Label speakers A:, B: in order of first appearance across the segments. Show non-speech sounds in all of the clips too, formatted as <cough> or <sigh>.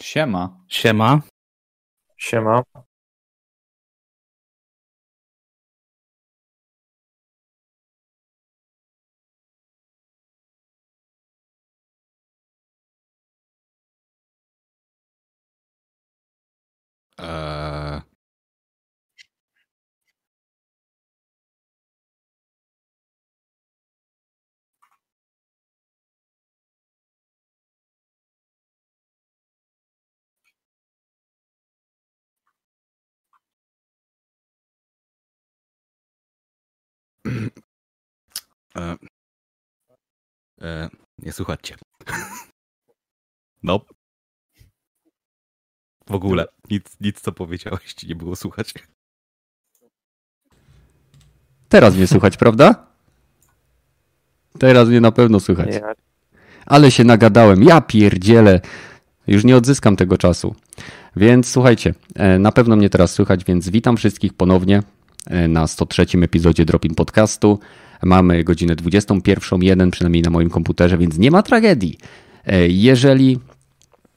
A: Siema.
B: Siema.
C: Siema.
B: E, nie słuchajcie. No. W ogóle nic, nic co powiedziałeś ci nie było słuchać.
D: Teraz mnie słychać, <laughs> prawda? Teraz mnie na pewno słychać. Ale się nagadałem. Ja pierdzielę. Już nie odzyskam tego czasu. Więc słuchajcie, e, na pewno mnie teraz słychać, więc witam wszystkich ponownie e, na 103 epizodzie Dropin Podcastu. Mamy godzinę 21.01, przynajmniej na moim komputerze, więc nie ma tragedii. E, Jeżeli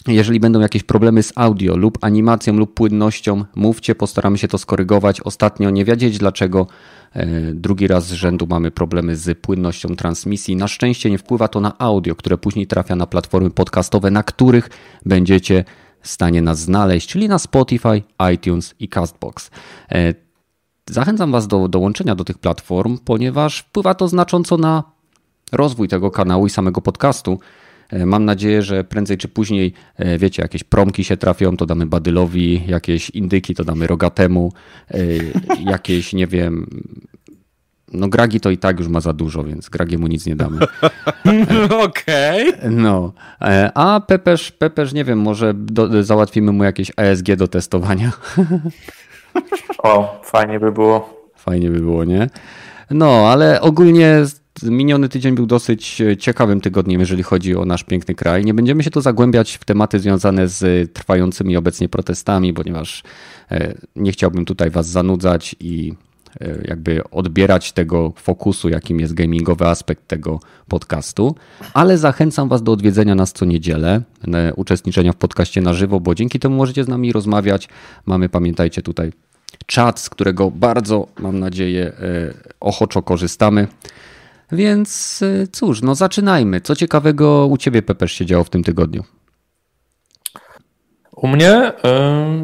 D: jeżeli będą jakieś problemy z audio lub animacją lub płynnością, mówcie, postaramy się to skorygować. Ostatnio nie wiedzieć dlaczego. e, Drugi raz z rzędu mamy problemy z płynnością transmisji. Na szczęście nie wpływa to na audio, które później trafia na platformy podcastowe, na których będziecie w stanie nas znaleźć, czyli na Spotify, iTunes i Castbox. Zachęcam Was do dołączenia do tych platform, ponieważ wpływa to znacząco na rozwój tego kanału i samego podcastu. E, Mam nadzieję, że prędzej czy później, e, wiecie, jakieś promki się trafią, to damy Badylowi, jakieś indyki to damy Rogatemu, e, jakieś, nie wiem, no Gragi to i tak już ma za dużo, więc Gragiemu nic nie damy. <laughs>
B: Okej.
D: No, e, a Pepeż, Pepeż, nie wiem, może do, załatwimy mu jakieś ASG do testowania. <laughs> <laughs>
C: O, fajnie by było.
D: Fajnie by było, nie? No, ale ogólnie miniony tydzień był dosyć e, ciekawym tygodniem, jeżeli chodzi o nasz piękny kraj. Nie będziemy się tu zagłębiać w tematy związane z trwającymi obecnie protestami, ponieważ e, nie chciałbym tutaj Was zanudzać i e, jakby odbierać tego fokusu, jakim jest gamingowy aspekt tego podcastu, ale zachęcam Was do odwiedzenia nas co niedzielę, e, uczestniczenia w podcaście na żywo, bo dzięki temu możecie z nami rozmawiać. Mamy, pamiętajcie tutaj czat, z którego bardzo, mam nadzieję, e, ochoczo korzystamy. Więc e, cóż, no zaczynajmy. Co ciekawego u Ciebie, Pepesz, się działo w tym tygodniu?
C: U mnie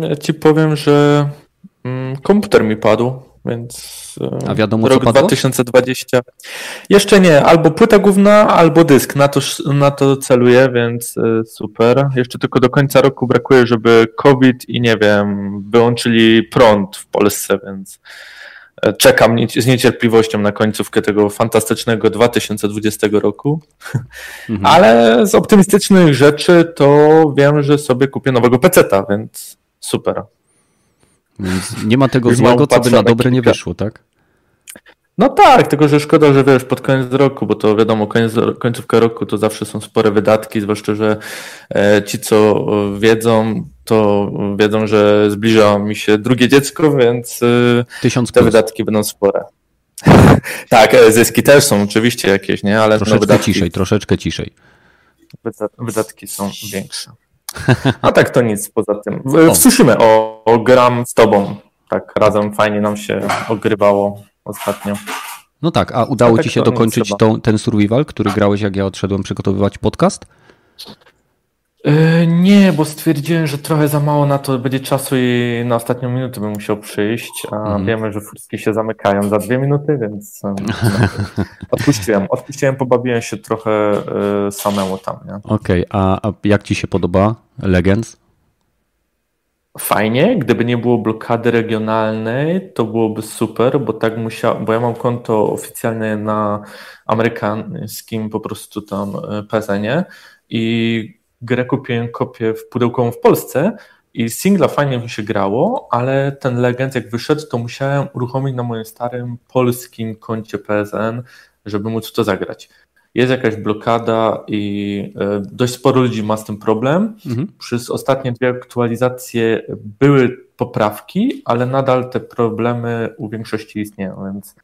C: ja ci powiem, że ym, komputer mi padł, więc
D: A wiadomo, co
C: rok
D: padło?
C: 2020. Jeszcze nie, albo płyta główna, albo dysk. Na to, na to celuję, więc y, super. Jeszcze tylko do końca roku brakuje, żeby COVID i nie wiem, wyłączyli prąd w Polsce, więc e, czekam z niecierpliwością na końcówkę tego fantastycznego 2020 roku. <laughs>
D: Mhm.
C: Ale z optymistycznych rzeczy to wiem, że sobie kupię nowego peceta, więc super.
D: Więc nie ma tego złego, co by na dobre nie wyszło, tak?
C: No tak, tylko że szkoda, że wiesz, pod koniec roku, bo to wiadomo, koniec, końcówka roku to zawsze są spore wydatki, zwłaszcza, że e, ci, co wiedzą, to wiedzą, że zbliża mi się drugie dziecko, więc e,
D: Tysiąc
C: te
D: plus.
C: wydatki będą spore. <laughs> tak, e, zyski też są oczywiście jakieś, nie? Ale no,
D: Troszeczkę
C: wydatki,
D: ciszej, troszeczkę ciszej.
C: wyda- wydatki są większe. A tak to nic poza tym. W-
D: O.
C: W Tsushima o, o gram z tobą. Tak, razem fajnie nam się ogrywało ostatnio.
D: No tak, a udało
C: No tak
D: Ci się dokończyć tą, ten survival, który grałeś, jak ja odszedłem przygotowywać podcast?
C: E, Nie, bo stwierdziłem, że trochę za mało na to będzie czasu i na ostatnią minutę bym musiał przyjść, a
D: Mhm.
C: wiemy, że furtki się zamykają za dwie minuty, więc no, <laughs> odpuściłem. Odpuściłem, pobawiłem się trochę e, samemu tam?
D: Okej, a, a jak Ci się podoba Legends?
C: Fajnie, gdyby nie było blokady regionalnej, to byłoby super, bo tak musiał, bo ja mam konto oficjalne na amerykańskim po prostu tam e, PSN-ie i grę kupiłem kopię w pudełkową w Polsce i singla fajnie mi się grało, ale ten Legend jak wyszedł, to musiałem uruchomić na moim starym polskim koncie PSN, żeby móc to zagrać. Jest jakaś blokada i e, dość sporo ludzi ma z tym problem.
D: Mhm.
C: Przez ostatnie dwie aktualizacje były poprawki, ale nadal te problemy u większości istnieją, więc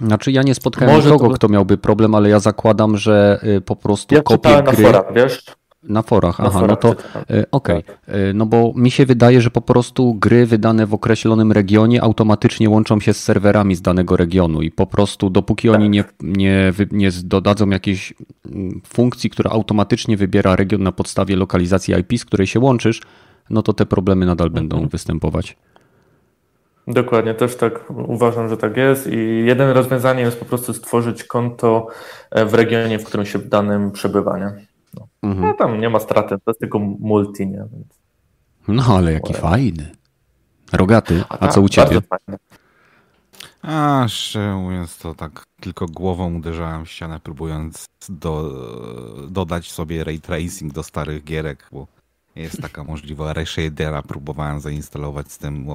D: Znaczy ja nie spotkałem
C: Może
D: nikogo,
C: to-
D: kto miałby problem, ale ja zakładam, że y, po prostu
C: ja
D: kopie
C: na
D: gry...
C: forach, wiesz?
D: Na forach,
C: Na
D: aha,
C: forach
D: no to
C: czytałem.
D: e, okej.
C: Tak.
D: E, No bo mi się wydaje, że po prostu gry wydane w określonym regionie automatycznie łączą się z serwerami z danego regionu i po prostu dopóki oni
C: Tak.
D: nie, nie, nie z- dodadzą jakiejś mm, funkcji, która automatycznie wybiera region na podstawie lokalizacji IP, z której się łączysz, no to te problemy nadal będą
C: Mhm.
D: występować.
C: Dokładnie, też tak uważam, że tak jest. I jednym rozwiązaniem jest po prostu stworzyć konto e, w regionie, w którym się w danym przebywa. Nie?
D: Mhm.
C: No tam nie ma straty, to jest tylko multi. Nie? Więc...
D: No ale jaki fajny. Rogaty, a
C: tak,
D: co u ciebie?
B: A szczerze mówiąc, to tak tylko głową uderzałem w ścianę, próbując do, dodać sobie ray tracing do starych gierek, bo jest taka możliwość. Ray shadera próbowałem zainstalować z tym.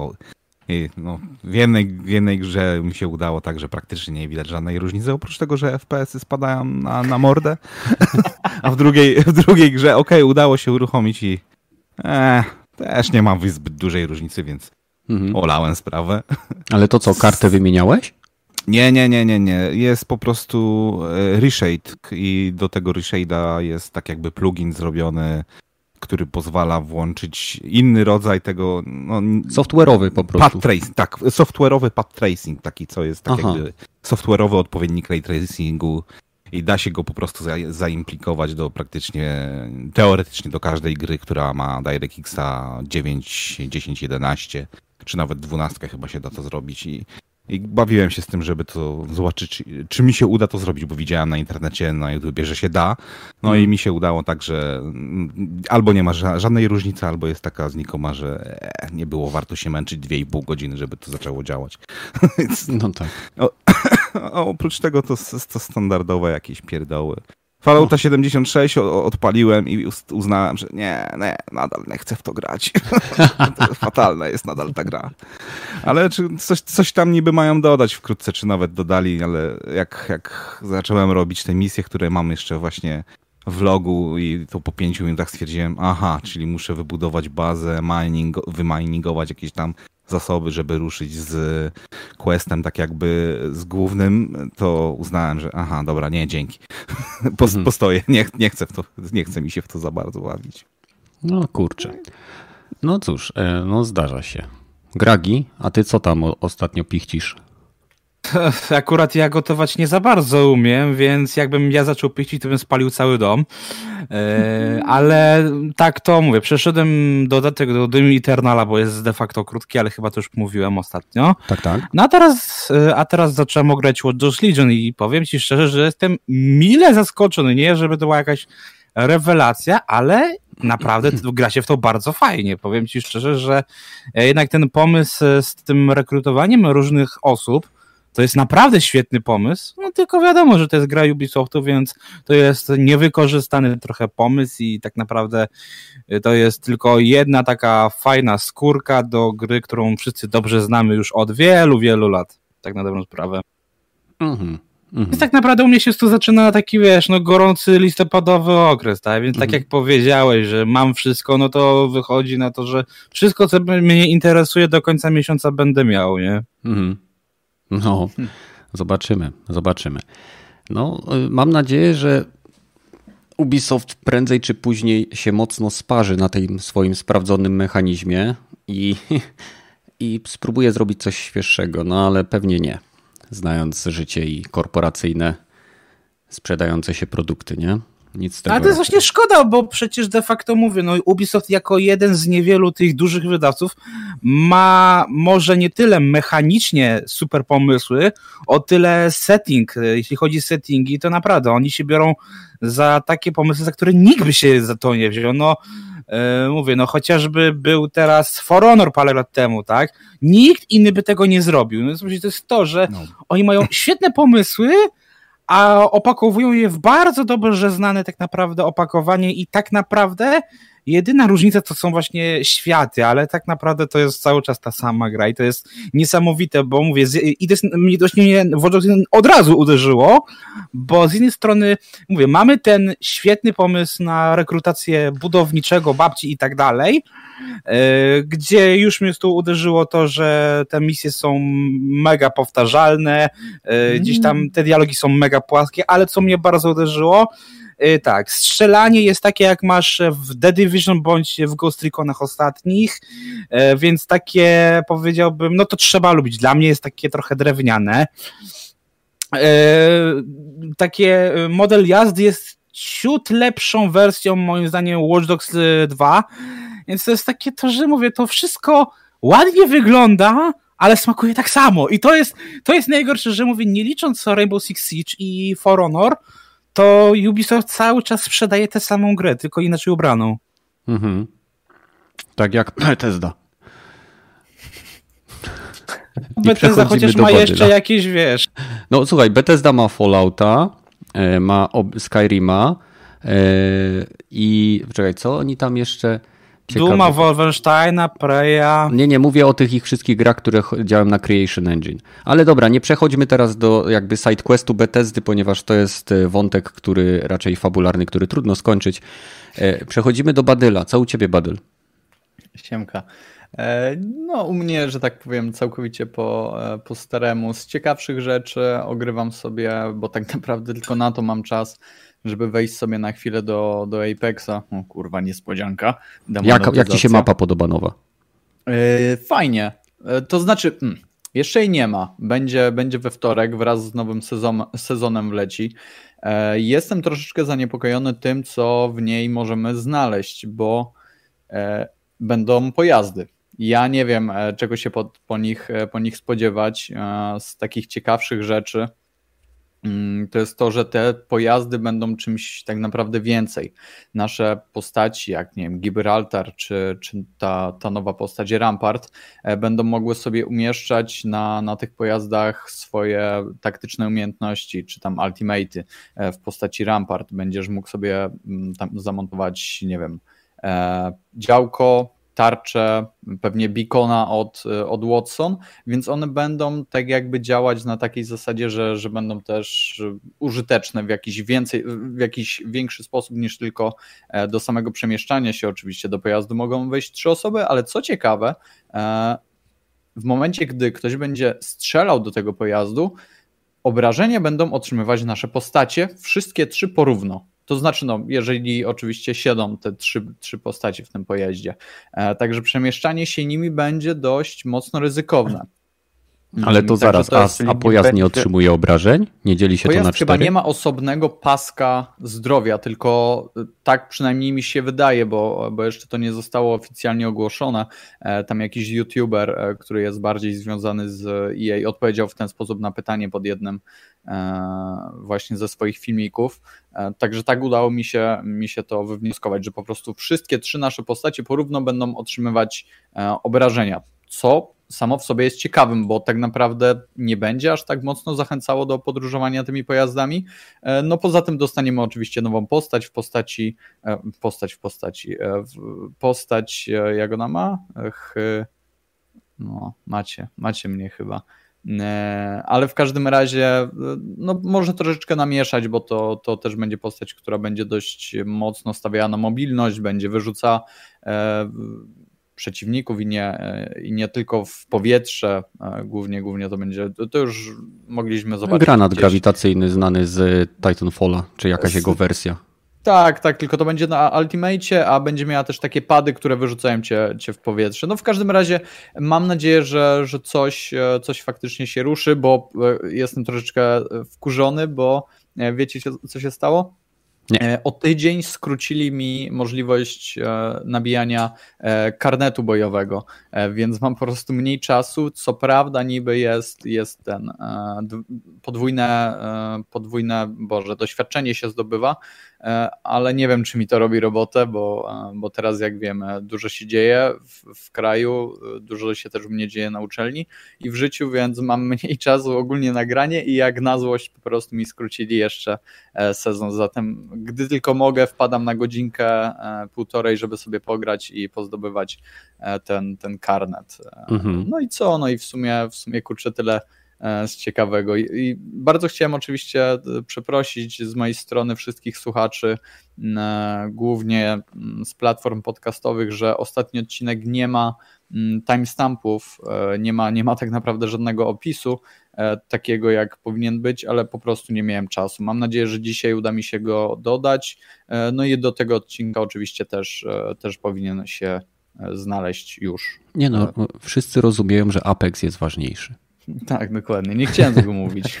B: No, w, jednej, w jednej grze mi się udało tak, że praktycznie nie widać żadnej różnicy, oprócz tego, że FPS-y spadają na, na mordę, <laughs> a w drugiej, w drugiej grze, okej, udało się uruchomić i e, też nie ma zbyt dużej różnicy, więc
D: Mhm.
B: olałem sprawę.
D: Ale to co, kartę wymieniałeś?
B: Nie, nie, nie, nie, nie. Jest po prostu e, reshade i do tego reshade'a jest tak jakby plugin zrobiony, który pozwala włączyć inny rodzaj tego, no,
D: Software'owy po prostu.
B: Path tracing, tak, software'owy path tracing, taki co jest tak
D: Aha.
B: jakby software'owy odpowiednik ray tracingu i da się go po prostu za, zaimplikować do praktycznie, teoretycznie do każdej gry, która ma DirectXa 9, 10, 11, czy nawet 12 chyba się da to zrobić i, i bawiłem się z tym, żeby to zobaczyć, czy, mi się uda to zrobić, bo widziałem na internecie, na YouTubie, że się da, no i mi się udało tak, że mm, albo nie ma ża- żadnej różnicy, albo jest taka znikoma, że e, nie było warto się męczyć 2,5 godziny, żeby to zaczęło działać. <laughs>
D: No tak.
B: a <coughs> oprócz tego to, to standardowe jakieś pierdoły. Fallouta 76 o- odpaliłem i uznałem, że nie, nie, nadal nie chcę w to grać. <laughs> fatalna jest nadal ta gra. Ale coś, coś tam niby mają dodać wkrótce, czy nawet dodali, ale jak, jak zacząłem robić te misje, które mam jeszcze właśnie w logu i to po pięciu minutach stwierdziłem, aha, czyli muszę wybudować bazę, mining, wyminingować jakieś tam zasoby, żeby ruszyć z questem tak jakby z głównym, to uznałem, że aha, dobra, nie, dzięki. <laughs> Pos,
D: Mhm.
B: Postoję, nie, nie chcę to, nie chce mi się w to za bardzo bawić.
D: No kurczę. No cóż, e, no zdarza się. Gragi, a ty co tam ostatnio pichcisz? <laughs>
A: Akurat ja gotować nie za bardzo umiem, więc jakbym ja zaczął pichcić, to bym spalił cały dom. E, <laughs> ale tak to mówię, przeszedłem dodatek do Doom Eternala, bo jest de facto krótki, ale chyba to już mówiłem ostatnio.
D: Tak, tak.
A: No a teraz, e, a teraz zacząłem grać Watch Legion i powiem ci szczerze, że jestem mile zaskoczony. Nie, żeby to była jakaś rewelacja, ale naprawdę <clears throat> gra się w to bardzo fajnie. Powiem ci szczerze, że e, jednak ten pomysł z tym rekrutowaniem różnych osób to jest naprawdę świetny pomysł. No tylko wiadomo, że to jest gra Ubisoftu, więc to jest niewykorzystany trochę pomysł i tak naprawdę e, to jest tylko jedna taka fajna skórka do gry, którą wszyscy dobrze znamy już od wielu, wielu lat. Tak na dobrą sprawę.
D: Mhm. Mhm.
A: Więc tak naprawdę u mnie się tu zaczyna taki, wiesz, no gorący listopadowy okres, tak? Więc tak
D: Mhm.
A: jak powiedziałeś, że mam wszystko, no to wychodzi na to, że wszystko, co mnie interesuje do końca miesiąca będę miał, nie?
D: Mhm. No, zobaczymy, zobaczymy. No, y, mam nadzieję, że Ubisoft prędzej czy później się mocno sparzy na tym swoim sprawdzonym mechanizmie i, <laughs> i spróbuje zrobić coś świeższego, no ale pewnie nie, znając życie i korporacyjne sprzedające się produkty, nie? Nic z tego.
A: Ale to jest właśnie szkoda, bo przecież de facto mówię, no Ubisoft jako jeden z niewielu tych dużych wydawców ma może nie tyle mechanicznie super pomysły, o tyle setting. Jeśli chodzi o settingi, to naprawdę oni się biorą za takie pomysły, za które nikt by się za to nie wziął. No, e, mówię, no chociażby był teraz For Honor parę lat temu, tak? Nikt inny by tego nie zrobił. No, to jest to, że
B: No.
A: oni mają świetne pomysły, a opakowują je w bardzo dobrze znane tak naprawdę opakowanie i tak naprawdę jedyna różnica to są właśnie światy, ale tak naprawdę to jest cały czas ta sama gra i to jest niesamowite, bo mówię, i to jest, mnie dość mnie od razu uderzyło, bo z jednej strony mówię, mamy ten świetny pomysł na rekrutację budowniczego, babci i tak dalej, e, gdzie już mnie tu uderzyło to, że te misje są mega powtarzalne, e, gdzieś tam te dialogi są mega płaskie, ale co mnie bardzo uderzyło, tak, strzelanie jest takie jak masz w The Division bądź w Ghost Reconach ostatnich, yy, więc takie powiedziałbym, no to trzeba lubić. Dla mnie jest takie trochę drewniane. Yy, takie model jazdy jest ciut lepszą wersją moim zdaniem Watch Dogs 2, więc to jest takie to, że mówię, to wszystko ładnie wygląda, ale smakuje tak samo. I to jest, to jest najgorsze, że mówię, nie licząc Rainbow Six Siege i For Honor, to Ubisoft cały czas sprzedaje tę samą grę, tylko inaczej ubraną. Mhm.
D: Tak jak <clears throat> Bethesda. <laughs>
A: Bethesda chociaż ma jeszcze jakieś, wiesz...
D: No słuchaj, Bethesda ma Fallouta, e, ma Skyrima e, i... Czekaj, co oni tam jeszcze...
A: Ciekawe. Duma, Wolfensteina, Preya.
D: Nie, nie, mówię o tych ich wszystkich grach, które działają na Creation Engine. Ale dobra, nie przechodźmy teraz do jakby sidequestu Bethesdy, ponieważ to jest e, wątek, który raczej fabularny, który trudno skończyć. E, przechodzimy do Badyla. Co u ciebie, Badyl?
E: Siemka. E, no, u mnie, że tak powiem, całkowicie po, po staremu. Z ciekawszych rzeczy ogrywam sobie, bo tak <laughs> naprawdę tylko na to mam czas żeby wejść sobie na chwilę do, do Apexa. O kurwa, niespodzianka.
D: Jak, jak ci się mapa podoba nowa?
E: Yy, fajnie. Yy, to znaczy, hmm, jeszcze jej nie ma. Będzie, będzie we wtorek wraz z nowym sezon, sezonem wleci. Yy, jestem troszeczkę zaniepokojony tym, co w niej możemy znaleźć, bo będą pojazdy. Ja nie wiem, czego się po, po, nich, po nich spodziewać z takich ciekawszych rzeczy. Mm, to jest to, że te pojazdy będą czymś tak naprawdę więcej. Nasze postaci, jak nie wiem, Gibraltar czy, czy ta, ta nowa postać Rampart, e, będą mogły sobie umieszczać na, na tych pojazdach swoje taktyczne umiejętności, czy tam ultimaty e, w postaci Rampart. Będziesz mógł sobie mm, tam zamontować, nie wiem, e, działko, tarcze, pewnie beacona od, od Watson, więc one będą tak jakby działać na takiej zasadzie, że, że będą też użyteczne w jakiś więcej, w jakiś większy sposób niż tylko e, do samego przemieszczania się. Oczywiście do pojazdu mogą wejść trzy osoby, ale co ciekawe, e, w momencie, gdy ktoś będzie strzelał do tego pojazdu, obrażenia będą otrzymywać nasze postacie, wszystkie trzy porówno. To znaczy, no, jeżeli oczywiście siedzą te trzy, trzy postacie w tym pojeździe. E, także przemieszczanie się nimi będzie dość mocno ryzykowne.
D: Ale to zaraz, to a, a, pojazd nie otrzymuje obrażeń? Nie dzieli się to na cztery?
E: chyba nie ma osobnego paska zdrowia, tylko e, tak przynajmniej mi się wydaje, bo, bo jeszcze to nie zostało oficjalnie ogłoszone. E, tam jakiś youtuber, który jest bardziej związany z EA, odpowiedział w ten sposób na pytanie pod jednym właśnie ze swoich filmików. Także tak udało mi się, mi się to wywnioskować, że po prostu wszystkie trzy nasze postacie porówno będą otrzymywać obrażenia, co samo w sobie jest ciekawym, bo tak naprawdę nie będzie aż tak mocno zachęcało do podróżowania tymi pojazdami. E, no poza tym dostaniemy oczywiście nową postać w postaci, e, postać w postaci, e, postać, jak ona ma? Ch, no, macie, macie mnie chyba. Ale w każdym razie, no może troszeczkę namieszać, bo to, to też będzie postać, która będzie dość mocno stawiała na mobilność, będzie wyrzuca przeciwników i nie, i nie tylko w powietrze, głównie, głównie to będzie, to już mogliśmy zobaczyć.
D: Granat gdzieś. grawitacyjny znany z Titanfalla, czy jakaś z... jego wersja.
E: Tak, tak, tylko to będzie na Ultimate, a będzie miała też takie pady, które wyrzucają cię, cię w powietrze. No w każdym razie mam nadzieję, że, że coś, e, coś faktycznie się ruszy, bo e, jestem troszeczkę wkurzony, bo e, wiecie co się stało? Nie. E, o tydzień skrócili mi możliwość e, nabijania e, karnetu bojowego, więc mam po prostu mniej czasu. Co prawda, niby jest, jest ten podwójne, podwójne, boże, doświadczenie się zdobywa, ale nie wiem, czy mi to robi robotę, bo, e, bo teraz, jak wiemy, dużo się dzieje w, w kraju, e, dużo się też u mnie dzieje na uczelni i w życiu, więc mam mniej <laughs> czasu ogólnie na granie i jak na złość po prostu mi skrócili jeszcze sezon. Zatem, gdy tylko mogę, wpadam na godzinkę, półtorej, żeby sobie pograć i pozdobywać ten, ten karnet. Mhm. No i co? No i w sumie, w sumie kurczę, tyle e, z ciekawego. I bardzo chciałem oczywiście e, przeprosić z mojej strony wszystkich słuchaczy, głównie z platform podcastowych, że ostatni odcinek nie ma timestampów, nie ma, nie ma tak naprawdę żadnego opisu takiego, jak powinien być, ale po prostu nie miałem czasu. Mam nadzieję, że dzisiaj uda mi się go dodać. No i do tego odcinka oczywiście też, też powinien się znaleźć już.
D: Nie no, wszyscy rozumieją, że Apex jest ważniejszy.
E: Tak, dokładnie. Nie chciałem tego mówić. <laughs>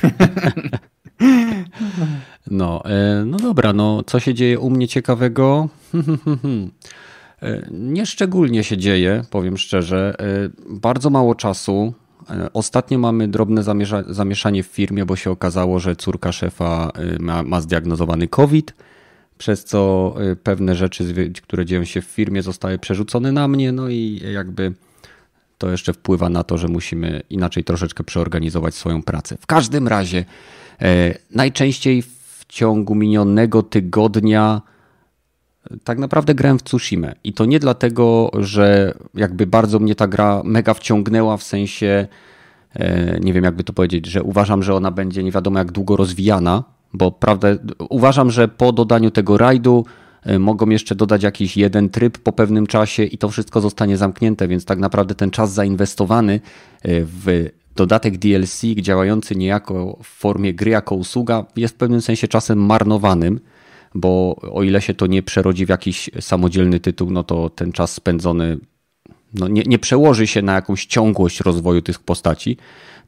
D: No, e, no dobra, no co się dzieje u mnie ciekawego? E, nie szczególnie się dzieje, powiem szczerze. E, bardzo mało czasu. Ostatnio mamy drobne zamieszanie w firmie, bo się okazało, że córka szefa ma, ma zdiagnozowany COVID przez co pewne rzeczy, które dzieją się w firmie, zostały przerzucone na mnie, no i jakby to jeszcze wpływa na to, że musimy inaczej troszeczkę przeorganizować swoją pracę. W każdym razie, e, najczęściej w ciągu minionego tygodnia e, tak naprawdę grałem w Tsushima i to nie dlatego, że jakby bardzo mnie ta gra mega wciągnęła w sensie, e, nie wiem jakby to powiedzieć, że uważam, że ona będzie nie wiadomo jak długo rozwijana, bo prawda, uważam, że po dodaniu tego rajdu mogą jeszcze dodać jakiś jeden tryb po pewnym czasie i to wszystko zostanie zamknięte, więc tak naprawdę ten czas zainwestowany y, w dodatek DLC działający niejako w formie gry jako usługa jest w pewnym sensie czasem marnowanym, bo o ile się to nie przerodzi w jakiś samodzielny tytuł, no to ten czas spędzony no nie, nie przełoży się na jakąś ciągłość rozwoju tych postaci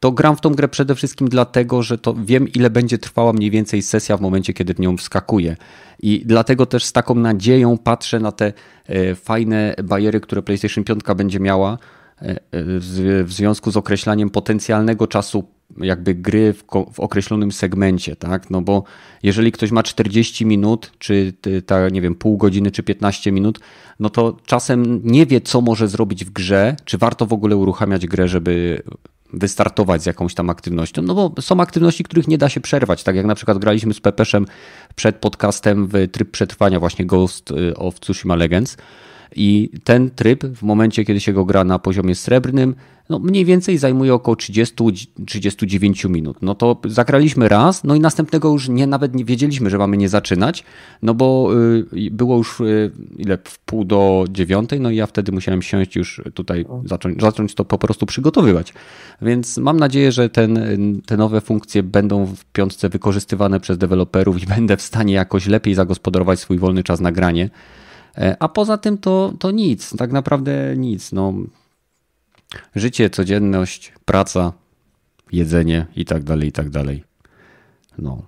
D: to gram w tą grę przede wszystkim dlatego, że to wiem, ile będzie trwała mniej więcej sesja w momencie, kiedy w nią wskakuję. I dlatego też z taką nadzieją patrzę na te e, fajne bariery, które PlayStation 5 będzie miała e, e, w związku z określaniem potencjalnego czasu jakby gry w, w, określonym segmencie, tak? No bo jeżeli ktoś ma 40 minut, czy ta, nie wiem, pół godziny, czy 15 minut, no to czasem nie wie, co może zrobić w grze, czy warto w ogóle uruchamiać grę, żeby wystartować z jakąś tam aktywnością, no bo są aktywności, których nie da się przerwać, tak jak na przykład graliśmy z Pepeszem przed podcastem w tryb przetrwania właśnie Ghost y, of Tsushima Legends i ten tryb w momencie, kiedy się go gra na poziomie srebrnym, no mniej więcej zajmuje około 30-39 minut. No to zagraliśmy raz, no i następnego już nie, nawet nie wiedzieliśmy, że mamy nie zaczynać, no bo y, było już y, ile w pół do dziewiątej, no i ja wtedy musiałem siąść już tutaj, zacząć, zacząć to po prostu przygotowywać. Więc mam nadzieję, że ten, te nowe funkcje będą w piątce wykorzystywane przez deweloperów i będę w stanie jakoś lepiej zagospodarować swój wolny czas na granie. E, a poza tym to, to nic, tak naprawdę nic. No, życie, codzienność, praca, jedzenie i tak dalej, i tak dalej. No.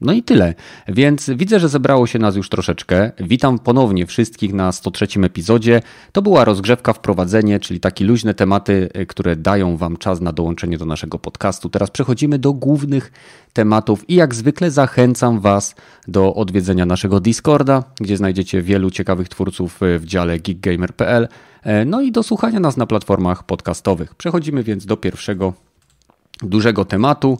D: No i tyle. Więc widzę, że zebrało się nas już troszeczkę. Witam ponownie wszystkich na 103 epizodzie. To była rozgrzewka, wprowadzenie, czyli takie luźne tematy, e, które dają Wam czas na dołączenie do naszego podcastu. Teraz przechodzimy do głównych tematów i jak zwykle zachęcam Was do odwiedzenia naszego Discorda, gdzie znajdziecie wielu ciekawych twórców e, w dziale geekgamer.pl, e, no i do słuchania nas na platformach podcastowych. Przechodzimy więc do pierwszego dużego tematu,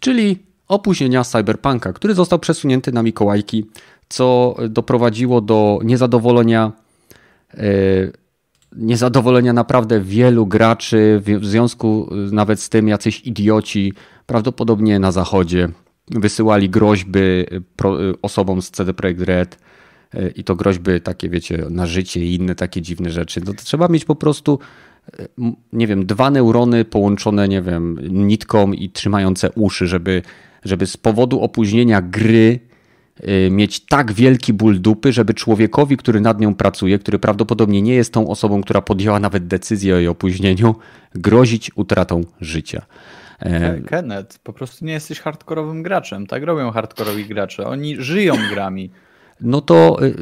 D: czyli opóźnienia Cyberpunka, który został przesunięty na Mikołajki, co doprowadziło do niezadowolenia e, niezadowolenia naprawdę wielu graczy w związku nawet z tym jacyś idioci prawdopodobnie na zachodzie wysyłali groźby osobom z CD Projekt Red e, i to groźby takie wiecie na życie i inne takie dziwne rzeczy. No to trzeba mieć po prostu e, nie wiem, dwa neurony połączone, nie wiem, nitką i trzymające uszy, żeby żeby z powodu opóźnienia gry y, mieć tak wielki ból dupy, żeby człowiekowi, który nad nią pracuje, który prawdopodobnie nie jest tą osobą, która podjęła nawet decyzję o jej opóźnieniu, grozić utratą życia.
E: E, Kenneth, po prostu nie jesteś hardkorowym graczem. Tak robią hardkorowi gracze. Oni żyją <laughs> grami.
D: No to y,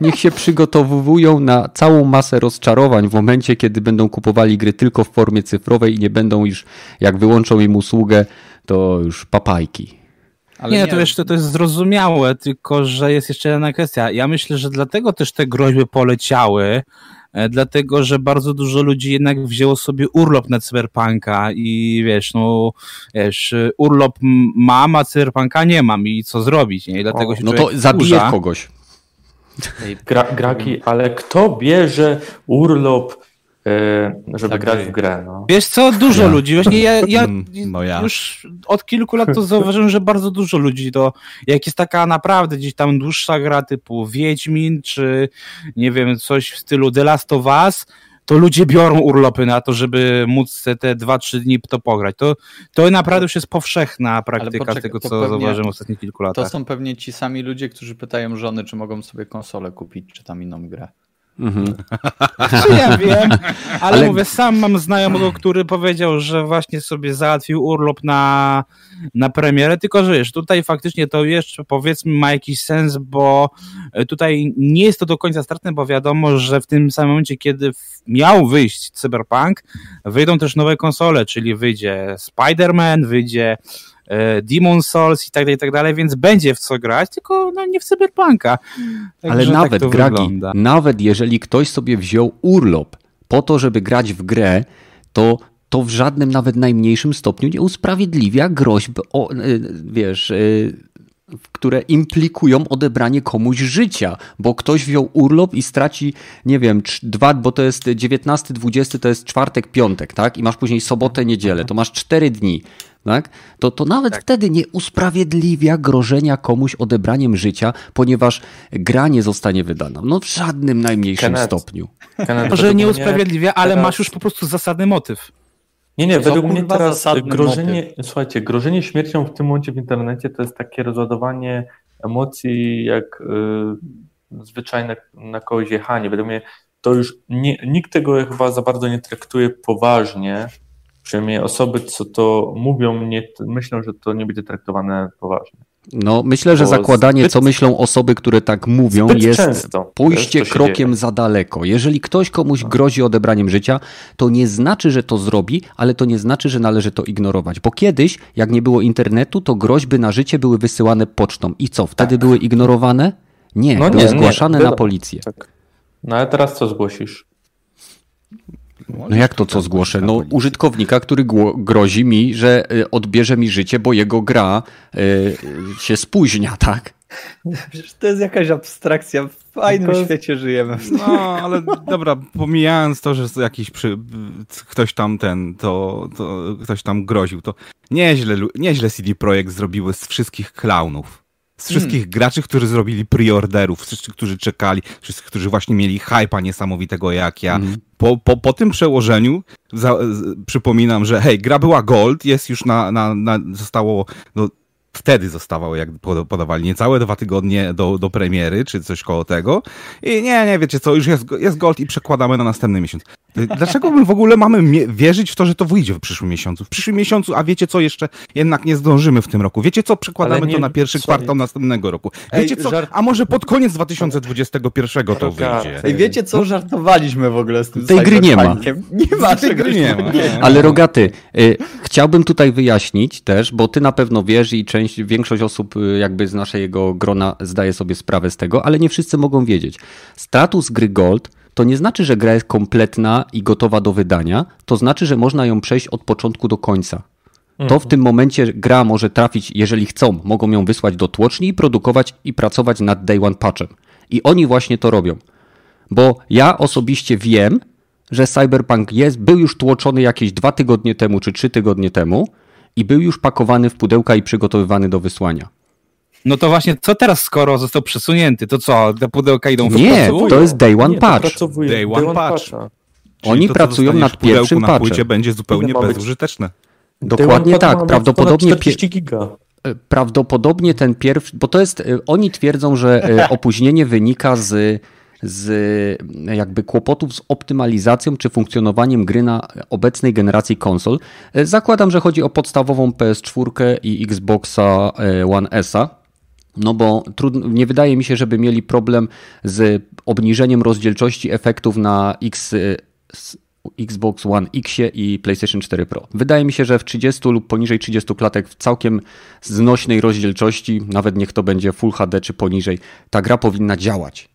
D: niech się przygotowują na całą masę rozczarowań w momencie, kiedy będą kupowali gry tylko w formie cyfrowej i nie będą już, jak wyłączą im usługę, to już papajki.
A: Ale nie, nie, to wiesz, to, to jest zrozumiałe, tylko że jest jeszcze jedna kwestia. Ja myślę, że dlatego też te groźby poleciały, e, dlatego że bardzo dużo ludzi jednak wzięło sobie urlop na cyberpunka i wiesz, no wiesz, urlop mam, a cyberpunka nie mam i co zrobić, nie? I dlatego o,
D: się no to zabije kogoś.
C: Gra, graki, ale kto bierze urlop żeby
B: Tak,
C: grać w grę. No.
A: Wiesz co, dużo
D: Ja.
A: ludzi. Właśnie ja, ja <laughs>
B: no ja.
A: już od kilku lat to zauważyłem, że bardzo dużo ludzi to, jak jest taka naprawdę gdzieś tam dłuższa gra typu Wiedźmin, czy nie wiem, coś w stylu The Last of Us, to ludzie biorą urlopy na to, żeby móc te- te dwa, trzy dni w to pograć. To, to naprawdę już jest powszechna praktyka
E: poczekaj,
A: tego, co
E: pewnie-
A: zauważyłem w ostatnich kilku latach.
E: To są pewnie ci sami ludzie, którzy pytają żony, czy mogą sobie konsolę kupić, czy tam inną grę.
D: Mhm. <laughs>
A: Czy ja wiem, ale,
D: Ale-
A: mówię, sam mam znajomego, który powiedział, że właśnie sobie załatwił urlop na, na premierę, tylko że wiesz, tutaj faktycznie to jeszcze powiedzmy ma jakiś sens, bo e, tutaj nie jest to do końca stratne, bo wiadomo, że w tym samym momencie, kiedy miał wyjść Cyberpunk, wyjdą też nowe konsole, czyli wyjdzie Spider-Man, wyjdzie Demon Souls i tak dalej, i tak dalej, więc będzie w co grać, tylko no nie w Cyberpunka.
D: Ale
A: tak
D: nawet,
A: to
D: Gragi,
A: wygląda.
D: nawet jeżeli ktoś sobie wziął urlop po to, żeby grać w grę, to to w żadnym nawet najmniejszym stopniu nie usprawiedliwia groźb, o, y, wiesz, y, które implikują odebranie komuś życia, bo ktoś wziął urlop i straci, nie wiem, dwa, bo to jest 19, 20, to jest czwartek, piątek, tak? I masz później sobotę, niedzielę, to masz cztery dni, tak? To, to nawet wtedy nie usprawiedliwia grożenia komuś odebraniem życia, ponieważ gra nie zostanie wydana. No w żadnym najmniejszym
C: Kenneth,
D: stopniu.
C: Kenneth,
A: Może
C: według
A: nie usprawiedliwia, ale
C: teraz-
A: masz już po prostu zasadny motyw.
C: Nie, nie, według mnie teraz
E: zasadny
C: grożenie, słuchajcie, grożenie śmiercią w tym momencie w internecie to jest takie rozładowanie emocji jak y, zwyczajne na kogoś jechanie. Według mnie to już nie, nikt tego chyba za bardzo nie traktuje poważnie. Przynajmniej osoby, co to mówią, nie, myślą, że to nie będzie traktowane poważnie.
D: No, myślę, że
C: Bo
D: zakładanie,
C: zbyt-
D: co myślą osoby, które tak mówią, jest
C: często.
D: pójście krokiem
C: dzieje.
D: Za daleko. Jeżeli ktoś komuś grozi odebraniem życia, to nie znaczy, że to zrobi, ale to nie znaczy, że należy to ignorować. Bo kiedyś, jak nie było internetu, to groźby na życie były wysyłane pocztą. I co, wtedy były ignorowane? Nie,
C: Tak. No
D: były
C: nie, nie,
D: zgłaszane na
C: wiadomo.
D: policję.
C: Tak. No ale teraz co zgłosisz?
D: No jak to co zgłoszę? No użytkownika, który grozi mi, że y, odbierze mi życie, bo jego gra y, się spóźnia, tak?
E: Przecież to jest jakaś abstrakcja. W fajnym
C: To jest-
E: świecie żyjemy.
B: No, ale dobra, pomijając to, że jakiś przy, ktoś tam ten, to, to ktoś tam groził, to nieźle, nieźle CD Projekt zrobiły z wszystkich klaunów. Z wszystkich graczy, którzy zrobili preorderów, wszyscy, którzy czekali, wszyscy, którzy właśnie mieli hypa niesamowitego jak ja. Po, po, po tym przełożeniu za, z, przypominam, że hej, gra była gold, jest już na, na, na zostało, no, wtedy zostawało, jak poda- podawali, niecałe dwa tygodnie do, do premiery, czy coś koło tego. I nie, nie, wiecie co, już jest, jest gold i przekładamy na następny miesiąc. Dlaczego my w ogóle mamy wierzyć w to, że to wyjdzie w przyszłym miesiącu? W przyszłym miesiącu, a wiecie co, jeszcze jednak nie zdążymy w tym roku. Wiecie co, przekładamy
C: nie-
B: to na pierwszy
C: sorry.
B: kwartał następnego roku.
E: Ej,
B: Wiecie co,
E: żart-
B: a może pod koniec 2021 to wyjdzie.
E: Ej, wiecie co, żartowaliśmy w ogóle z tym
D: Tej gry nie ma.
E: Nie ma
B: Tej gry nie ma.
D: Ale Rogaty, y, chciałbym tutaj wyjaśnić też, bo ty na pewno wiesz i część, większość osób y, jakby z naszego grona zdaje sobie sprawę z tego, ale nie wszyscy mogą wiedzieć. Status gry Gold to nie znaczy, że gra jest kompletna i gotowa do wydania, to znaczy, że można ją przejść od początku do końca. To w tym momencie gra może trafić, jeżeli chcą, mogą ją wysłać do tłoczni i produkować i pracować nad Day One Patchem. I oni właśnie to robią. Bo ja osobiście wiem, że Cyberpunk jest, był już tłoczony jakieś dwa tygodnie temu czy trzy tygodnie temu i był już pakowany w pudełka i przygotowywany do wysłania.
A: No to właśnie, co teraz, skoro został przesunięty? To co, te pudełka idą w
D: Nie, to jest Day One
C: Nie,
D: Patch.
B: Day one patch.
D: Oni
B: to,
D: pracują nad
B: w pudełku
D: pierwszym
B: na
D: patchem.
B: płycie będzie zupełnie bezużyteczne.
D: Dokładnie tak. Prawdopodobnie,
C: ponad
D: pie,
C: 40 giga.
D: e, prawdopodobnie ten pierwszy, bo to jest, e, oni twierdzą, że e, <laughs> opóźnienie wynika z, z e, jakby kłopotów z optymalizacją czy funkcjonowaniem gry na obecnej generacji konsol. E, Zakładam, że chodzi o podstawową PS4 i Xboxa e, One S-a. No bo trudno, nie wydaje mi się, żeby mieli problem z obniżeniem rozdzielczości efektów na X, s- Xbox One X i PlayStation 4 Pro. Wydaje mi się, że w 30 lub poniżej 30 klatek w całkiem znośnej rozdzielczości, nawet niech to będzie Full HD czy poniżej, ta gra powinna działać.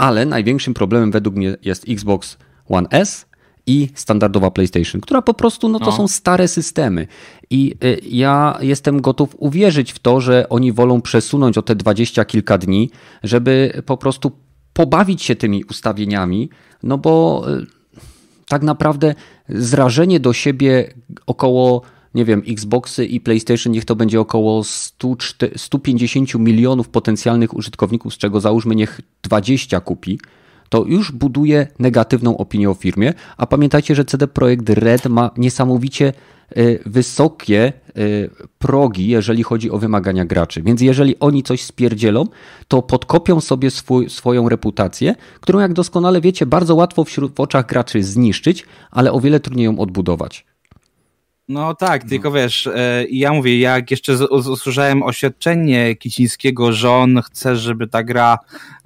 D: Ale największym problemem według mnie jest Xbox One S i standardowa PlayStation, która po prostu, no to
A: No.
D: są stare systemy. I y, ja jestem gotów uwierzyć w to, że oni wolą przesunąć o te dwadzieścia kilka dni, żeby po prostu pobawić się tymi ustawieniami, no bo y, tak naprawdę zrażenie do siebie około nie wiem, Xboxy i PlayStation, niech to będzie około 100, 150 milionów potencjalnych użytkowników, z czego załóżmy niech 20 kupi, to już buduje negatywną opinię o firmie, a pamiętajcie, że CD Projekt Red ma niesamowicie y, wysokie y, progi, jeżeli chodzi o wymagania graczy. Więc jeżeli oni coś spierdzielą, to podkopią sobie swój, swoją reputację, którą jak doskonale wiecie, bardzo łatwo wśród, w oczach graczy zniszczyć, ale o wiele trudniej ją odbudować.
A: No tak, tylko no. wiesz, e, ja mówię, jak jeszcze usłyszałem oświadczenie Kicińskiego, że on chce, żeby ta gra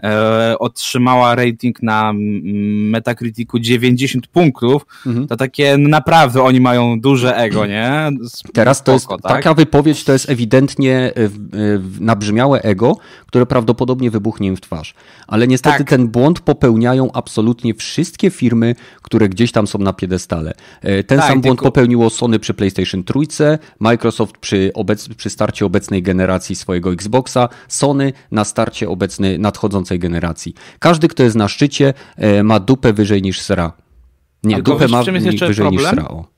A: e, otrzymała rating na Metacriticu 90 punktów, mhm. to takie naprawdę oni mają duże ego, nie?
D: Spoko, Teraz to jest, tak? taka wypowiedź to jest ewidentnie e, nabrzmiałe ego, które prawdopodobnie wybuchnie im w twarz. Ale niestety tak. ten błąd popełniają absolutnie wszystkie firmy, które gdzieś tam są na piedestale. Ten tak, sam błąd tylko... popełniło Sony przy PlayStation Trójce, Microsoft przy, obec, przy starcie obecnej generacji swojego Xboxa, Sony na starcie obecnej nadchodzącej generacji. Każdy, kto jest na szczycie, e, ma dupę wyżej niż sra. Nie, dupę ma wyżej problem? niż sra. O.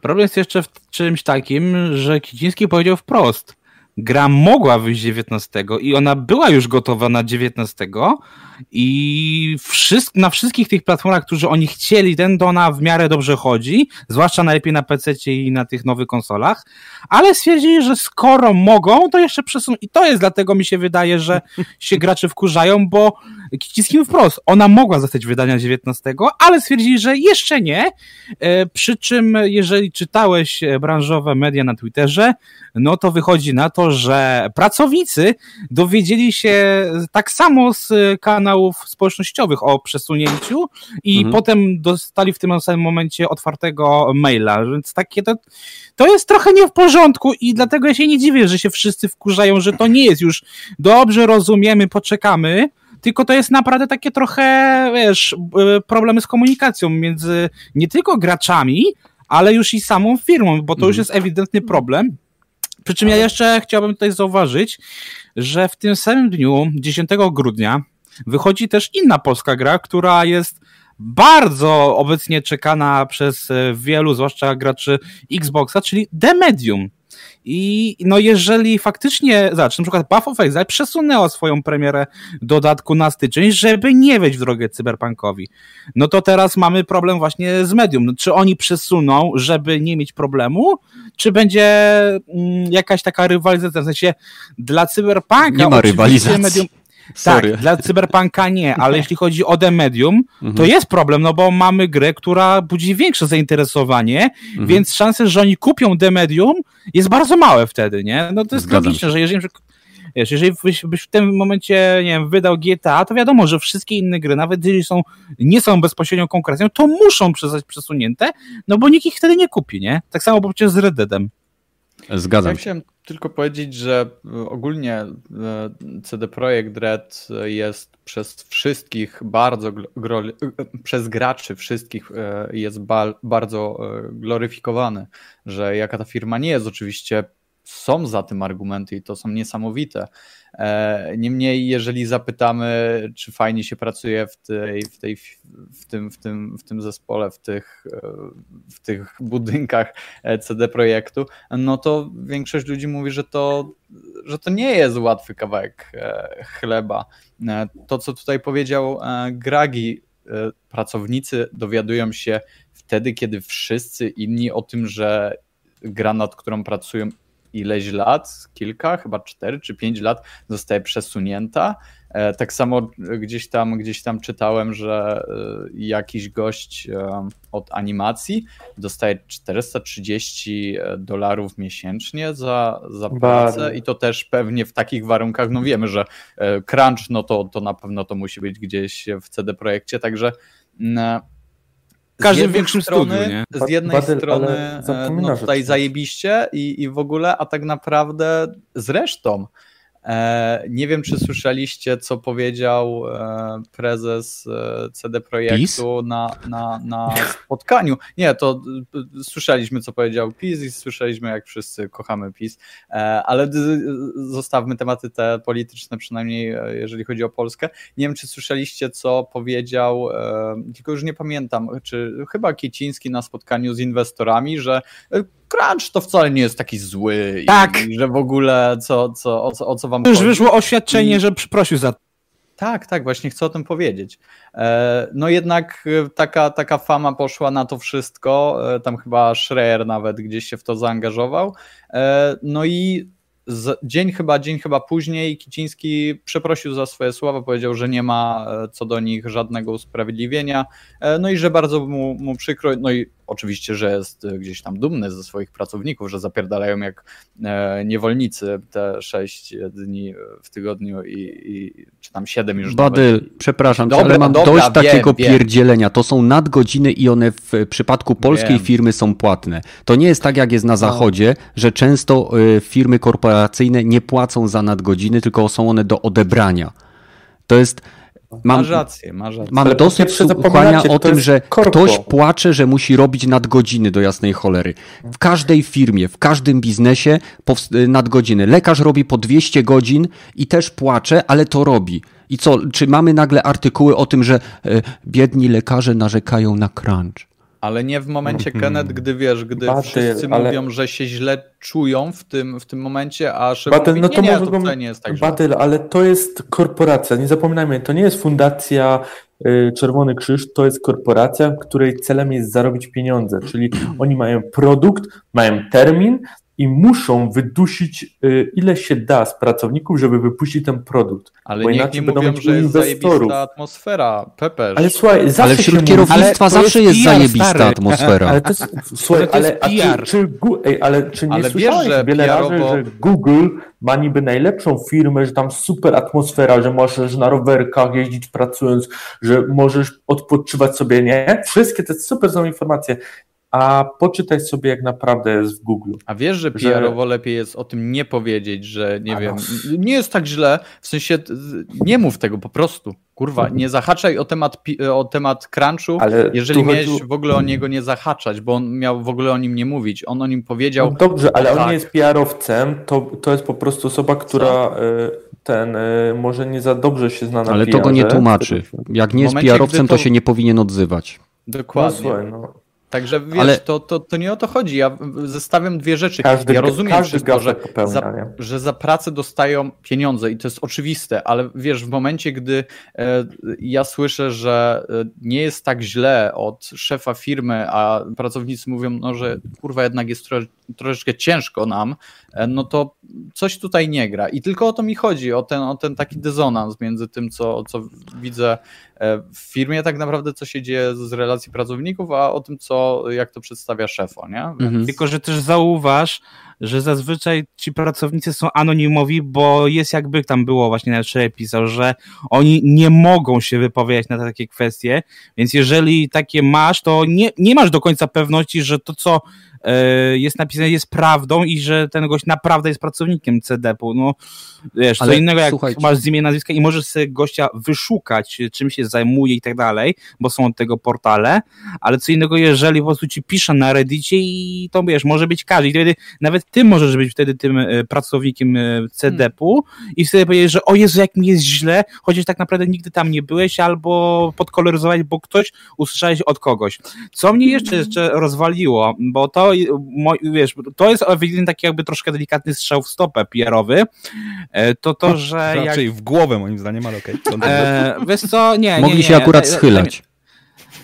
A: Problem jest jeszcze w czymś takim, że Kiciński powiedział wprost, gra mogła wyjść 19 i ona była już gotowa na 19 i na wszystkich tych platformach, którzy oni chcieli, ten to ona w miarę dobrze chodzi, zwłaszcza najlepiej na PC i na tych nowych konsolach, ale stwierdzili, że skoro mogą, to jeszcze przesuną. I to jest dlatego mi się wydaje, że się gracze wkurzają, bo Kicińskim wprost, ona mogła zostać wydania 19, ale stwierdzili, że jeszcze nie, e, przy czym jeżeli czytałeś branżowe media na Twitterze, no to wychodzi na to, że pracownicy dowiedzieli się tak samo z kanałów społecznościowych o przesunięciu i mhm. potem dostali w tym samym momencie otwartego maila, więc takie to, to jest trochę nie w porządku i dlatego ja się nie dziwię, że się wszyscy wkurzają, że to nie jest już dobrze rozumiemy, poczekamy, tylko to jest naprawdę takie trochę, wiesz, problemy z komunikacją między nie tylko graczami, ale już i samą firmą, bo to już mhm. jest ewidentny problem. Przy czym ja jeszcze chciałbym tutaj zauważyć, że w tym samym dniu, 10 grudnia, wychodzi też inna polska gra, która jest bardzo obecnie czekana przez wielu, zwłaszcza graczy Xboxa, czyli The Medium. I no jeżeli faktycznie, zobacz, na przykład Buff of Exile przesunęła swoją premierę dodatku na styczeń, żeby nie wejść w drogę cyberpunkowi. No to teraz mamy problem właśnie z medium. No, czy oni przesuną, żeby nie mieć problemu, czy będzie mm, jakaś taka rywalizacja? W sensie dla cyberpunka
D: nie ma rywalizacji. Medium,
A: Sorry. Tak, dla cyberpunka nie, ale <laughs> jeśli chodzi o The Medium, to mhm. jest problem, no bo mamy grę, która budzi większe zainteresowanie, mhm. więc szanse, że oni kupią The Medium jest bardzo małe wtedy, nie? No to jest Zgadzam logiczne, się. że jeżeli Wiesz, jeżeli byś, byś, w tym momencie, nie wiem, wydał GTA, to wiadomo, że wszystkie inne gry, nawet jeżeli są, nie są bezpośrednią konkurencją, to muszą zostać przesunięte, no bo nikt ich wtedy nie kupi, nie? Tak samo przecież z Red Deadem.
D: Zgadzam ja się.
E: Chciałem tylko powiedzieć, że e, ogólnie e, CD Projekt Red jest przez wszystkich bardzo, przez graczy wszystkich e, jest bardzo gloryfikowany, że jaka ta firma nie jest oczywiście są za tym argumenty i to są niesamowite. E, niemniej, jeżeli zapytamy, czy fajnie się pracuje w, tej, w, tej, w, tym, w, tym, w tym zespole, w tych, e, w tych budynkach e, CD Projektu, no to większość ludzi mówi, że to, że to nie jest łatwy kawałek chleba. To, co tutaj powiedział Gragi, pracownicy dowiadują się wtedy, kiedy wszyscy inni o tym, że gra, nad którą pracują, ileś lat, kilka, chyba cztery czy pięć lat zostaje przesunięta. E, tak samo gdzieś tam, gdzieś tam czytałem, że e, jakiś gość e, od animacji dostaje 430 dolarów miesięcznie za, za pracę i to też pewnie w takich warunkach, no wiemy, że crunch, no to, to na pewno to musi być gdzieś w CD Projekcie, także
A: w każdym większym strony, studiu, nie?
E: Z jednej Badyl, strony no, tutaj zajebiście i, i w ogóle, a tak naprawdę zresztą E, nie wiem, czy słyszeliście, co powiedział e, prezes e, CD Projektu na, na, na spotkaniu. Nie, to słyszeliśmy, co powiedział PiS i słyszeliśmy, jak wszyscy kochamy PiS, ale zostawmy tematy te polityczne, przynajmniej jeżeli chodzi o Polskę. Nie wiem, czy słyszeliście, co powiedział, tylko już nie pamiętam, czy chyba Kieciński na spotkaniu z inwestorami, że Crunch to wcale nie jest taki zły.
A: Tak.
E: I, że w ogóle co, co, o, co, o co wam
A: Już chodzi. wyszło oświadczenie, I... że przeprosił za
E: tak, tak, właśnie chcę o tym powiedzieć. E, no jednak e, taka, taka fama poszła na to wszystko, e, tam chyba Schreier nawet gdzieś się w to zaangażował. No i z, dzień chyba, dzień chyba później Kiciński przeprosił za swoje słowa, powiedział, że nie ma co do nich żadnego usprawiedliwienia, no i że bardzo mu, mu przykro, no i oczywiście, że jest e, gdzieś tam dumny ze swoich pracowników, że zapierdalają jak e, niewolnicy te sześć dni w tygodniu i, i czy tam siedem już.
D: Badyl, nawet. przepraszam, dobra, ale mam dobra, dość wiem, takiego wiem. pierdzielenia. To są nadgodziny i one w przypadku polskiej wiem. firmy są płatne. To nie jest tak, jak jest na no. zachodzie, że często e, firmy korporacyjne nie płacą za nadgodziny, tylko są one do odebrania. To jest
E: Mam, masz rację, masz rację.
D: Mam dosyć słuchania o tym, że korpo. ktoś płacze, że musi robić nadgodziny do jasnej cholery. W każdej firmie, w każdym biznesie nadgodziny. Lekarz robi po 200 godzin i też płacze, ale to robi. I co, czy mamy nagle artykuły o tym, że e, biedni lekarze narzekają na crunch?
E: Ale nie w momencie, mm -hmm. Kenneth, gdy wiesz, gdy Batyl, wszyscy ale... mówią, że się źle czują w tym, w tym momencie, a szef Batyl, mówi, no to nie, nie, to nie jest tak
C: Batyl, ale to jest korporacja, nie zapominajmy, to nie jest fundacja y, Czerwony Krzyż, to jest korporacja, której celem jest zarobić pieniądze, czyli oni mają produkt, mają termin, i muszą wydusić y, ile się da z pracowników, żeby wypuścić ten produkt.
E: Ale bo niech nie mówią, że jest zajebista atmosfera, Pepe.
D: Ale słuchaj, zawsze ale wśród kierownictwa zawsze jest, jest zajebista stary. atmosfera.
C: Ale to jest, słuchaj, ale, to jest PR. Czy, czy, ej, ale czy nie ale słyszałeś wiesz, że wiele razy, że Google ma niby najlepszą firmę, że tam super atmosfera, że możesz na rowerkach jeździć pracując, że możesz odpoczywać sobie, nie? Wszystkie te super są informacje a poczytaj sobie jak naprawdę jest w Google.
E: A wiesz, że PR-owo że... lepiej jest o tym nie powiedzieć, że nie a wiem, no. nie jest tak źle, w sensie nie mów tego po prostu. Kurwa, nie zahaczaj o temat, o temat crunchu, ale jeżeli miałeś w ogóle o niego nie zahaczać, bo on miał w ogóle o nim nie mówić. On o nim powiedział.
C: No dobrze, ale tak. on nie jest PR-owcem, to, to jest po prostu osoba, która Co? E, ten e, może nie za dobrze się zna na
D: Ale to go nie tłumaczy. Jak nie jest PR-owcem, to... to... się nie powinien odzywać.
E: Dokładnie. No, słuchaj, no. Także wiesz, Ale... to, to, to nie o to chodzi. Ja zestawiam dwie rzeczy. Każdy, ja rozumiem wszystko, że za, że za pracę dostają pieniądze i to jest oczywiste, ale wiesz, w momencie, gdy e, ja słyszę, że e, nie jest tak źle od szefa firmy, a pracownicy mówią, no, że kurwa jednak jest tro, troszeczkę ciężko nam, e, no to coś tutaj nie gra. I tylko o to mi chodzi, o ten, o ten taki dysonans między tym, co, co widzę w firmie tak naprawdę, co się dzieje z relacji pracowników, a o tym, co, jak to przedstawia szefo, nie?
A: Mhm. Tylko, że też zauważ, że zazwyczaj ci pracownicy są anonimowi, bo jest jakby tam było właśnie na wczoraj pisał, że oni nie mogą się wypowiadać na takie kwestie, więc jeżeli takie masz, to nie, nie masz do końca pewności, że to, co E, jest napisane, jest prawdą i że ten gość naprawdę jest pracownikiem CDP-u. No, wiesz, Ale co innego jak słuchajcie. masz z imienia, nazwiska i możesz sobie gościa wyszukać, czym się zajmuje i tak dalej, bo są od tego portale, ale co innego, jeżeli po prostu ci pisze na Reddicie i to wiesz, może być każdy i wtedy nawet ty możesz być wtedy tym e, pracownikiem e, CDP-u i wtedy powiedzieć, że o Jezu, jak mi jest źle, chociaż tak naprawdę nigdy tam nie byłeś, albo podkoloryzować, bo ktoś usłyszałeś od kogoś. Co mnie jeszcze, jeszcze rozwaliło, bo to wiesz, to jest ewidentnie taki jakby troszkę delikatny strzał w stopę PR-owy, e, to to, że...
B: Raczej jak... w głowę moim zdaniem, ale okej. Okay. E,
A: wiesz co, nie,
D: Mogli
A: nie,
D: się akurat schylać.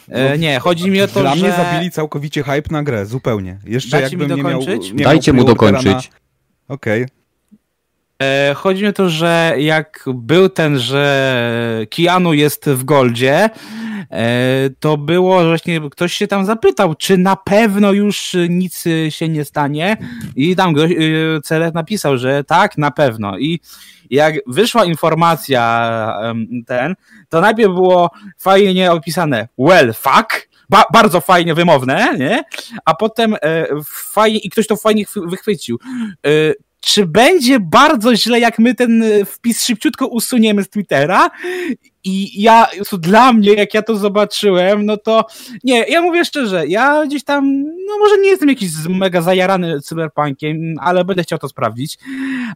A: E, nie, chodzi mi o to,
B: Dla
A: że...
B: mnie zabili całkowicie hype na grę, zupełnie. Jeszcze Dajcie jakbym nie miał... Nie
D: Dajcie mu dokończyć. Na...
B: Okej. Okay.
A: E, chodzi mi o to, że jak był ten, że Keanu jest w Goldzie, e, to było, że właśnie ktoś się tam zapytał, czy na pewno już nic się nie stanie i tam ktoś, Celek napisał, że tak, na pewno i jak wyszła informacja ten, to najpierw było fajnie opisane well fuck, ba bardzo fajnie wymowne, nie? A potem e, fajnie, i ktoś to fajnie wychwycił czy będzie bardzo źle, jak my ten wpis szybciutko usuniemy z Twittera i ja, dla mnie, jak ja to zobaczyłem, no to nie, ja mówię szczerze, ja gdzieś tam, no może nie jestem jakiś mega zajarany cyberpunkiem, ale będę chciał to sprawdzić,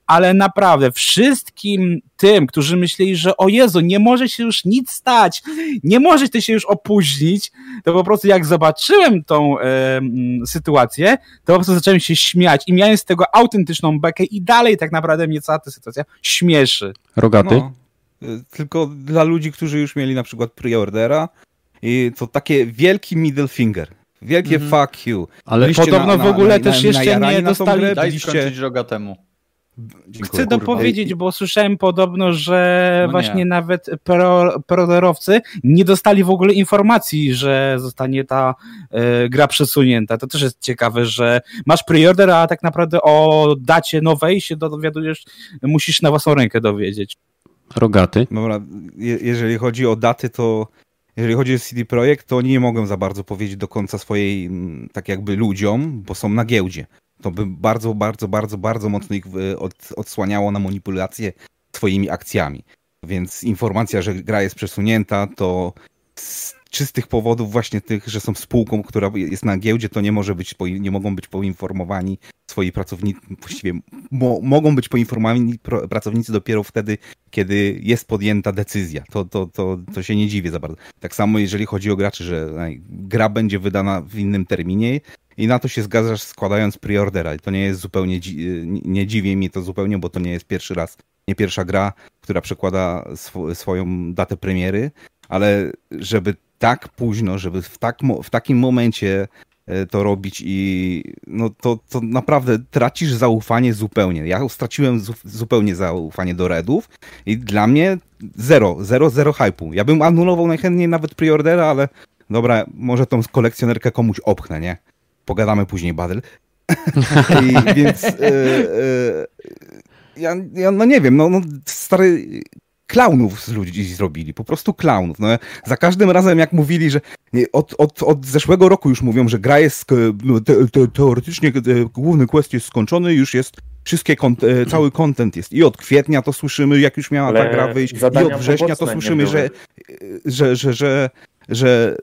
A: ale naprawdę wszystkim tym, którzy myśleli, że o Jezu, nie może się już nic stać, nie może się już opóźnić, to po prostu jak zobaczyłem tą e, sytuację, to po prostu zacząłem się śmiać i miałem z tego autentyczną bekę i dalej tak naprawdę mnie cała ta sytuacja śmieszy.
D: Rogaty?
B: No. Y, tylko dla ludzi, którzy już mieli na przykład preordera i to takie wielki middle finger. Wielkie mm -hmm. fuck you.
A: Ale Byliście podobno na, na, w ogóle na, też jeszcze nie dostali...
E: Grę, Daj byliście... skończyć rogatemu.
A: Dziękuję, Chcę dopowiedzieć, bo słyszałem podobno, że no właśnie nawet proderowcy nie dostali w ogóle informacji, że zostanie ta e, gra przesunięta. To też jest ciekawe, że masz preorder, a tak naprawdę o dacie nowej się dowiadujesz, musisz na własną rękę dowiedzieć.
D: Rogaty.
B: Dobra, je, jeżeli chodzi o daty, to jeżeli chodzi o CD Projekt, to nie mogą za bardzo powiedzieć do końca swojej, mm, tak jakby ludziom, bo są na giełdzie. To by bardzo, bardzo, bardzo, bardzo mocno ich od, odsłaniało na manipulację swoimi akcjami. Więc informacja, że gra jest przesunięta, to czystych powodów właśnie tych, że są spółką, która jest na giełdzie, to nie może być, nie mogą być poinformowani swoi pracownicy, właściwie mo, mogą być poinformowani pracownicy dopiero wtedy, kiedy jest podjęta decyzja. To, to, to, to się nie dziwię za bardzo. Tak samo jeżeli chodzi o graczy, że gra będzie wydana w innym terminie, i na to się zgadzasz składając preordera. I to nie jest zupełnie, nie dziwi mi to zupełnie, bo to nie jest pierwszy raz, nie pierwsza gra, która przekłada sw swoją datę premiery, ale żeby tak późno, żeby w, tak, w takim momencie e, to robić i no to, to naprawdę tracisz zaufanie zupełnie. Ja straciłem zu, zupełnie zaufanie do Redów i dla mnie zero, zero, zero hype'u. Ja bym anulował najchętniej nawet preordera, ale dobra, może tą kolekcjonerkę komuś opchnę, nie? Pogadamy później, Badel. <laughs> I, więc yy, yy, ja, ja, no nie wiem, no, no stary klaunów z ludzi zrobili, po prostu klaunów. No, za każdym razem jak mówili, że od, od, od zeszłego roku już mówią, że gra jest no, te, te, teoretycznie główny quest jest skończony, już jest wszystkie, e, cały content jest. I od kwietnia to słyszymy, jak już miała Ale ta gra wyjść, i od września to słyszymy, że, że, że, że, że,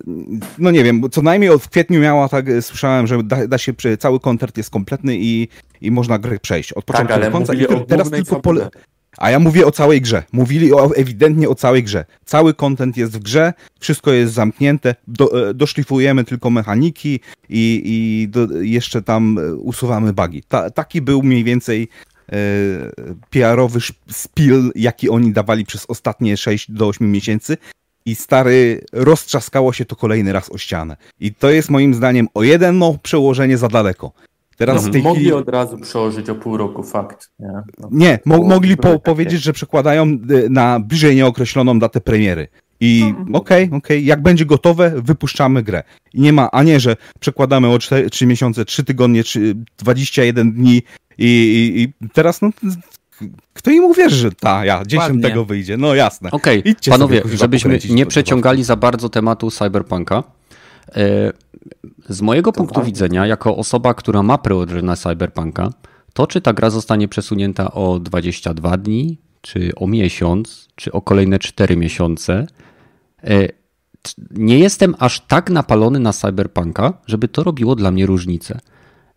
B: no nie wiem, co najmniej od kwietniu miała, tak słyszałem, że da, da się, cały content jest kompletny i, i można grę przejść od początku tak, do końca. I teraz tylko pole, a ja mówię o całej grze. Mówili o, ewidentnie o całej grze. Cały content jest w grze, wszystko jest zamknięte, do, e, doszlifujemy tylko mechaniki i, i do, jeszcze tam e, usuwamy bugi. Ta, taki był mniej więcej e, PR-owy spill, jaki oni dawali przez ostatnie 6 do 8 miesięcy i stary, roztrzaskało się to kolejny raz o ścianę. I to jest moim zdaniem o jedno przełożenie za daleko.
C: Teraz no, tej mogli chwili... od razu przełożyć o pół roku, fakt. Nie,
B: no, nie mo mogli po powiedzieć, że przekładają y, na bliżej nieokreśloną datę premiery. I okej, no. okej, okay, okay, jak będzie gotowe, wypuszczamy grę. I nie ma, a nie, że przekładamy o 4, 3 miesiące, 3 tygodnie, 3, 21 dni i, i, i teraz no kto im uwierzy, że ta, ja, dzieciom Ładnie. tego wyjdzie, no jasne.
D: Okej, okay. panowie, żebyśmy nie przeciągali za bardzo tematu Cyberpunka, z mojego to punktu widzenia, jako osoba, która ma preorder na Cyberpunka, to czy ta gra zostanie przesunięta o 22 dni, czy o miesiąc, czy o kolejne 4 miesiące, e, nie jestem aż tak napalony na Cyberpunka, żeby to robiło dla mnie różnicę.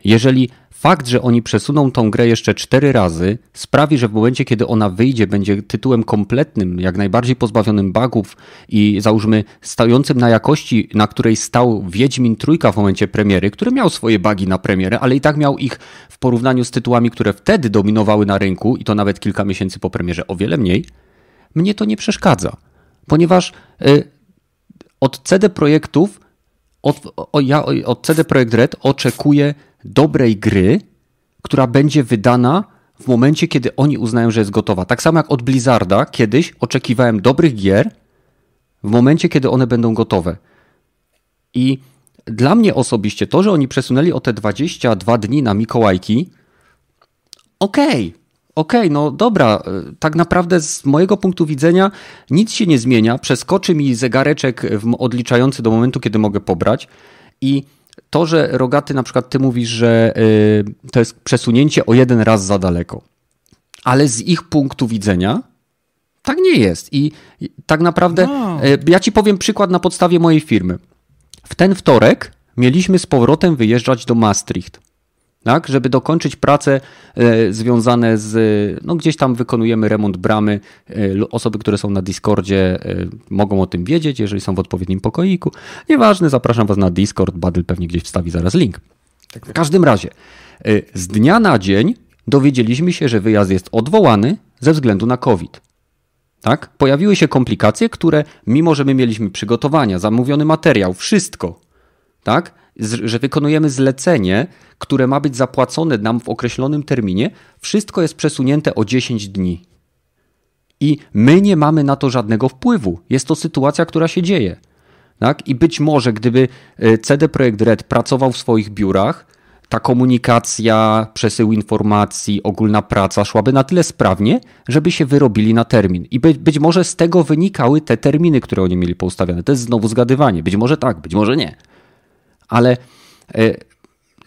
D: Jeżeli Fakt, że oni przesuną tą grę jeszcze cztery razy, sprawi, że w momencie, kiedy ona wyjdzie, będzie tytułem kompletnym, jak najbardziej pozbawionym bugów i załóżmy stającym na jakości, na której stał Wiedźmin Trójka w momencie premiery, który miał swoje bugi na premierę, ale i tak miał ich w porównaniu z tytułami, które wtedy dominowały na rynku i to nawet kilka miesięcy po premierze o wiele mniej, mnie to nie przeszkadza, ponieważ y, od CD Projektów od, o, ja od CD Projekt Red oczekuję dobrej gry, która będzie wydana w momencie, kiedy oni uznają, że jest gotowa. Tak samo jak od Blizzarda kiedyś oczekiwałem dobrych gier w momencie, kiedy one będą gotowe. I dla mnie osobiście to, że oni przesunęli o te 22 dni na Mikołajki, okej, okay, okej, okay, no dobra, tak naprawdę z mojego punktu widzenia nic się nie zmienia. Przeskoczy mi zegareczek odliczający do momentu, kiedy mogę pobrać i to, że Rogaty na przykład ty mówisz, że y, to jest przesunięcie o jeden raz za daleko, ale z ich punktu widzenia tak nie jest. I tak naprawdę
B: No.
D: y, ja ci powiem przykład na podstawie mojej firmy. W ten wtorek mieliśmy z powrotem wyjeżdżać do Maastricht. Tak, żeby dokończyć prace e, związane z. No, gdzieś tam wykonujemy remont bramy. E, osoby, które są na Discordzie, e, mogą o tym wiedzieć, jeżeli są w odpowiednim pokoiku. Nieważne, zapraszam Was na Discord. Badel pewnie gdzieś wstawi zaraz link. W każdym razie, z dnia na dzień dowiedzieliśmy się, że wyjazd jest odwołany ze względu na COVID. Tak? Pojawiły się komplikacje, które, mimo że my mieliśmy przygotowania, zamówiony materiał, wszystko, tak? Z- że wykonujemy zlecenie, które ma być zapłacone nam w określonym terminie, wszystko jest przesunięte o 10 dni. I my nie mamy na to żadnego wpływu. Jest to sytuacja, która się dzieje. Tak? I być może, gdyby e, CD Projekt Red pracował w swoich biurach, ta komunikacja, przesył informacji, ogólna praca szłaby na tyle sprawnie, żeby się wyrobili na termin. I być, być może z tego wynikały te terminy, które oni mieli poustawiane. To jest znowu zgadywanie. Być może tak, być może nie. Ale e,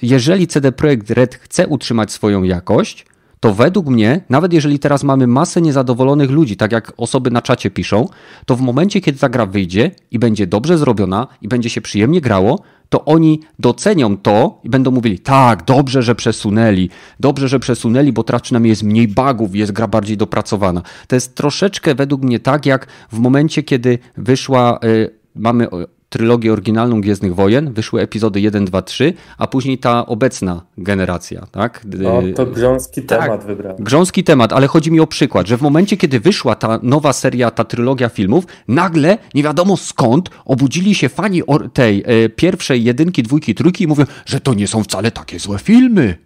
D: jeżeli CD Projekt Red chce utrzymać swoją jakość, to według mnie, nawet jeżeli teraz mamy masę niezadowolonych ludzi, tak jak osoby na czacie piszą, to w momencie, kiedy ta gra wyjdzie i będzie dobrze zrobiona i będzie się przyjemnie grało, to oni docenią to i będą mówili, tak, dobrze, że przesunęli, dobrze, że przesunęli, bo teraz przynajmniej jest mniej bugów, jest gra bardziej dopracowana. To jest troszeczkę według mnie tak, jak w momencie, kiedy wyszła, y, mamy o, trylogię oryginalną Gwiezdnych Wojen, wyszły epizody 1, 2, 3, a później ta obecna generacja, tak?
C: No, to grząski
A: tak.
C: temat wybrałem.
D: Grząski temat, ale chodzi mi o przykład, że w momencie, kiedy wyszła ta nowa seria, ta trylogia filmów, nagle, nie wiadomo skąd, obudzili się fani tej e, pierwszej jedynki, dwójki, trójki i mówią, że to nie są wcale takie złe filmy.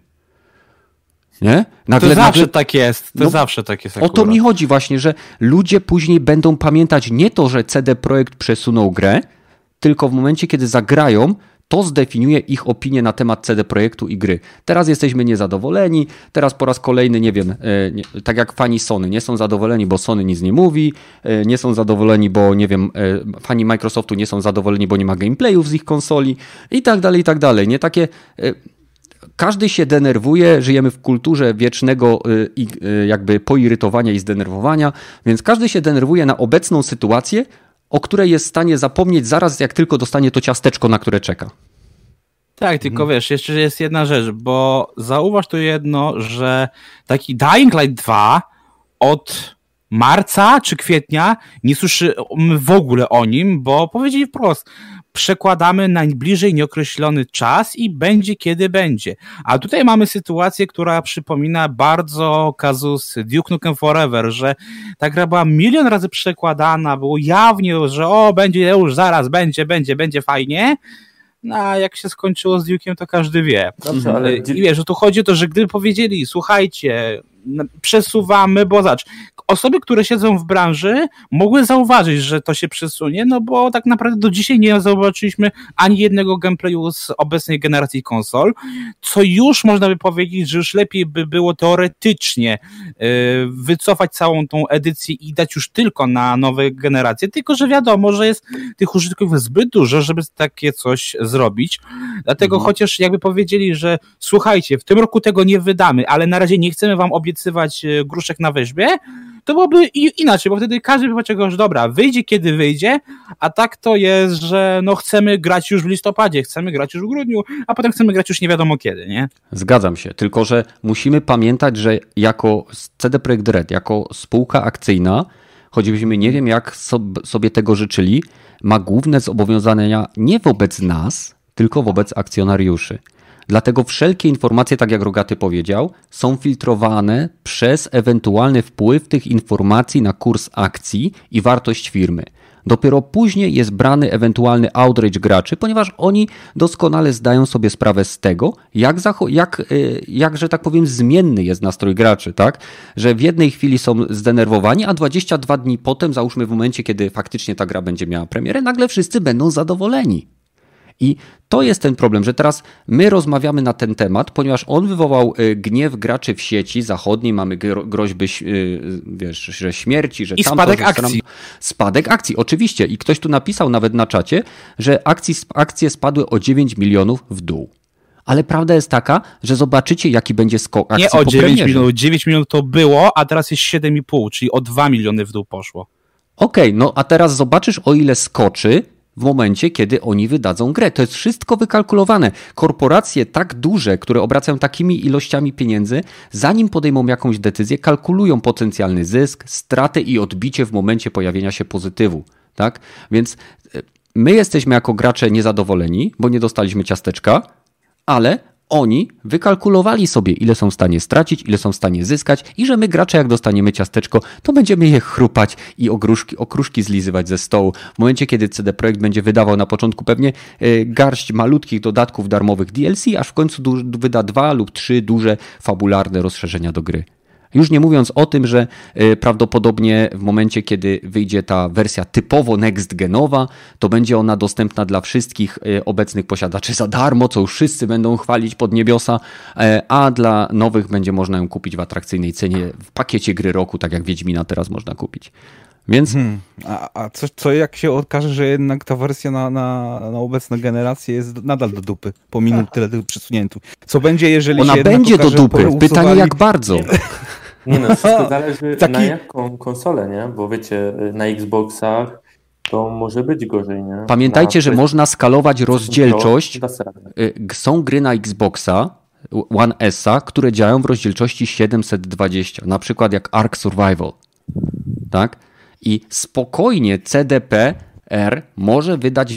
D: Nie?
A: To
D: Nagle,
A: zawsze
D: nagle,
A: tak jest. To
D: No,
A: zawsze tak jest.
D: o to
A: akurat.
D: mi chodzi właśnie, że ludzie później będą pamiętać nie to, że CD Projekt przesunął grę, tylko w momencie, kiedy zagrają, to zdefiniuje ich opinię na temat CD Projektu i gry. Teraz jesteśmy niezadowoleni, teraz po raz kolejny, nie wiem, e, nie, tak jak fani Sony, nie są zadowoleni, bo Sony nic nie mówi, e, nie są zadowoleni, bo nie wiem, e, fani Microsoftu nie są zadowoleni, bo nie ma gameplayów z ich konsoli i tak dalej, i tak dalej. Nie takie każdy się denerwuje, żyjemy w kulturze wiecznego jakby poirytowania i zdenerwowania, więc każdy się denerwuje na obecną sytuację, o której jest w stanie zapomnieć zaraz, jak tylko dostanie to ciasteczko, na które czeka.
A: Tak, tylko wiesz, jeszcze jest jedna rzecz, bo zauważ tu jedno, że taki Dying Light 2 od marca czy kwietnia nie słyszymy w ogóle o nim, bo powiedzieli wprost, przekładamy na bliżej nieokreślony czas i będzie kiedy będzie. A tutaj mamy sytuację, która przypomina bardzo kazus Duke Nukem Forever, że ta gra była milion razy przekładana, było jawnie, że o, będzie już zaraz, będzie, będzie, będzie fajnie, no a jak się skończyło z Duke'iem, to każdy wie.
C: Dobrze,
A: Ale
C: ale
A: I wiesz, że tu chodzi o to, że gdyby powiedzieli, słuchajcie, przesuwamy, bo zacz, osoby, które siedzą w branży, mogły zauważyć, że to się przesunie, no bo tak naprawdę do dzisiaj nie zobaczyliśmy ani jednego gameplayu z obecnej generacji konsol, co już można by powiedzieć, że już lepiej by było teoretycznie yy, wycofać całą tą edycję i dać już tylko na nowe generacje, tylko że wiadomo, że jest tych użytkowników zbyt dużo, żeby takie coś zrobić. Dlatego chociaż jakby powiedzieli, że słuchajcie, w tym roku tego nie wydamy, ale na razie nie chcemy wam obiecywać e, gruszek na weźmie, to byłoby inaczej, bo wtedy każdy by powiedział, że dobra, wyjdzie kiedy wyjdzie, a tak to jest, że no chcemy grać już w listopadzie, chcemy grać już w grudniu, a potem chcemy grać już nie wiadomo kiedy, nie?
D: Zgadzam się, tylko że musimy pamiętać, że jako CD Projekt Red, jako spółka akcyjna, choćbyśmy nie wiem jak sob- sobie tego życzyli, ma główne zobowiązania nie wobec nas, tylko wobec akcjonariuszy. Dlatego wszelkie informacje, tak jak Rogaty powiedział, są filtrowane przez ewentualny wpływ tych informacji na kurs akcji i wartość firmy. Dopiero później jest brany ewentualny outrage graczy, ponieważ oni doskonale zdają sobie sprawę z tego, jak, jak, y, jak że tak powiem, zmienny jest nastrój graczy, tak? Że w jednej chwili są zdenerwowani, a 22 dni potem, załóżmy w momencie, kiedy faktycznie ta gra będzie miała premierę, nagle wszyscy będą zadowoleni. I to jest ten problem, że teraz my rozmawiamy na ten temat, ponieważ on wywołał y, gniew graczy w sieci zachodniej, mamy groźby, y, wiesz, że śmierci, że
A: I
D: tamto,
A: spadek
D: że
A: akcji.
D: Spadek akcji, oczywiście. I ktoś tu napisał nawet na czacie, że akcji, akcje spadły o 9 milionów w dół. Ale prawda jest taka, że zobaczycie, jaki będzie skok akcji
A: Nie o
D: po
A: 9
D: premierze.
A: milionów, 9 milionów to było, a teraz jest 7,5, czyli o 2 miliony w dół poszło.
D: Okej, okay, no a teraz zobaczysz, o ile skoczy w momencie, kiedy oni wydadzą grę. To jest wszystko wykalkulowane. Korporacje tak duże, które obracają takimi ilościami pieniędzy, zanim podejmą jakąś decyzję, kalkulują potencjalny zysk, stratę i odbicie w momencie pojawienia się pozytywu. Tak? Więc e, my jesteśmy jako gracze niezadowoleni, bo nie dostaliśmy ciasteczka, ale oni wykalkulowali sobie, ile są w stanie stracić, ile są w stanie zyskać i że my gracze, jak dostaniemy ciasteczko, to będziemy je chrupać i ogróżki, okruszki zlizywać ze stołu. W momencie, kiedy CD Projekt będzie wydawał na początku pewnie e, garść malutkich dodatków darmowych DLC, aż w końcu wyda dwa lub trzy duże, fabularne rozszerzenia do gry. Już nie mówiąc o tym, że y, prawdopodobnie w momencie, kiedy wyjdzie ta wersja typowo next-genowa, to będzie ona dostępna dla wszystkich y, obecnych posiadaczy za darmo, co już wszyscy będą chwalić pod niebiosa, e, a dla nowych będzie można ją kupić w atrakcyjnej cenie w pakiecie gry roku, tak jak Wiedźmina teraz można kupić. Więc. Hmm.
B: A, a co, co jak się okaże, że jednak ta wersja na, na, na obecne generacje jest nadal do dupy, pomimo tyle tych przesuniętych. Co będzie, jeżeli
D: Ona
B: się
D: będzie do dupy. Pytanie jak bardzo. <laughs>
C: Nie no, wszystko <laughs> zależy Taki... na jaką konsolę, nie? Bo wiecie, na Xboxach to może być gorzej, nie?
D: Pamiętajcie, na... że można skalować rozdzielczość. Y, są gry na Xboxa, One S, które działają w rozdzielczości 720, na przykład jak Ark Survival. Tak? I spokojnie CDP R może wydać, y,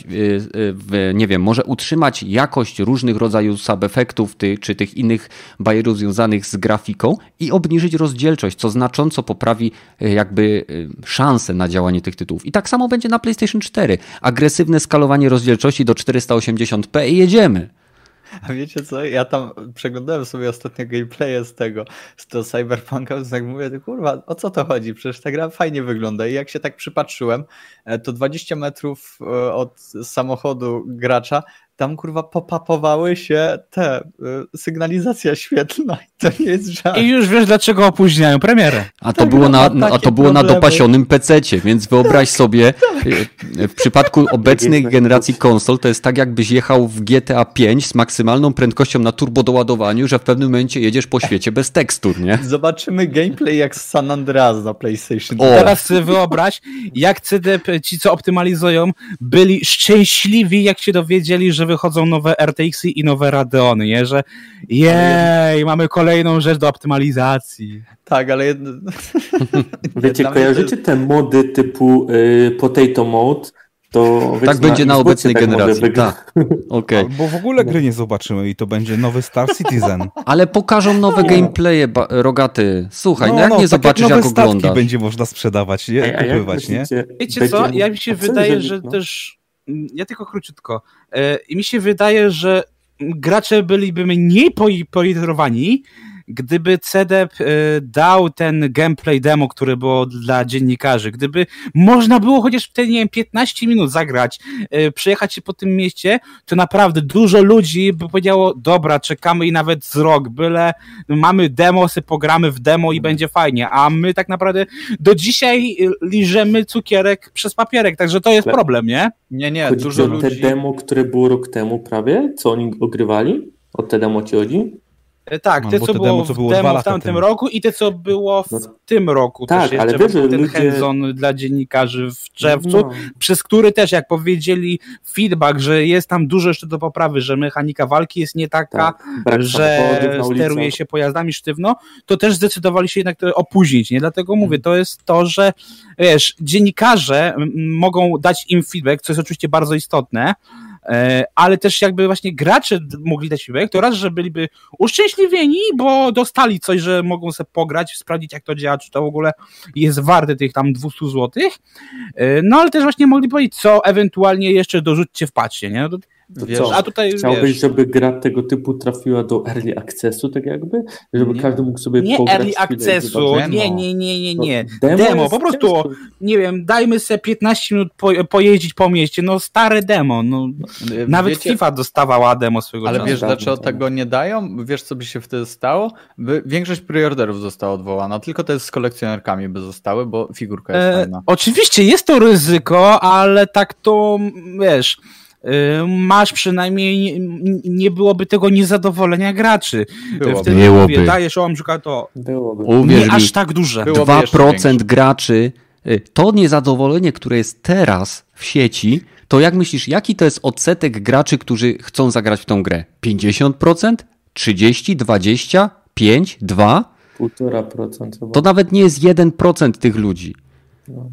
D: y, nie wiem, może utrzymać jakość różnych rodzajów subefektów ty, czy tych innych bajerów związanych z grafiką i obniżyć rozdzielczość, co znacząco poprawi y, jakby szanse na działanie tych tytułów. I tak samo będzie na PlayStation 4. Agresywne skalowanie rozdzielczości do 480p i jedziemy.
E: A wiecie co, ja tam przeglądałem sobie ostatnio gameplaye z tego, z tego Cyberpunka, więc tak mówię, kurwa, o co to chodzi? Przecież ta gra fajnie wygląda i jak się tak przypatrzyłem, e, to 20 metrów e, od samochodu gracza tam kurwa popapowały się te y, sygnalizacja świetlna i to nie jest żart.
A: I już wiesz dlaczego opóźniają premierę.
D: A to tak, było na, a to było na dopasionym PC-cie, więc wyobraź tak, sobie tak. w przypadku <laughs> obecnej generacji konsol to jest tak jakbyś jechał w GTA 5 z maksymalną prędkością na turbodoładowaniu, że w pewnym momencie jedziesz po świecie bez tekstur, nie?
E: Zobaczymy gameplay jak z San Andreas na PlayStation.
A: O. Teraz sobie wyobraź, jak CD, ci co optymalizują, byli szczęśliwi jak się dowiedzieli, że wychodzą nowe RTX-y i nowe Radeony, nie? Że jej, mamy kolejną rzecz do optymalizacji.
E: Tak, ale jedno... <laughs>
C: Wiecie, kojarzycie te mody typu y, Potato Mode? To
D: tak będzie na, na obecnej tak generacji. Tak.
B: Okay. Bo w ogóle gry nie zobaczymy i to będzie nowy Star Citizen. <laughs>
D: Ale pokażą nowe no. gameplaye, rogaty. Słuchaj, no, no jak no, nie tak zobaczysz, jak, jak oglądasz.
B: będzie można sprzedawać, nie? Kupywać, nie?
A: Wiecie co, ja mi się wydaje, że no. też ja tylko króciutko. E, I mi się wydaje, że gracze byliby mniej poirowani, gdyby CDEP e, dał ten gameplay demo, które było dla dziennikarzy, gdyby można było chociaż w te, nie wiem, 15 minut zagrać, e, przejechać się po tym mieście, to naprawdę dużo ludzi by powiedziało, dobra, czekamy i nawet z rok, byle mamy demo, sobie pogramy w demo i będzie fajnie, a my tak naprawdę do dzisiaj liżemy cukierek przez papierek, także to jest problem, nie?
E: Nie, nie, chodzi dużo ludzi...
C: te demo, które było rok temu prawie, co oni ogrywali? O te demo ci chodzi?
A: E, tak, no, te, co, było demo, co było w demo w tamtym temu. roku i te, co było w no. tym roku.
C: Tak,
A: też
C: ale wiesz, że
A: ten
C: ludzie...
A: hands dla dziennikarzy w czerwcu, no. przez który też, jak powiedzieli, feedback, że jest tam dużo jeszcze do poprawy, że mechanika walki jest nie taka, tak, że steruje się pojazdami sztywno, to też zdecydowali się jednak to opóźnić, nie? Dlatego mówię, mhm. to jest to, że wiesz, dziennikarze mogą dać im feedback, co jest oczywiście bardzo istotne, ale też jakby właśnie gracze mogli dać feedback, to raz, że byliby uszczęśliwieni, bo dostali coś, że mogą sobie pograć, sprawdzić jak to działa, czy to w ogóle jest warte tych tam 200 zł, e, no ale też właśnie mogli powiedzieć, co ewentualnie jeszcze dorzućcie w pacie, nie? No
E: Wiesz,
C: co?
A: A tutaj
C: Chciałbyś,
A: wiesz,
C: żeby gra tego typu trafiła do early accessu, tak jakby? Żeby
E: Nie.
C: każdy mógł sobie
A: nie
C: pograć
A: early accessu, nie, nie, nie, nie, nie.
C: No,
A: Demo,
C: jest
A: po prostu,
C: ciężko.
A: nie wiem, dajmy sobie 15 minut po, pojeździć po mieście, no stare demo, no nawet
E: wiecie,
A: FIFA dostawała demo swojego
E: Ale
A: czasu.
E: wiesz, dlaczego tego nie dają? Wiesz, co by się wtedy stało? By większość preorderów została odwołana, tylko te z kolekcjonerkami by zostały, bo figurka jest
A: E,
E: fajna.
A: oczywiście jest to ryzyko, ale tak to wiesz. E, Masz przynajmniej, nie- byłoby tego niezadowolenia graczy.
E: Byłoby.
A: Wtedy
D: Byłoby.
A: mówię, dajesz Omżuka to
C: Byłoby.
D: Uwierz
A: nie aż tak duże.
E: Było- Byłoby jeszcze
D: 2%
E: większe.
D: graczy, y, to niezadowolenie, które jest teraz w sieci, to jak myślisz, jaki to jest odsetek graczy, którzy chcą zagrać w tą grę? 50%? 30? 20? 5? 2?
C: 1,5% chyba.
D: To nawet nie jest 1% tych ludzi.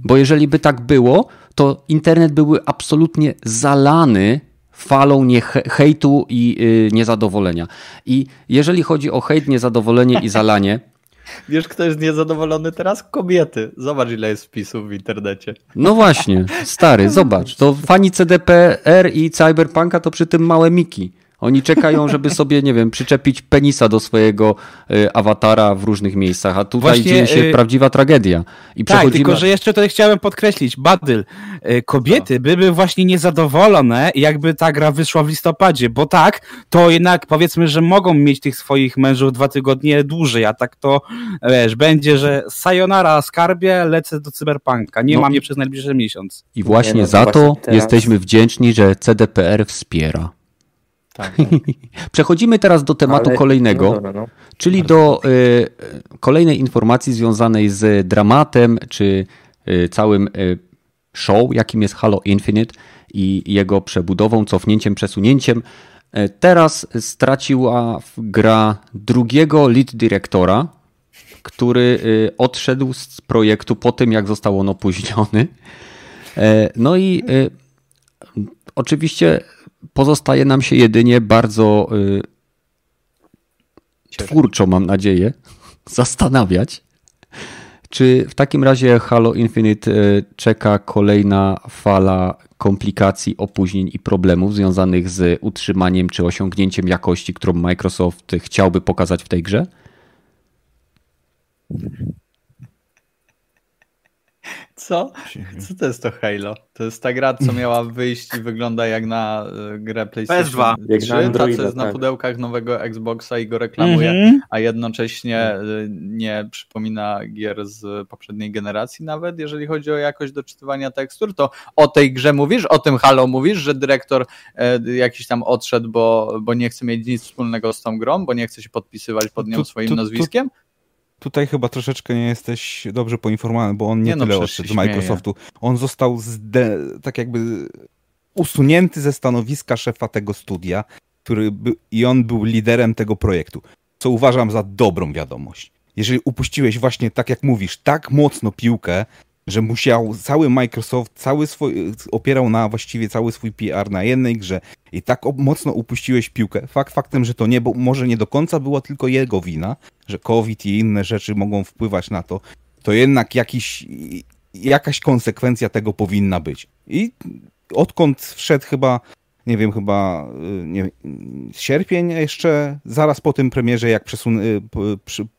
D: Bo jeżeli by tak było, to internet byłby absolutnie zalany falą nie he- hejtu i y, niezadowolenia. I jeżeli chodzi o hejt, niezadolenie i zalanie, <laughs>
E: Wiesz, kto jest niezadowolony teraz? Kobiety. Zobacz, ile jest wpisów w internecie.
D: no właśnie, stary, <laughs> zobacz, to fani CDPR i Cyberpunka to przy tym małe miki. Oni czekają, żeby sobie, nie wiem, przyczepić penisa do swojego y, awatara w różnych miejscach, a tutaj
A: Właśnie,
D: dzieje się
A: y,
D: prawdziwa tragedia. I
A: Tak,
D: przechodzimy...
A: tylko że jeszcze tutaj chciałem podkreślić, Badyl, e, kobiety były właśnie niezadowolone, jakby ta gra wyszła w listopadzie, bo tak, to jednak powiedzmy, że mogą mieć tych swoich mężów dwa tygodnie dłużej, a tak to, wiesz, będzie, że sayonara skarbie, lecę do cyberpunka, nie
D: No
A: mam
D: i-
A: je przez najbliższy miesiąc.
D: I właśnie
C: Nie, no,
D: za to
C: właśnie teraz-
D: jesteśmy wdzięczni, że CDPR wspiera.
E: Tak. <laughs>
D: Przechodzimy teraz do tematu
C: Ale-
D: kolejnego,
C: No dobra, no.
D: czyli do y, kolejnej informacji związanej z dramatem, czy y, całym y, show, jakim jest Halo Infinite i jego przebudową, cofnięciem, przesunięciem. Teraz straciła gra drugiego lead dyrektora, który odszedł z projektu po tym, jak został on opóźniony. No i oczywiście pozostaje nam się jedynie bardzo y, twórczo, mam nadzieję, <laughs> zastanawiać, czy w takim razie Halo Infinite y, czeka kolejna fala komplikacji, opóźnień i problemów związanych z utrzymaniem czy osiągnięciem jakości, którą Microsoft chciałby pokazać w tej grze?
E: Co? Co to jest to Halo? To jest ta gra, co miała <laughs> wyjść i wygląda jak na y, grę PlayStation
A: PS2.
C: Jak na
E: 3, ta co
C: Androida,
E: jest na
C: tak.
E: pudełkach nowego Xboxa i go reklamuje,
A: Mhm.
E: a jednocześnie y, nie przypomina gier z poprzedniej generacji nawet, jeżeli chodzi o jakość doczytywania tekstur, to o tej grze mówisz, o tym Halo mówisz, że dyrektor e, jakiś tam odszedł, bo, bo nie chce mieć nic wspólnego z tą grą, bo nie chce się podpisywać pod nią
B: Tu-
E: swoim nazwiskiem?
B: Tutaj chyba troszeczkę nie jesteś dobrze poinformowany, bo on nie,
E: Nie no,
B: tyle
E: przecież
B: odszedł z. Microsoftu. On został zde, tak jakby usunięty ze stanowiska szefa tego studia, który by, i on był liderem tego projektu, co uważam za dobrą wiadomość. Jeżeli upuściłeś właśnie, tak jak mówisz, tak mocno piłkę, że musiał cały Microsoft, cały swój, opierał na właściwie cały swój PR na jednej grze i tak mocno upuściłeś piłkę. Fakt faktem, że to nie, bo może nie do końca była tylko jego wina, że COVID i inne rzeczy mogą wpływać na to, to jednak jakiś, jakaś konsekwencja tego powinna być. I odkąd wszedł chyba, nie wiem, chyba y, nie, sierpień jeszcze, zaraz po tym premierze, jak, przesun, y,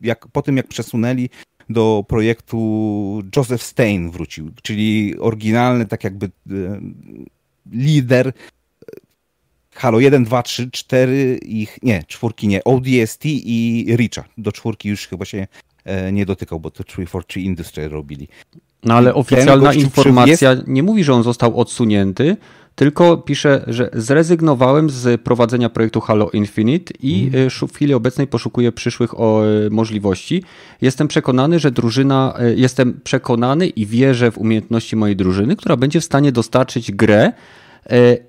B: jak po tym jak przesunęli do projektu Joseph Stein wrócił, czyli oryginalny tak jakby y, lider Halo 1, 2, 3, 4 ich, nie, czwórki nie, ODST i Richa. Do czwórki już chyba się e, nie dotykał, bo to 343 Industry robili.
D: No ale oficjalna informacja nie mówi, że on został odsunięty, tylko pisze, że zrezygnowałem z prowadzenia projektu Halo Infinite i y, szu- w chwili obecnej poszukuję przyszłych o, y, możliwości. Jestem przekonany, że drużyna, y, jestem przekonany i wierzę w umiejętności mojej drużyny, która będzie w stanie dostarczyć grę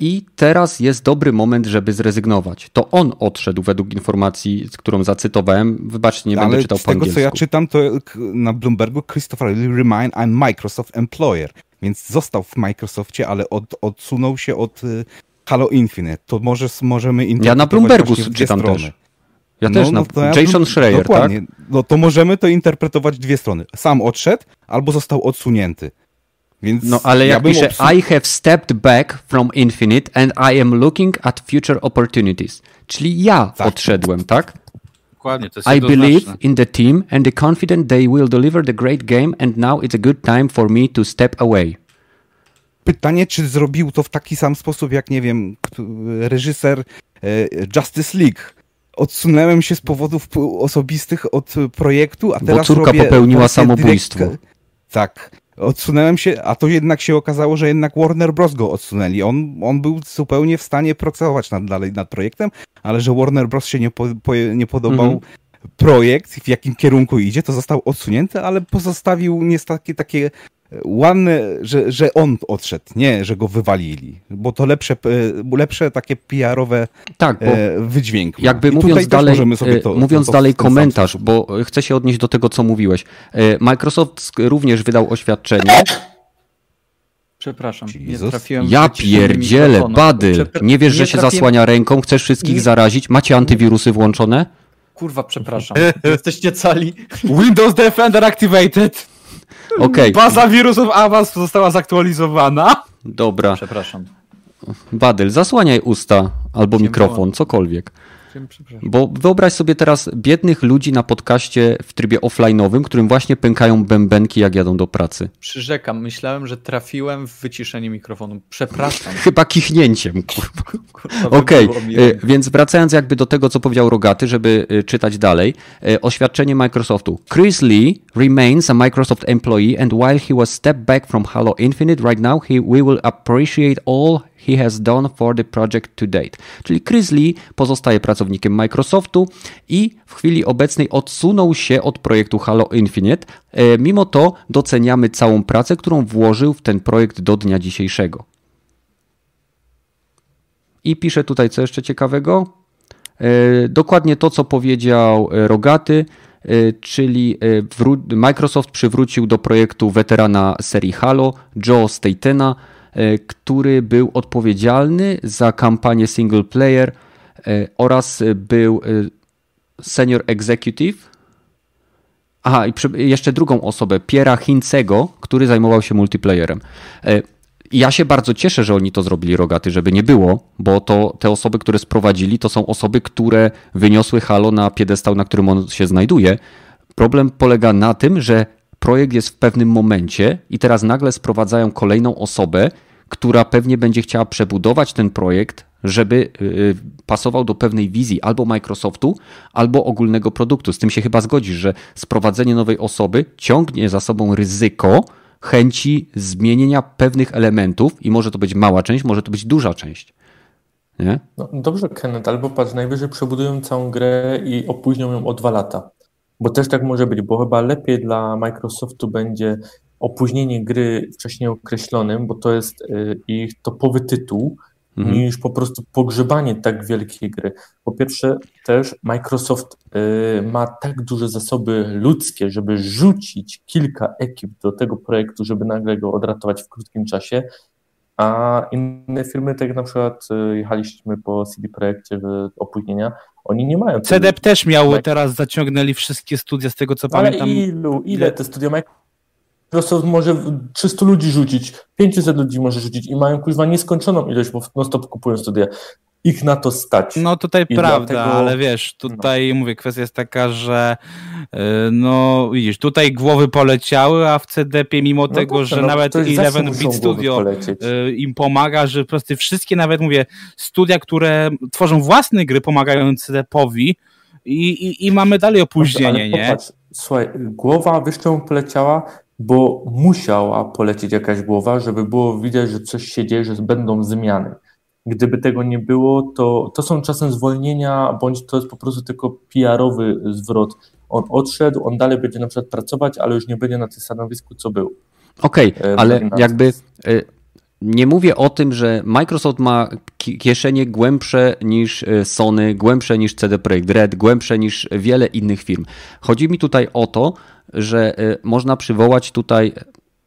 D: i teraz jest dobry moment, żeby zrezygnować. To on odszedł według informacji, z którą zacytowałem. Wybaczcie, nie będę
B: Ale
D: czytał
B: z
D: po
B: tego, co ja czytam, to na Bloombergu Christopher remind I'm Microsoft employer, więc został w Microsoftie, ale od, odsunął się od y, Halo Infinite. To może, możemy
D: Ja na Bloombergu czytam
B: strony.
D: też. Ja też, na,
B: to ja
D: Jason Schreier, tak?
B: Dokładnie. No to możemy to interpretować dwie strony. Sam odszedł, albo został odsunięty. Więc
D: No ale
B: ja
D: jak pisze
B: obsu-
D: I have stepped back from Infinite and I am looking at future opportunities. Czyli ja
B: Tak.
D: odszedłem, tak?
A: Dokładnie, to jest
D: I believe in the team and the confident they will deliver the great game and now it's a good time for me to step away.
B: Pytanie, czy zrobił to w taki sam sposób, jak nie wiem, reżyser e, Justice League. Odsunąłem się z powodów osobistych od projektu, a
D: Bo
B: teraz
D: córka
B: robię
D: popełniła samobójstwo.
B: direct- Tak. Odsunąłem się, a to jednak się okazało, że jednak Warner Bros. go odsunęli. On, on był zupełnie w stanie pracować nad, dalej nad projektem, ale że Warner Bros. się nie, po, po, nie podobał
D: Mhm.
B: projekt, w jakim kierunku idzie, to został odsunięty, ale pozostawił nie takie, takie ładne, że, że on odszedł, nie, że go wywalili, bo to lepsze, e, lepsze takie PR-owe
D: Tak,
B: e, wydźwięk.
D: jakby
B: I
D: mówiąc dalej,
B: możemy sobie
D: e,
B: to,
D: mówiąc
B: to, to
D: dalej komentarz, bo chcę się odnieść do tego, co mówiłeś. Microsoft również wydał oświadczenie.
E: Przepraszam, nie trafiłem
D: Ja pierdzielę,
E: mikrofonu.
D: bady.
E: Przepra-
D: Nie wiesz, że się
E: trafiłem-
D: zasłania ręką, chcesz wszystkich
E: Nie.
D: zarazić? Macie antywirusy włączone?
E: Kurwa, przepraszam. Jesteście cali.
A: Windows Defender activated.
D: Okej,
A: Baza wirusów Avast została zaktualizowana.
D: dobra.
E: Przepraszam.
D: Badyl, zasłaniaj usta albo mikrofon, cokolwiek.
E: Przepraszam.
D: Bo wyobraź sobie teraz biednych ludzi na podcaście w trybie offline'owym, którym właśnie pękają bębenki, jak jadą do pracy.
E: Przyrzekam, myślałem, że trafiłem w wyciszenie mikrofonu. Przepraszam. <laughs>
D: Chyba kichnięciem, kurwa. <laughs>
E: Kurwa,
D: Okej, y,
E: rękę.
D: więc wracając jakby do tego, co powiedział Rogaty, żeby y, czytać dalej, y, oświadczenie Microsoftu. Chris Lee remains a Microsoft employee and while he was stepped back from Halo Infinite, right now he, we will appreciate all he has done for the project to date. Czyli Chris Lee pozostaje pracownikiem Microsoftu i w chwili obecnej odsunął się od projektu Halo Infinite. E, Mimo to doceniamy całą pracę, którą włożył w ten projekt do dnia dzisiejszego. I pisze tutaj co jeszcze ciekawego. E, Dokładnie to, co powiedział e, Rogaty, czyli Microsoft przywrócił do projektu weterana serii Halo, Joe Statena, który był odpowiedzialny za kampanię single player e, oraz e, był e, senior executive. Aha, i jeszcze drugą osobę, Piera Hincego, który zajmował się multiplayerem. E, ja się bardzo cieszę, że oni to zrobili rogaty, żeby nie było, bo to te osoby, które sprowadzili, to są osoby, które wyniosły Halo na piedestał, na którym on się znajduje. Problem polega na tym, że projekt jest w pewnym momencie i teraz nagle sprowadzają kolejną osobę, która pewnie będzie chciała przebudować ten projekt, żeby yy, pasował do pewnej wizji albo Microsoftu, albo ogólnego produktu. Z tym się chyba zgodzisz, że sprowadzenie nowej osoby ciągnie za sobą ryzyko chęci zmienienia pewnych elementów i może to być mała część, może to być duża część. Nie?
C: No, dobrze, Kenneth, albo patrz, najwyżej przebudują całą grę i opóźnią ją o dwa lata. Bo też tak może być, bo chyba lepiej dla Microsoftu będzie opóźnienie gry wcześniej określonym, bo to jest y, ich topowy tytuł,
D: Mhm.
C: niż po prostu pogrzebanie tak wielkiej gry. Po pierwsze, też Microsoft y, ma tak duże zasoby ludzkie, żeby rzucić kilka ekip do tego projektu, żeby nagle go odratować w krótkim czasie, a inne firmy, tak jak na przykład y, jechaliśmy po CD Projekcie opóźnienia, oni nie mają.
A: CDEP też miał, teraz zaciągnęli wszystkie studia, z tego co
C: Ale
A: pamiętam.
C: ilu, ile te studia Microsoft może 300 ludzi rzucić, 500 ludzi może rzucić i mają kuźwa nieskończoną ilość, bo non stop kupują studia. Ich na to stać.
A: No tutaj
C: I
A: prawda,
C: dlatego-
A: ale wiesz, tutaj mówię, kwestia jest taka, że yy, no widzisz, tutaj głowy poleciały, a w CDP mimo
C: No
A: tego,
C: dobrze,
A: że
C: no,
A: nawet
C: to jest zawsze
A: 11
C: muszą
A: Bit
C: głowy
A: Studio y, im pomaga, że po prostu wszystkie nawet mówię, studia, które tworzą własne gry, pomagają CDP-owi i, i, i mamy dalej opóźnienie,
C: Ale
A: nie?
C: Popatrz, słuchaj, głowa czemu poleciała? Bo musiała polecieć jakaś głowa, żeby było widać, że coś się dzieje, że będą zmiany. Gdyby tego nie było, to, to są czasem zwolnienia, bądź to jest po prostu tylko PR-owy zwrot. On odszedł, on dalej będzie na przykład pracować, ale już nie będzie na tym stanowisku, co był.
D: Okej,
C: E,
D: ale jakby e, nie mówię o tym, że Microsoft ma ki- kieszenie głębsze niż e, Sony, głębsze niż CD Projekt Red, głębsze niż wiele innych firm. Chodzi mi tutaj o to, że e, można przywołać tutaj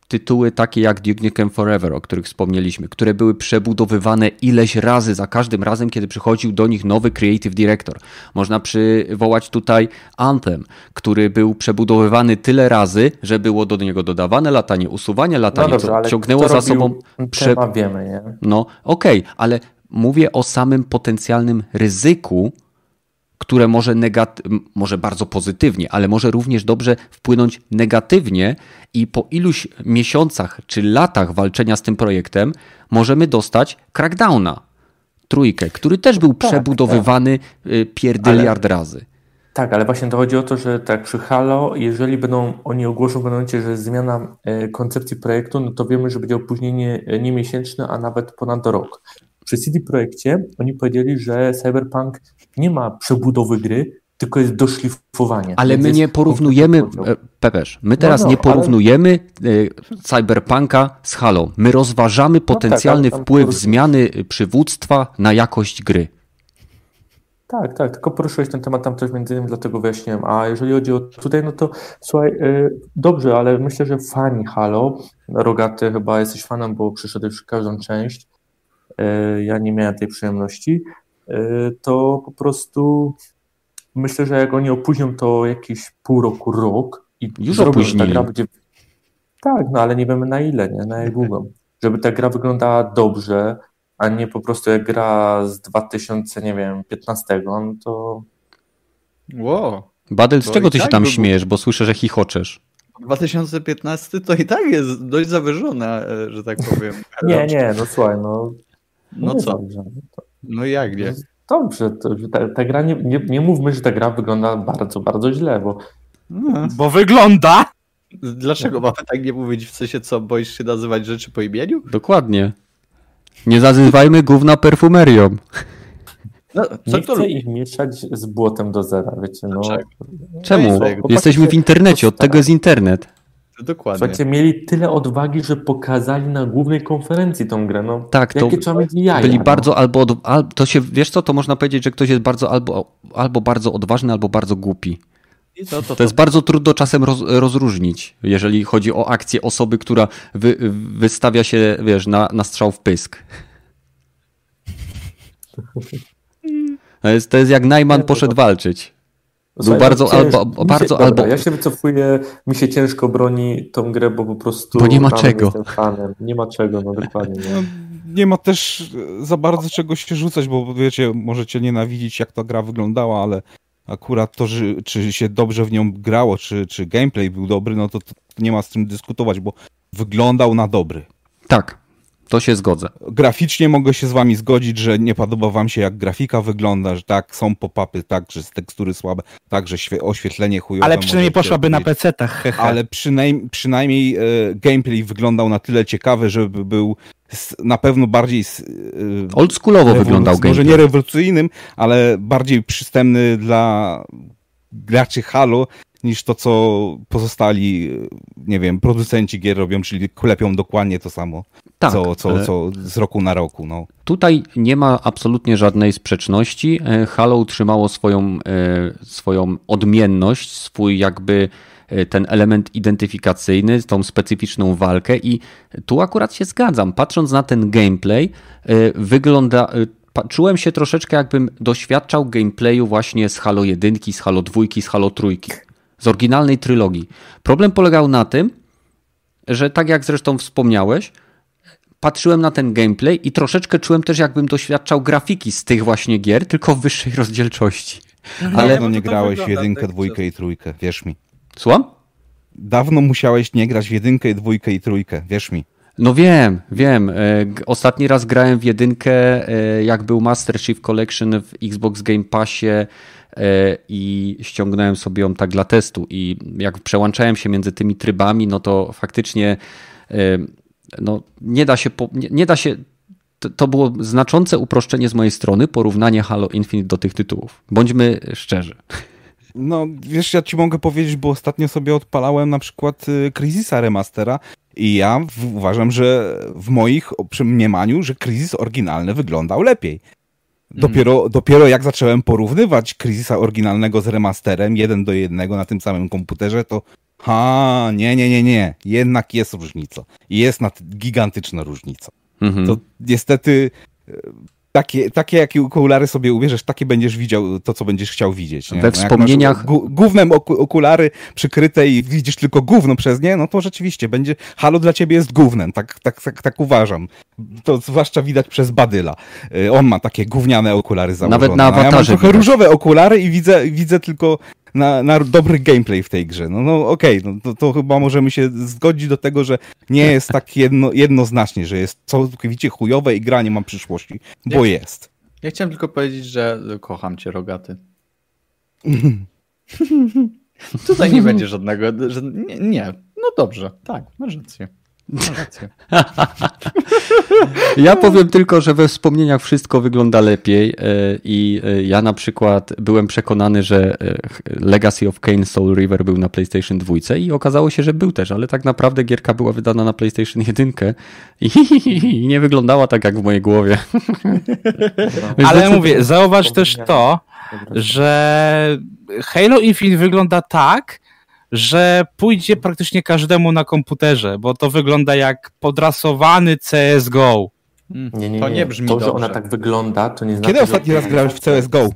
D: tytuły takie jak Duke Nukem Forever, o których wspomnieliśmy, które były przebudowywane ileś razy za każdym razem, kiedy przychodził do nich nowy creative director. Można przywołać tutaj Anthem, który był przebudowywany tyle razy, że było do niego dodawane latanie, usuwanie latanie,
C: no dobrze,
D: co ciągnęło za sobą... Prze...
C: Wiemy, nie?
D: No okej, okay, ale mówię o samym potencjalnym ryzyku, które może, negaty- może bardzo pozytywnie, ale może również dobrze wpłynąć negatywnie i po iluś miesiącach czy latach walczenia z tym projektem możemy dostać crackdowna, trójkę, który też był
C: tak,
D: przebudowywany tak. pierdyliard ale... razy.
C: Tak, ale właśnie to chodzi o to, że tak przy Halo, jeżeli będą oni ogłoszą w momencie, że zmiana koncepcji projektu, no to wiemy, że będzie opóźnienie nie miesięczne, a nawet ponad rok. Przy CD Projekcie oni powiedzieli, że Cyberpunk nie ma przebudowy gry, tylko jest doszlifowanie.
D: Ale my nie porównujemy, e, Pepeż, my teraz no, no, nie porównujemy ale... Cyberpunka z Halo. My rozważamy potencjalny no tak, wpływ zmiany przywództwa na jakość gry.
C: Tak, tak, tylko poruszyłeś ten temat tam też między innymi dlatego wyjaśniłem. A jeżeli chodzi o tutaj, no to słuchaj, yy, dobrze, ale myślę, że fani Halo, Rogaty chyba jesteś fanem, bo przyszedłeś każdą część, yy, ja nie miałem tej przyjemności, to po prostu myślę, że jak oni opóźnią to jakieś pół roku, rok i
D: Już opóźnili. ta gra będzie...
C: Tak, no ale nie wiemy na ile, nie? na jak długo. Żeby ta gra wyglądała dobrze, a nie po prostu jak gra z 2000, nie wiem, 15, no to...
E: Wow.
D: Badel, z czego ty tak się tam by... śmiejesz, bo słyszę, że chichoczesz.
E: 2015 to i tak jest dość zawyżone, e, że tak powiem.
C: nie, nie, no słuchaj, no...
E: No co? Dobrze, to... No jak nie?
C: Dobrze, to, ta, ta, gra, nie, nie, nie mówmy, że ta gra wygląda bardzo, bardzo źle, bo...
A: No. Bo wygląda!
E: Dlaczego mamy tak nie mówić, w sensie co, boisz się nazywać rzeczy po imieniu?
D: Dokładnie. Nie nazywajmy gówna perfumerią.
C: No, nie chcę ich mieszać z błotem do zera, wiecie, no.
D: Czemu? Jesteśmy w internecie, od tego jest internet.
E: Dokładnie.
C: Słuchajcie, mieli tyle odwagi, że pokazali na głównej konferencji tą grę. No,
D: tak, to
C: jaja,
D: byli
C: no.
D: bardzo albo, al, to się, wiesz co, to można powiedzieć, że ktoś jest bardzo albo, albo bardzo odważny, albo bardzo głupi. To, to, to, jest bardzo trudno czasem roz, rozróżnić, jeżeli chodzi o akcję osoby, która wy, wystawia się, wiesz, na, na strzał w pysk. <laughs> To jest, to jest jak Najman poszedł walczyć. Był bardzo cięż, albo, bardzo
C: się,
D: albo.
C: ja się wycofuję, mi się ciężko broni tą grę, bo po prostu.
D: Bo nie ma czego.
C: Nie ma czego, no dokładnie. Nie. No,
B: nie ma też za bardzo czego się rzucać, bo wiecie, możecie nienawidzić, jak ta gra wyglądała, ale akurat to, że, czy się dobrze w nią grało, czy, czy gameplay był dobry, no to, to nie ma z tym dyskutować, bo wyglądał na dobry.
D: Tak, to się zgodzę.
B: Graficznie mogę się z wami zgodzić, że nie podoba wam się jak grafika wygląda, że tak, są pop-upy, tak, że z tekstury słabe, tak, że oświetlenie chujowe.
A: Ale przynajmniej poszłaby na PC-tach. <laughs>
B: Ale przynajmniej, przynajmniej e, gameplay wyglądał na tyle ciekawy, żeby był na pewno bardziej
D: e, oldschoolowo wyglądał gameplay.
B: Może nie rewolucyjnym, ale bardziej przystępny dla graczy Halo niż to, co pozostali, nie wiem, producenci gier robią, czyli klepią dokładnie to samo, tak, co, co, co z roku na roku. No.
D: Tutaj nie ma absolutnie żadnej sprzeczności. E, Halo utrzymało swoją, e, swoją odmienność, swój jakby e, ten element identyfikacyjny, tą specyficzną walkę i tu akurat się zgadzam. Patrząc na ten gameplay, wygląda, czułem się troszeczkę jakbym doświadczał gameplayu właśnie z Halo 1, z Halo 2, z Halo 3 z oryginalnej trylogii. Problem polegał na tym, że tak jak zresztą wspomniałeś, patrzyłem na ten gameplay i troszeczkę czułem też, jakbym doświadczał grafiki z tych właśnie gier, tylko w wyższej rozdzielczości.
B: Ale Dawno nie grałeś w jedynkę, dwójkę i trójkę, wierz mi.
D: Słucham?
B: Dawno musiałeś nie grać w jedynkę, dwójkę i trójkę, wierz mi.
D: No wiem, wiem. E, ostatni raz grałem w jedynkę, e, jak był Master Chief Collection w Xbox Game Passie i ściągnąłem sobie ją tak dla testu i jak przełączałem się między tymi trybami, no to faktycznie e, no, nie da się, nie, nie da się to było znaczące uproszczenie z mojej strony, porównanie Halo Infinite do tych tytułów. Bądźmy szczerzy.
B: No, wiesz, ja ci mogę powiedzieć, bo ostatnio sobie odpalałem na przykład y, Crisisa Remastera i ja uważam, że w moich mniemaniu, że Crisis oryginalny wyglądał lepiej. Dopiero, mm. dopiero jak zacząłem porównywać Crisisa oryginalnego z remasterem, jeden do jednego na tym samym komputerze, to Ha, nie, nie, nie, nie. Jednak jest różnica. Jest nad, gigantyczna różnica.
D: Mhm.
B: To niestety takie, takie jakie okulary sobie ubierzesz, takie będziesz widział to, co będziesz chciał widzieć. Nie?
D: We
B: No,
D: wspomnieniach-
B: oku okulary przykryte i widzisz tylko gówno przez nie, no to rzeczywiście będzie. Halo dla ciebie jest gównem, tak, tak, tak, tak uważam. To zwłaszcza widać przez Badyla. Y, On ma takie gówniane okulary założone.
D: Nawet na
B: a ja mam
D: awatarze
B: trochę
D: widać.
B: różowe okulary i widzę, widzę tylko na, na dobry gameplay w tej grze. No, no okej, no, to, to chyba możemy się zgodzić do tego, że nie jest tak jedno, jednoznacznie, że jest całkowicie chujowe i gra nie ma przyszłości, bo jest.
E: Ja chciałem tylko powiedzieć, że kocham cię, rogaty. <laughs> Tutaj nie będzie żadnego. Że, nie, nie, no dobrze, tak, masz rację.
D: Ja powiem tylko, że we wspomnieniach wszystko wygląda lepiej e, i e, ja na przykład byłem przekonany, że e, Legacy of Kain Soul River był na PlayStation 2 i okazało się, że był też, ale tak naprawdę gierka była wydana na PlayStation 1 <laughs> i nie wyglądała tak jak w mojej głowie. <laughs>
A: Ale
D: decyd-
A: mówię, zauważ też to, że Halo Infinite wygląda tak, że pójdzie praktycznie każdemu na komputerze, bo to wygląda jak podrasowany CSGO.
E: Mm,
C: Nie, nie,
E: to
C: nie.
E: nie brzmi
C: to, że
E: dobrze.
C: ona tak wygląda, to nie znaczy,
B: Kiedy
C: że-
B: ostatni raz grałeś w CSGO?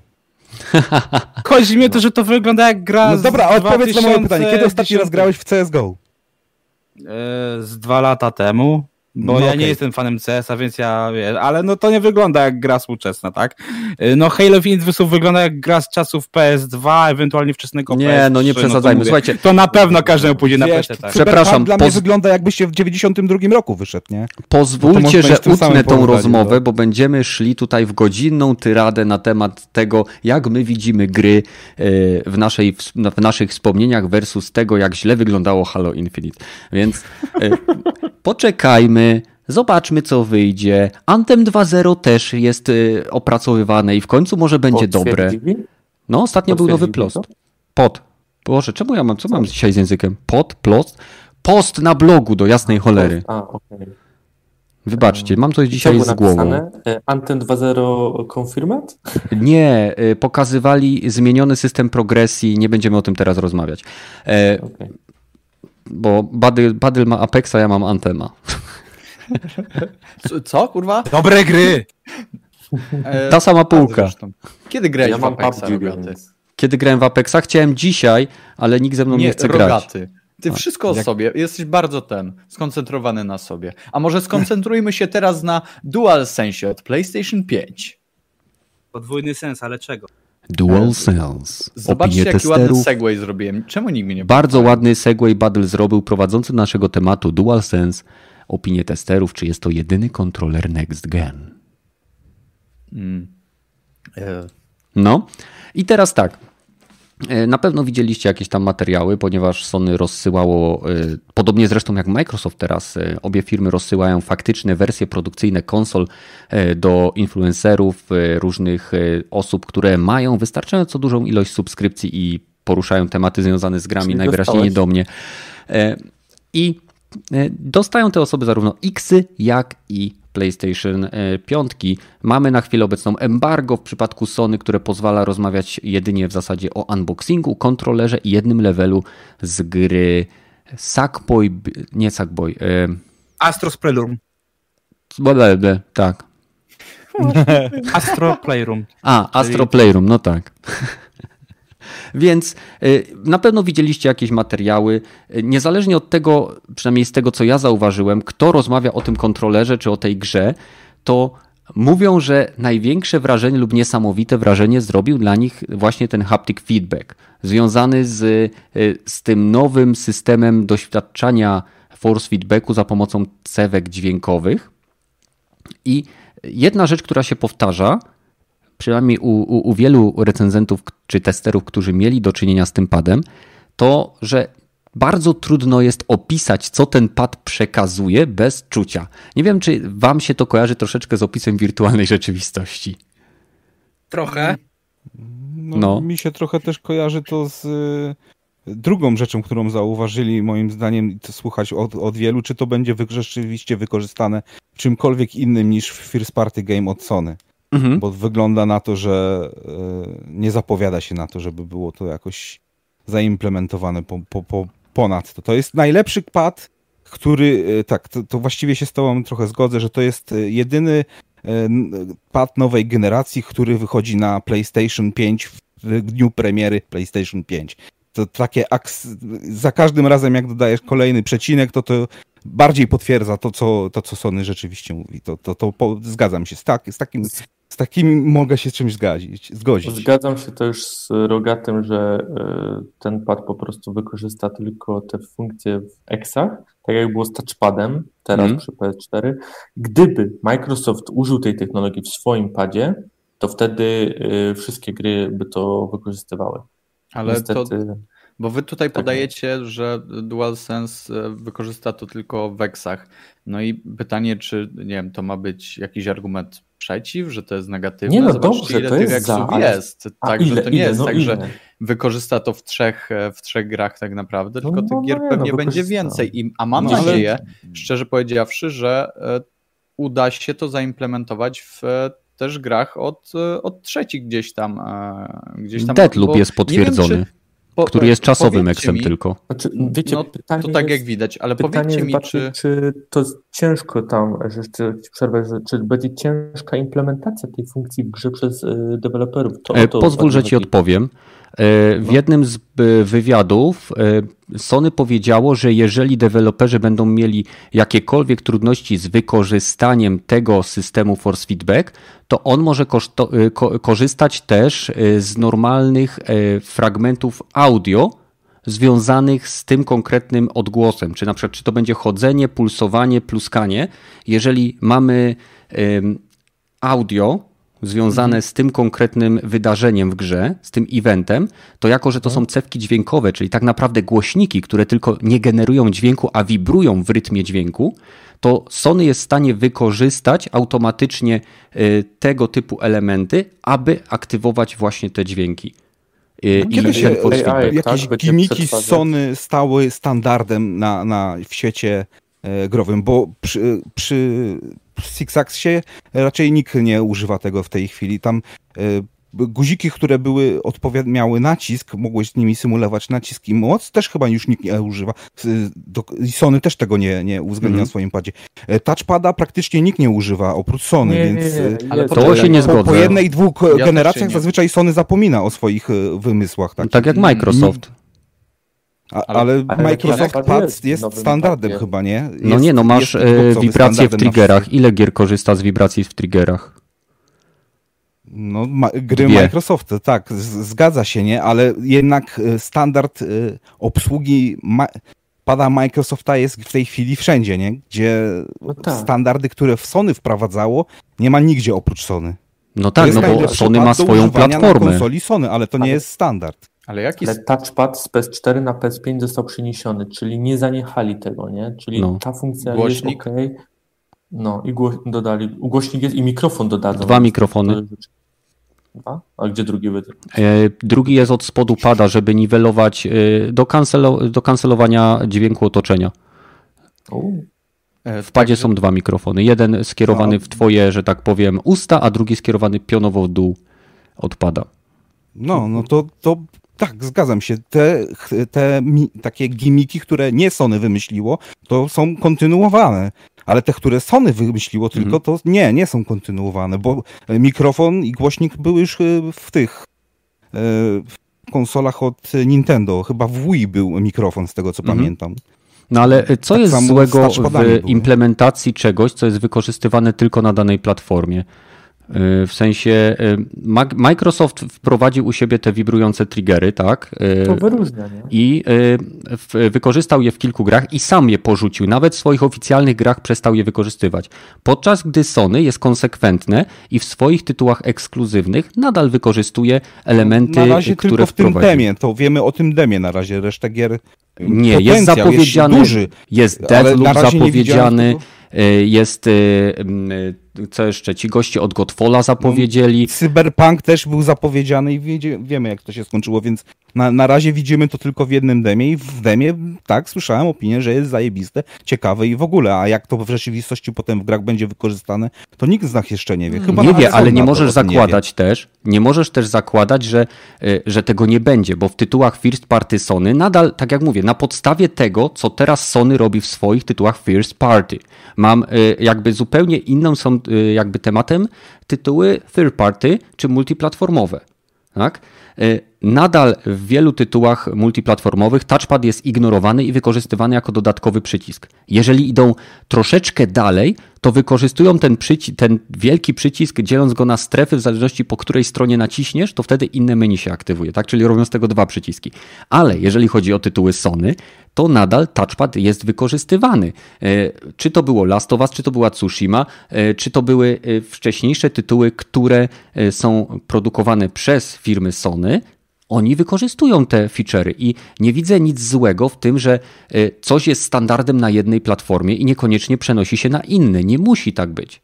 B: <laughs>
A: Chodzi mi o to, że to wygląda jak gra
B: No
A: z
B: dobra, odpowiedz na moje pytanie. Kiedy ostatni
A: 2010?
B: raz grałeś w CSGO?
A: E, Z dwa lata temu. Bo
B: No
A: ja
B: okej.
A: nie jestem fanem CS-a, więc ja wiesz, ale no to nie wygląda jak gra współczesna, tak? E, No Halo Infinite wygląda jak gra z czasów PS2, ewentualnie wczesnego
D: Nie,
A: PS3.
D: no nie
A: to
D: przesadzajmy.
A: mówię,
D: Słuchajcie,
A: To na pewno każdemu pójdzie na
B: Wiesz,
A: PC, tak?
D: Przepraszam,
B: dla mnie wygląda jakbyś się w 92 roku wyszedł, nie? To
D: Pozwólcie,
B: można
D: że utnę tą rozmowę,
B: no.
D: bo będziemy szli tutaj w godzinną tyradę na temat tego, jak my widzimy gry e, w, naszej, w naszych wspomnieniach versus tego, jak źle wyglądało Halo Infinite. Więc <laughs> e, zobaczmy co wyjdzie. Anthem 2.0 też jest e, opracowywane i w końcu może będzie dobre. No, ostatnio był nowy plost. Pod. Boże, czemu ja mam, co mam dzisiaj z językiem? Pod, plost. Post na blogu do jasnej cholery.
C: A, okej.
D: Wybaczcie, mam coś
C: Co
D: dzisiaj z głową.
C: E, Anten 2.0 confirmed? <laughs>
D: Nie, y, pokazywali zmieniony system progresji, nie będziemy o tym teraz rozmawiać. E, bo Badyl, Badyl ma Apexa, ja mam Anthema. <laughs>
E: Co, co, kurwa?
A: Dobre gry!
E: E,
D: Ta sama półka.
E: Kiedy grałeś
C: Ja
E: w
C: mam
E: Apexa, rogaty?
D: Kiedy grałem w Apexa, chciałem dzisiaj, ale nikt ze mną nie,
E: Nie,
D: chce grać.
E: rogaty. Ty wszystko o sobie, jesteś bardzo ten, skoncentrowany na sobie. A może skoncentrujmy się teraz na DualSense od PlayStation 5.
A: Podwójny sens, ale czego?
D: DualSense.
E: Zobaczcie,
D: Opinie
E: jaki ładny
D: testerów.
E: segway zrobiłem. Czemu nikt mnie nie
D: Bardzo ładny segway Badyl zrobił prowadzący naszego tematu DualSense. Opinie testerów, czy jest to jedyny kontroler next gen.
E: Mm. E,
D: No i teraz tak. E, Na pewno widzieliście jakieś tam materiały, ponieważ Sony rozsyłało, e, podobnie zresztą jak Microsoft teraz, obie firmy rozsyłają faktyczne wersje produkcyjne konsol do influencerów, różnych osób, które mają wystarczająco dużą ilość subskrypcji i poruszają tematy związane z grami,
C: Czyli
D: najwyraźniej nie
C: dostałeś?
D: do mnie. I dostają te osoby zarówno Xy, jak i PlayStation 5. Mamy na chwilę obecną embargo w przypadku Sony, które pozwala rozmawiać jedynie w zasadzie o unboxingu, kontrolerze i jednym levelu z gry Sackboy, nie Sackboy, e,
A: Astro's Playroom.
D: blablabla, tak. <laughs>
A: Astro Playroom.
D: A, Astro Playroom, no tak. Więc y, na pewno widzieliście jakieś materiały. Y, Niezależnie od tego, przynajmniej z tego co ja zauważyłem, kto rozmawia o tym kontrolerze czy o tej grze, to mówią, że największe wrażenie lub niesamowite wrażenie zrobił dla nich właśnie ten haptic feedback, związany z, y, z tym nowym systemem doświadczania force feedbacku za pomocą cewek dźwiękowych. I jedna rzecz, która się powtarza, przynajmniej u, u, u wielu recenzentów czy testerów, którzy mieli do czynienia z tym padem, to że bardzo trudno jest opisać, co ten pad przekazuje bez czucia. Nie wiem, czy Wam się to kojarzy troszeczkę z opisem wirtualnej rzeczywistości.
A: Trochę.
B: No,
D: No.
B: Mi się trochę też kojarzy to z y, drugą rzeczą, którą zauważyli, moim zdaniem, i to słuchać od, od wielu, czy to będzie rzeczywiście wykorzystane w czymkolwiek innym niż w First Party Game od Sony.
D: Mhm.
B: Bo wygląda na to, że y, nie zapowiada się na to, żeby było to jakoś zaimplementowane po, po, po, ponad to. To jest najlepszy pad, który, e, tak, to, to właściwie się z tobą trochę zgodzę, że to jest e, jedyny pad nowej generacji, który wychodzi na PlayStation 5 w dniu premiery PlayStation 5. To takie za każdym razem jak dodajesz kolejny przecinek, to to bardziej potwierdza to, co, to, co Sony rzeczywiście mówi. To, to, to po, zgadzam się z, tak, z takim z takim mogę się z czymś zgodzić. zgodzić.
C: Zgadzam się też z Rogatym, że e, ten pad po prostu wykorzysta tylko te funkcje w Exach, tak jak było z touchpadem teraz mm. przy PS4. Gdyby Microsoft użył tej technologii w swoim padzie, to wtedy e, wszystkie gry by to wykorzystywały.
E: Ale Niestety... to bo wy tutaj tak podajecie, że DualSense e, wykorzysta to tylko w Exach. No i pytanie, czy nie wiem, to ma być jakiś argument przeciw, że to jest negatywne?
C: Nie, no Zobaczcie, dobrze, ile to tych jest za, ale...
E: jest. Tak, że to nie ile, jest no tak, ile? że wykorzysta to w trzech, e, w trzech grach tak naprawdę, tylko no, tych no, gier no, pewnie będzie więcej. I, a mam no, nadzieję, ale... szczerze powiedziawszy, że e, uda się to zaimplementować w też grach od, od trzecich gdzieś tam. Gdzieś tam
D: Deadloop jest potwierdzony. Wiem, czy, po, który jest czasowym eksem tylko.
C: Znaczy, wiecie, no,
E: pytanie to tak jest, jak widać, ale powiedzcie mi, czy...
C: czy to ciężko tam, że czy, przerwę, że, czy będzie ciężka implementacja tej funkcji w grze przez y, deweloperów?
D: To, e, to Pozwól, że ci odpowiem. W no. jednym z wywiadów e, Sony powiedziało, że jeżeli deweloperzy będą mieli jakiekolwiek trudności z wykorzystaniem tego systemu Force Feedback, to on może e, korzystać też z normalnych fragmentów audio związanych z tym konkretnym odgłosem. Czy na przykład, czy to będzie chodzenie, pulsowanie, pluskanie. Jeżeli mamy audio, związane z tym konkretnym wydarzeniem w grze, z tym eventem, to jako, że to są cewki dźwiękowe, czyli tak naprawdę głośniki, które tylko nie generują dźwięku, a wibrują w rytmie dźwięku, to Sony jest w stanie wykorzystać automatycznie y, tego typu elementy, aby aktywować właśnie te dźwięki.
B: Y, Kiedy się AI, jakieś tak, gimiki Sony stały standardem na, na, w świecie growym, bo przy, przy Six Axie raczej nikt nie używa tego w tej chwili. Tam e, guziki, które były miały nacisk, mogłeś nimi symulować nacisk i moc, też chyba już nikt nie używa. I Sony też tego nie, nie uwzględnia mm. w swoim padzie. E, touchpada praktycznie nikt nie używa, oprócz Sony, nie, więc
D: nie, nie, e, ale to się nie zgodzę.
B: Po jednej, dwóch ja generacjach zazwyczaj Sony zapomina o swoich wymysłach.
D: Tak, tak jak Microsoft.
B: A, ale, ale, Microsoft Pad jest, jest standardem padzie. chyba, nie? Jest,
D: no nie, no masz e, wibracje w triggerach. Ile gier korzysta z wibracji w triggerach?
B: No, ma, gry Dwie. Microsoft, tak, zgadza się, nie? Ale jednak e, standard y, obsługi ma pada Microsofta jest w tej chwili wszędzie, nie? Gdzie no tak. standardy, które w Sony wprowadzało, nie ma nigdzie oprócz Sony.
D: No tak, no bo Sony ma swoją platformę.
B: Na konsoli Sony, ale to nie jest standard.
C: Ale, jaki... Ale touchpad z PS4 na PS5 został przeniesiony, czyli nie zaniechali tego, nie? Czyli no. ta funkcja Głośnik. jest ok. No i gło... dodali. Głośnik jest i mikrofon dodadzą.
D: Dwa mikrofony.
C: Dwa? A gdzie drugi będzie?
D: E, drugi jest od spodu pada, żeby niwelować e, do, kancelo... do kancelowania dźwięku otoczenia. E, w padzie są dwa mikrofony. Jeden skierowany w twoje, że tak powiem, usta, a drugi skierowany pionowo w dół odpada.
B: No, no to, to tak, zgadzam się. Te, te takie gimiki, które nie Sony wymyśliło, to są kontynuowane. Ale te, które Sony wymyśliło tylko, mm. to nie, nie są kontynuowane, bo mikrofon i głośnik były już e, w tych e, w konsolach od Nintendo. Chyba w Wii był mikrofon, z tego co mm. pamiętam.
D: No ale co tak jest złego w implementacji czegoś, co jest wykorzystywane tylko na danej platformie? Y, w sensie y, Microsoft wprowadził u siebie te wibrujące triggery, tak?
C: Y, to wyróżnia, nie?
D: I wykorzystał je w kilku grach i sam je porzucił. Nawet w swoich oficjalnych grach przestał je wykorzystywać. Podczas gdy Sony jest konsekwentne i w swoich tytułach ekskluzywnych nadal wykorzystuje elementy,
B: na razie
D: które
B: tylko w tym demie, to wiemy o tym demie na razie, resztę gier
D: nie, jest zapowiedziany, jest, duży, jest Deathloop zapowiedziany, jest co jeszcze? Ci goście od Godfalla zapowiedzieli.
B: Cyberpunk też był zapowiedziany i wiedzie, wiemy jak to się skończyło, więc na, na razie widzimy to tylko w jednym demie i w demie, tak, słyszałem opinię, że jest zajebiste, ciekawe i w ogóle, a jak to w rzeczywistości potem w grach będzie wykorzystane, to nikt z nas jeszcze nie wie. Chyba
D: nie wie, ale nie możesz zakładać nie też, nie możesz też zakładać, że, y, że tego nie będzie, bo w tytułach first party Sony nadal, tak jak mówię, na podstawie tego, co teraz Sony robi w swoich tytułach first party, mam y, jakby zupełnie inną są jakby tematem tytuły third party czy multiplatformowe. Tak? Nadal w wielu tytułach multiplatformowych touchpad jest ignorowany i wykorzystywany jako dodatkowy przycisk. Jeżeli idą troszeczkę dalej, to wykorzystują ten, przyci- ten wielki przycisk, dzieląc go na strefy, w zależności po której stronie naciśniesz, to wtedy inne menu się aktywuje, tak? Czyli robią z tego dwa przyciski. Ale jeżeli chodzi o tytuły Sony, to nadal touchpad jest wykorzystywany. E, czy to było Last of Us, czy to była Tsushima, e, czy to były e, wcześniejsze tytuły, które są produkowane przez firmy Sony, oni wykorzystują te feature'y i nie widzę nic złego w tym, że e, coś jest standardem na jednej platformie i niekoniecznie przenosi się na inne. Nie musi tak być.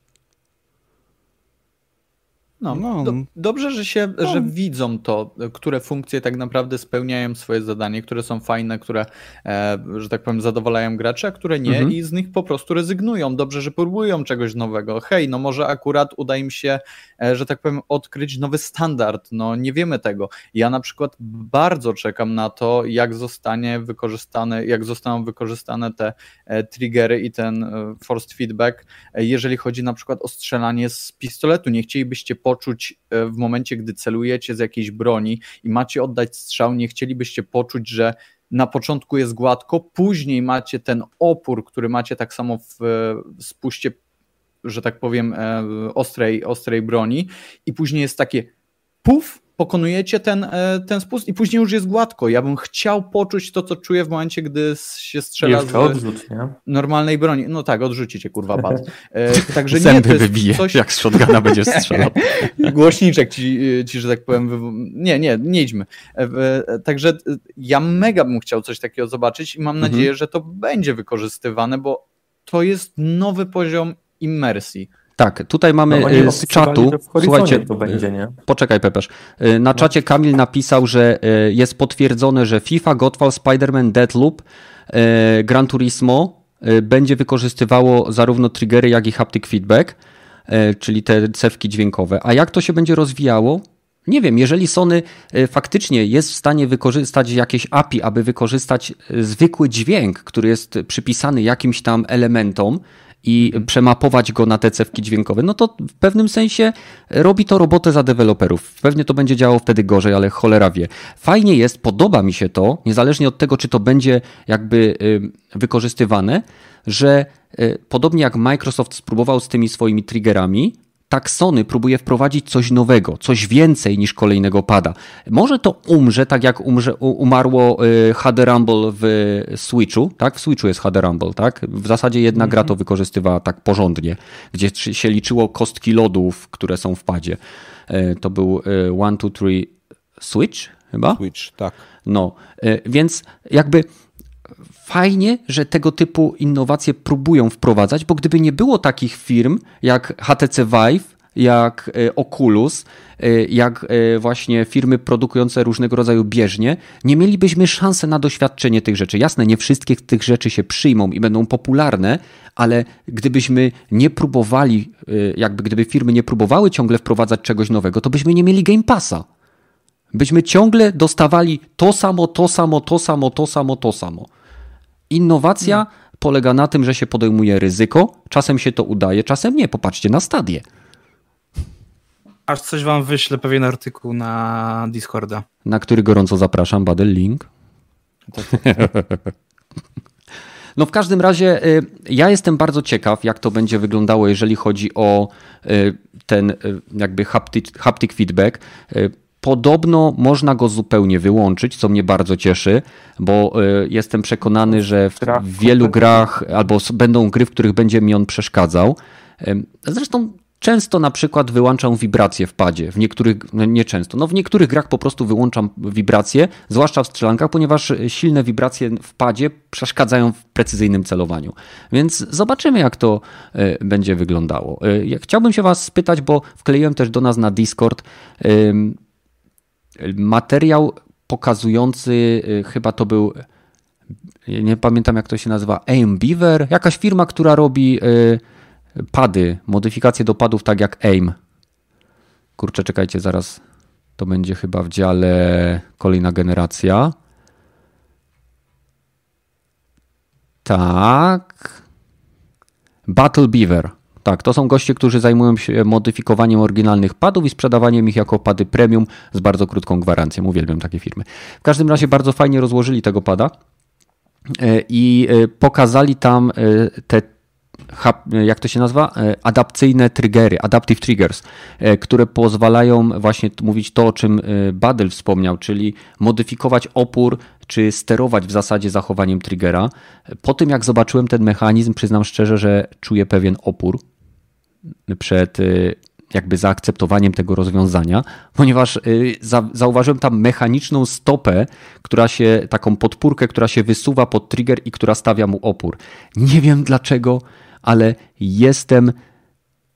E: No, no. Do, dobrze, że się, no. że widzą to, które funkcje tak naprawdę spełniają swoje zadanie, które są fajne, które, e, że tak powiem, zadowalają graczy, a które nie mhm. i z nich po prostu rezygnują. Dobrze, że próbują czegoś nowego. Hej, no może akurat uda im się, e, że tak powiem, odkryć nowy standard. No nie wiemy tego. Ja na przykład bardzo czekam na to, jak zostanie wykorzystane, jak zostaną wykorzystane te e, triggery i ten e, forced feedback, e, jeżeli chodzi na przykład o strzelanie z pistoletu. Nie chcielibyście poczuć e, w momencie, gdy celujecie z jakiejś broni i macie oddać strzał, nie chcielibyście poczuć, że na początku jest gładko, później macie ten opór, który macie tak samo w spuście, że tak powiem, e, ostrej, ostrej broni i później jest takie puf, pokonujecie ten, e, ten spust i później już jest gładko. Ja bym chciał poczuć to, co czuję w momencie, gdy się strzela z nie? normalnej broni. No tak, odrzucicie, kurwa, bad. <laughs>
D: E, także nie, Zęby wybije, coś... jak z shotguna będziesz <laughs> strzelał.
E: Głośniczek ci, ci, że tak powiem, nie, nie, nie idźmy. E, także ja mega bym chciał coś takiego zobaczyć i mam mhm. nadzieję, że to będzie wykorzystywane, bo to jest nowy poziom immersji.
D: Tak, tutaj mamy no, y, z czatu. Słuchajcie, to będzie, nie? poczekaj, Pepeż. Y, na czacie Kamil napisał, że y, jest potwierdzone, że FIFA, Godfall, Spider-Man, Deadloop, Gran Turismo będzie wykorzystywało zarówno triggery, jak i haptic feedback, czyli te cewki dźwiękowe. A jak to się będzie rozwijało? Nie wiem, jeżeli Sony faktycznie jest w stanie wykorzystać jakieś API, aby wykorzystać zwykły dźwięk, który jest przypisany jakimś tam elementom, i przemapować go na te cewki dźwiękowe, no to w pewnym sensie robi to robotę za deweloperów. Pewnie to będzie działało wtedy gorzej, ale cholera wie. Fajnie jest, podoba mi się to, niezależnie od tego, czy to będzie jakby y, wykorzystywane, że y, podobnie jak Microsoft spróbował z tymi swoimi triggerami, tak Sony próbuje wprowadzić coś nowego, coś więcej niż kolejnego pada. Może to umrze, tak jak umrze, umarło y, HD Rumble w Switchu, tak? W Switchu jest HD Rumble, tak? W zasadzie jedna gra to mhm. wykorzystywała tak porządnie, gdzie się liczyło kostki lodów, które są w padzie. Y, to był y, One, Two, Three Switch chyba?
B: Switch, tak.
D: No, więc jakby fajnie, że tego typu innowacje próbują wprowadzać, bo gdyby nie było takich firm jak HTC Vive, jak e, Oculus, e, jak e, właśnie firmy produkujące różnego rodzaju bieżnie, nie mielibyśmy szansy na doświadczenie tych rzeczy. Jasne, nie wszystkie tych rzeczy się przyjmą i będą popularne, ale gdybyśmy nie próbowali, jakby gdyby firmy nie próbowały ciągle wprowadzać czegoś nowego, to byśmy nie mieli Game Passa. Byśmy ciągle dostawali to samo, to samo, to samo, to samo, to samo. Innowacja hmm. polega na tym, że się podejmuje ryzyko, czasem się to udaje, czasem nie. Popatrzcie na stadię.
A: Aż coś wam wyślę, pewien artykuł na Discorda.
D: Na który gorąco zapraszam, Badel Link. <laughs> No w każdym razie y, ja jestem bardzo ciekaw, jak to będzie wyglądało, jeżeli chodzi o y, ten y, jakby haptic, haptic feedback. Podobno można go zupełnie wyłączyć, co mnie bardzo cieszy, bo y, jestem przekonany, że w wielu grach albo będą gry, w których będzie mi on przeszkadzał. Zresztą Często na przykład wyłączam wibracje w padzie, w niektórych, no nie często, no w niektórych grach po prostu wyłączam wibracje, zwłaszcza w strzelankach, ponieważ silne wibracje w padzie przeszkadzają w precyzyjnym celowaniu. Więc zobaczymy, jak to e, będzie wyglądało. E, chciałbym się Was spytać, bo wkleiłem też do nas na Discord materiał pokazujący, e, chyba to był, nie pamiętam jak to się nazywa, Aim Beaver, jakaś firma, która robi pady, modyfikacje do padów tak jak AIM. Kurczę, czekajcie, zaraz to będzie chyba w dziale kolejna generacja. Tak. Battle Beaver. Tak, to są goście, którzy zajmują się modyfikowaniem oryginalnych padów i sprzedawaniem ich jako pady premium z bardzo krótką gwarancją. Uwielbiam takie firmy. W każdym razie bardzo fajnie rozłożyli tego pada e, i e, pokazali tam e, te jak to się nazywa? E, adapcyjne triggery, adaptive triggers, e, które pozwalają właśnie mówić to, o czym e, Badel wspomniał, czyli modyfikować opór, czy sterować w zasadzie zachowaniem triggera. Po tym, jak zobaczyłem ten mechanizm, przyznam szczerze, że czuję pewien opór przed jakby zaakceptowaniem tego rozwiązania, ponieważ zauważyłem tam mechaniczną stopę, która się, taką podpórkę, która się wysuwa pod trigger i która stawia mu opór. Nie wiem dlaczego ale jestem,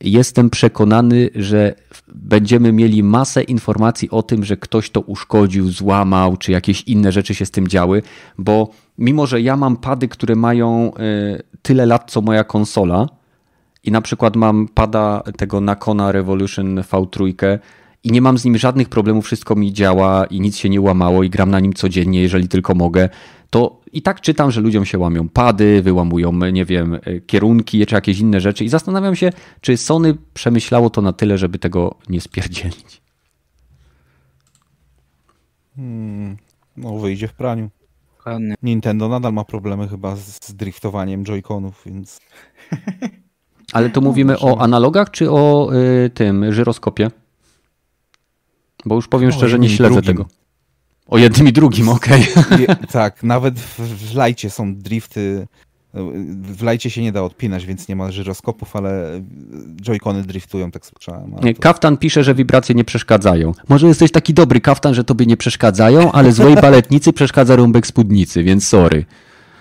D: jestem przekonany, że będziemy mieli masę informacji o tym, że ktoś to uszkodził, złamał, czy jakieś inne rzeczy się z tym działy, bo mimo, że ja mam pady, które mają e, tyle lat, co moja konsola, i na przykład mam pada tego Nakona Revolution V3 i nie mam z nim żadnych problemów, wszystko mi działa i nic się nie łamało i gram na nim codziennie, jeżeli tylko mogę, to i tak czytam, że ludziom się łamią pady, wyłamują, nie wiem, kierunki czy jakieś inne rzeczy i zastanawiam się, czy Sony przemyślało to na tyle, żeby tego nie spierdzielić.
B: Hmm, no wyjdzie w praniu. Nintendo nadal ma problemy chyba z driftowaniem joyconów, więc...
D: Ale to <laughs> mówimy o analogach czy o y, tym żyroskopie? Bo już powiem szczerze, nie śledzę drugim. tego. O jednym i drugim, okej.
B: Okay. <laughs> Tak, nawet w, w lajcie są drifty. W lajcie się nie da odpinać, więc nie ma żyroskopów, ale joycony driftują, tak słyszałem.
D: To... Kaftan pisze, że wibracje nie przeszkadzają. Może jesteś taki dobry kaftan, że tobie nie przeszkadzają, ale złej baletnicy przeszkadza rąbek spódnicy, więc sorry.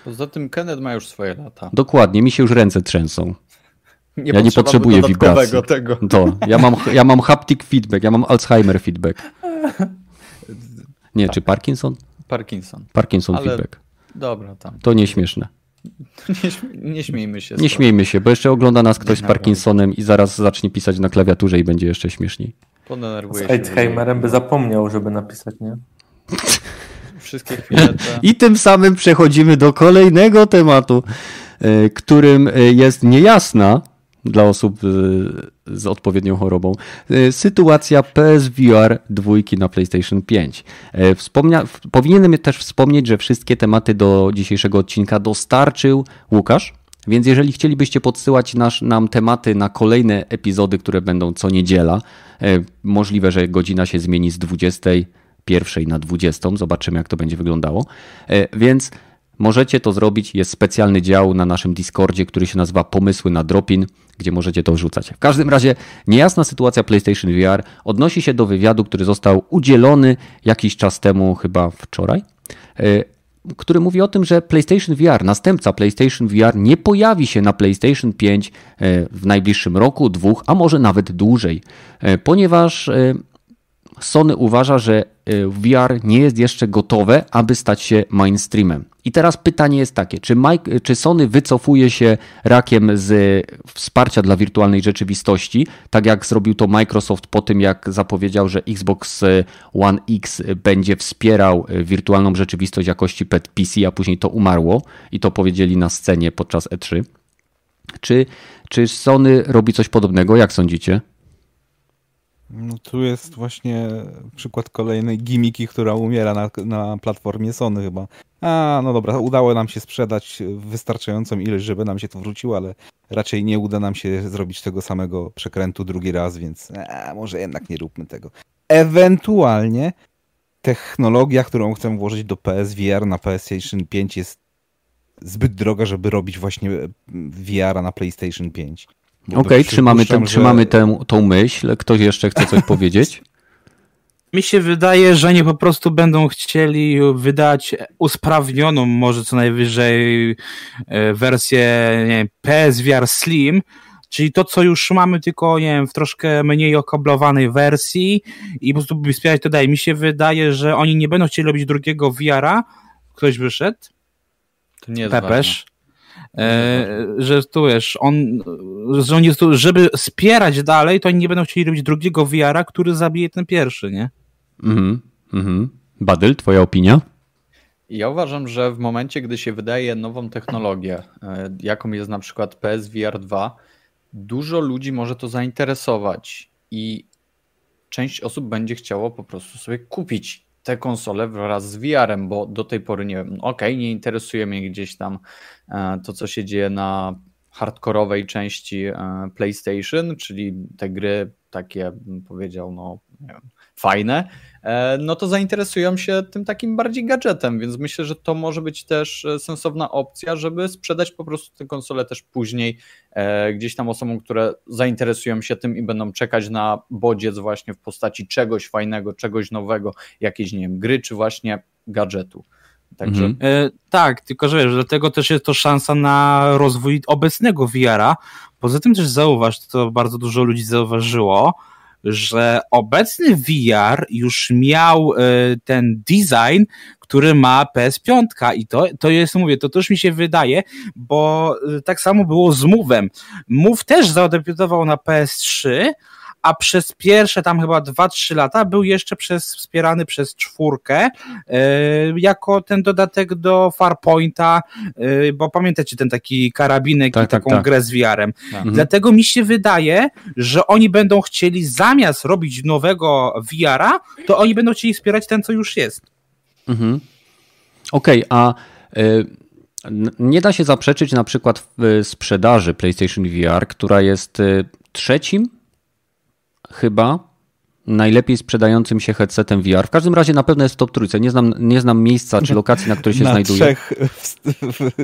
E: Poza tym Kenneth ma już swoje lata.
D: Dokładnie, mi się już ręce trzęsą. Nie ja nie potrzebuję wibracji. Tego. To, ja, mam, <laughs> ja mam haptic feedback, ja mam Alzheimer feedback. Nie, tak. czy Parkinson?
E: Parkinson.
D: Parkinson Ale... feedback.
E: Dobra, tam.
D: To nieśmieszne.
E: Nie, <laughs> nie śmiejmy się.
D: Nie śmiejmy się, bo jeszcze ogląda nas ktoś z Parkinsonem i zaraz zacznie pisać na klawiaturze i będzie jeszcze śmieszniej.
C: Z Alzheimerem by zapomniał, żeby napisać, nie? <laughs>
E: Wszystkie chwile te...
D: I tym samym przechodzimy do kolejnego tematu, e, którym e, jest niejasna dla osób e, z odpowiednią chorobą. E, sytuacja PSVR dwójki na PlayStation 5. E, wspomnia powinienem też wspomnieć, że wszystkie tematy do dzisiejszego odcinka dostarczył Łukasz. Więc jeżeli chcielibyście podsyłać nasz, nam tematy na kolejne epizody, które będą co niedziela, możliwe, że godzina się zmieni z 21 na 20. Zobaczymy, jak to będzie wyglądało. Więc Możecie to zrobić, jest specjalny dział na naszym Discordzie, który się nazywa Pomysły na Dropin, gdzie możecie to wrzucać. W każdym razie niejasna sytuacja PlayStation VR odnosi się do wywiadu, który został udzielony jakiś czas temu, chyba wczoraj, e, który mówi o tym, że PlayStation VR, następca PlayStation VR nie pojawi się na PlayStation 5 e, w najbliższym roku, dwóch, a może nawet dłużej, e, ponieważ Sony uważa, że VR nie jest jeszcze gotowe, aby stać się mainstreamem. I teraz pytanie jest takie, czy, Mike, czy Sony wycofuje się rakiem z wsparcia dla wirtualnej rzeczywistości, tak jak zrobił to Microsoft po tym, jak zapowiedział, że Xbox One X będzie wspierał wirtualną rzeczywistość jakości PC, a później to umarło i to powiedzieli na scenie podczas E3. Czy, czy Sony robi coś podobnego? Jak sądzicie?
B: No tu jest właśnie przykład kolejnej gimiki, która umiera na, na platformie Sony chyba. A, no dobra, udało nam się sprzedać wystarczającą ilość, żeby nam się to wróciło, ale raczej nie uda nam się zrobić tego samego przekrętu drugi raz, więc a, może jednak nie róbmy tego. Ewentualnie technologia, którą chcę włożyć do PSVR na PlayStation 5 jest zbyt droga, żeby robić właśnie VR na PlayStation 5.
D: Okej, okay, trzymamy, ten, że... trzymamy tę, tą myśl. Ktoś jeszcze chce coś <laughs> powiedzieć?
A: Mi się wydaje, że nie po prostu będą chcieli wydać usprawnioną, może co najwyżej e, wersję nie wiem, PSVR Slim, czyli to, co już mamy, tylko nie wiem, w troszkę mniej okablowanej wersji i po prostu wspierać to dalej. Mi się wydaje, że oni nie będą chcieli robić drugiego VR-a. Ktoś wyszedł?
E: To nie jest
A: Pepesz. E, że tu wiesz, on, że on jest tu, żeby wspierać dalej, to oni nie będą chcieli robić drugiego VR-a, który zabije ten pierwszy, nie?
D: Mhm, mhm. Badyl, twoja opinia?
E: Ja uważam, że w momencie, gdy się wydaje nową technologię, e, jaką jest na przykład PSVR 2, dużo ludzi może to zainteresować i część osób będzie chciało po prostu sobie kupić tę konsolę wraz z VR-em, bo do tej pory nie wiem, ok, nie interesuje mnie gdzieś tam e, to, co się dzieje na hardkorowej części e, PlayStation, czyli te gry takie, bym powiedział, no wiem, fajne, no to zainteresują się tym takim bardziej gadżetem, więc myślę, że to może być też e, sensowna opcja, żeby sprzedać po prostu tę konsolę też później e, gdzieś tam osobom, które zainteresują się tym i będą czekać na bodziec właśnie w postaci czegoś fajnego, czegoś nowego, jakiejś, nie wiem, gry czy właśnie gadżetu.
A: Także... Mhm. E, tak, tylko że wiesz, dlatego też jest to szansa na rozwój obecnego VR-a. Poza tym też zauważ, to bardzo dużo ludzi zauważyło, że obecny VR już miał e, ten design, który ma PS5 i to, to jest, mówię, to też mi się wydaje, bo e, tak samo było z Move'em. Move też zadebiutował na PS3, a przez pierwsze tam chyba 2-3 lata był jeszcze przez, wspierany przez czwórkę yy, jako ten dodatek do Farpointa, yy, bo pamiętacie ten taki karabinek tak, i tak, taką tak. grę z VR-em. Tak. Mhm. Dlatego mi się wydaje, że oni będą chcieli zamiast robić nowego VR-a, to oni będą chcieli wspierać ten, co już jest.
D: Mhm. Okej, okay, a y nie da się zaprzeczyć na przykład w sprzedaży PlayStation VR, która jest trzecim chyba najlepiej sprzedającym się headsetem VR. W każdym razie na pewno jest w top trójce. Nie znam, nie znam miejsca czy lokacji, na której się
B: na
D: znajduje.
B: Trzech w,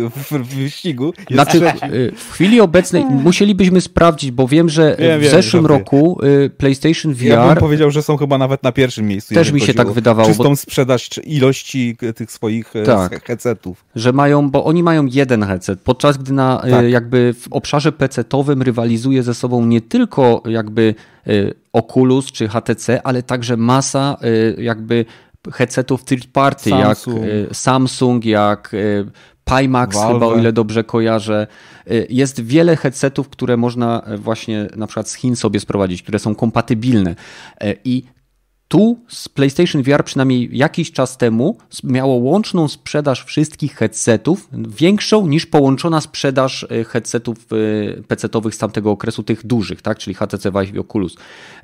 B: w, w wyścigu.
D: Znaczy, y, w chwili obecnej musielibyśmy sprawdzić, bo wiem, że w wiem, zeszłym roku y, PlayStation VR. Ja
B: bym powiedział, że są chyba nawet na pierwszym miejscu.
D: Też mi się tak wydawało.
B: Czystą bo... sprzedaż ilości tych swoich e, tak, headsetów.
D: Że mają, bo oni mają jeden headset, podczas gdy na y, tak. jakby w obszarze PC-owym rywalizuje ze sobą nie tylko jakby Oculus czy HTC, ale także masa y, jakby headsetów third party, Samsung. jak y, Samsung, jak y, Pimax Valve. chyba, o ile dobrze kojarzę. Jest wiele headsetów, które można właśnie na przykład z Chin sobie sprowadzić, które są kompatybilne. I tu z PlayStation VR przynajmniej jakiś czas temu miało łączną sprzedaż wszystkich headsetów, większą niż połączona sprzedaż e, headsetów e, PC-owych z tamtego okresu, tych dużych, tak? czyli HTC Vive i Oculus.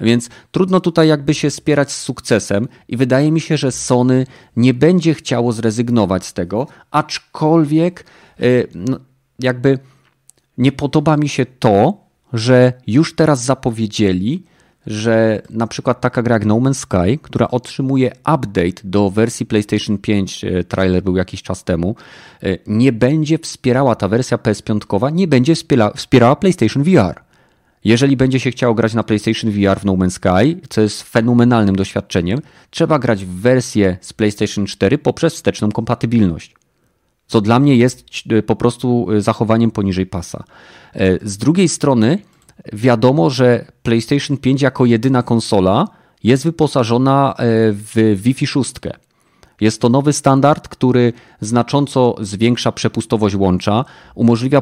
D: Więc trudno tutaj jakby się spierać z sukcesem i wydaje mi się, że Sony nie będzie chciało zrezygnować z tego, aczkolwiek e, no, jakby nie podoba mi się to, że już teraz zapowiedzieli, że na przykład taka gra jak No Man's Sky, która otrzymuje update do wersji PlayStation 5, e, trailer był jakiś czas temu, e, nie będzie wspierała, ta wersja PS5 nie będzie wspiera, wspierała PlayStation VR. Jeżeli będzie się chciało grać na PlayStation VR w No Man's Sky, co jest fenomenalnym doświadczeniem, trzeba grać w wersję z PlayStation 4 poprzez wsteczną kompatybilność. Co dla mnie jest e, po prostu zachowaniem poniżej pasa. Z drugiej strony, wiadomo, że PlayStation 5 jako jedyna konsola jest wyposażona e, w Wi-Fi 6. Jest to nowy standard, który znacząco zwiększa przepustowość łącza, umożliwia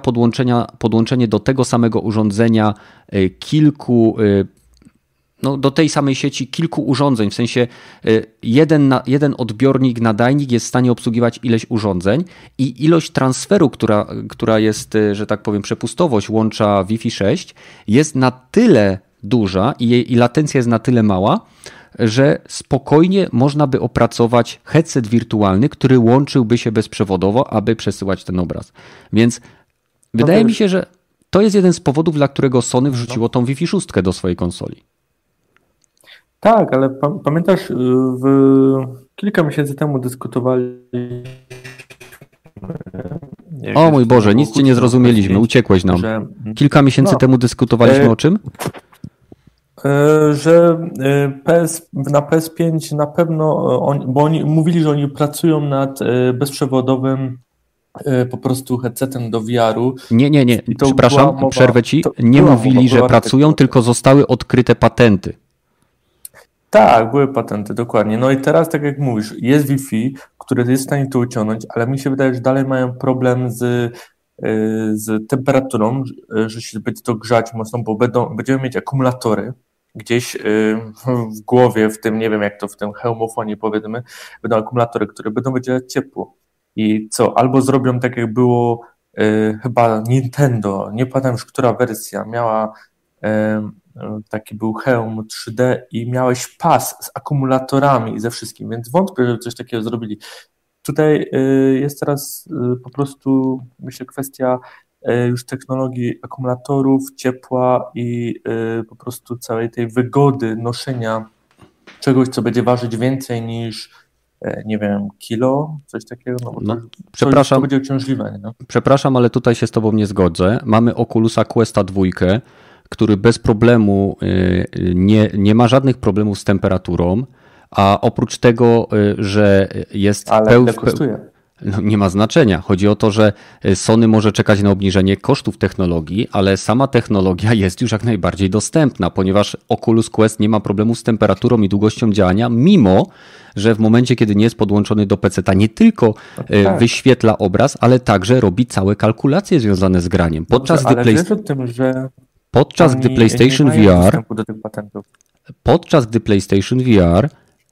D: podłączenie do tego samego urządzenia e, kilku e, no, do tej samej sieci kilku urządzeń, w sensie y, jeden, na, jeden odbiornik, nadajnik jest w stanie obsługiwać ileś urządzeń i ilość transferu, która, która jest, y, że tak powiem, przepustowość łącza Wi-Fi 6 jest na tyle duża i jej i latencja jest na tyle mała, że spokojnie można by opracować headset wirtualny, który łączyłby się bezprzewodowo, aby przesyłać ten obraz. Więc wydaje mi się, że to jest jeden z powodów, dla którego Sony wrzuciło tą Wi-Fi 6 do swojej konsoli.
C: Tak, ale pamiętasz, y, w kilka miesięcy temu dyskutowaliśmy
D: O mój Boże, nic cię nie zrozumieliśmy, uciekłeś nam. Że... Kilka miesięcy no. temu dyskutowaliśmy e... o czym?
C: E, że e, PS, na PS5 na pewno, bo oni mówili, że oni pracują nad bezprzewodowym po prostu headsetem do VR-u.
D: Nie, nie, nie, przepraszam, mowa, przerwę ci. Nie mówili, że pracują, tylko zostały odkryte patenty.
C: Tak, były patenty, dokładnie. No i teraz, tak jak mówisz, jest Wi-Fi, który jest w stanie to uciągnąć, ale mi się wydaje, że dalej mają problem z, y, z temperaturą, że się będzie to grzać mocno, bo będą, będziemy mieć akumulatory gdzieś y, w głowie, w tym, nie wiem jak to w tym hełmofonie powiedzmy, będą akumulatory, które będą wydzielać ciepło. I co, albo zrobią tak jak było y, chyba Nintendo, nie pamiętam już która wersja, miała taki był hełm 3D i miałeś pas z akumulatorami i ze wszystkim, więc wątpię, żeby coś takiego zrobili. Tutaj y, jest teraz y, po prostu, myślę, kwestia y, już technologii akumulatorów, ciepła i po prostu całej tej wygody noszenia czegoś, co będzie ważyć więcej niż nie wiem, kilo, coś takiego. No, no, to,
D: przepraszam,
C: to będzie uciążliwe. No.
D: Przepraszam, ale tutaj się z Tobą nie zgodzę. Mamy Oculusa Questa 2, który bez problemu y, nie, nie ma żadnych problemów z temperaturą, a oprócz tego, y, że jest
C: Ale peł... ile kosztuje?
D: No, nie ma znaczenia. Chodzi o to, że y, Sony może czekać na obniżenie kosztów technologii, ale sama technologia <laughs> jest już jak najbardziej dostępna, ponieważ Oculus Quest nie ma problemu z temperaturą i długością działania, mimo że w momencie, kiedy nie jest podłączony do PC, nie tylko no tak. wyświetla obraz, ale także robi całe kalkulacje związane z graniem.
C: Podczas Dobrze, ale wiesz o tym, że
D: Podczas gdy PlayStation VR podczas gdy PlayStation VR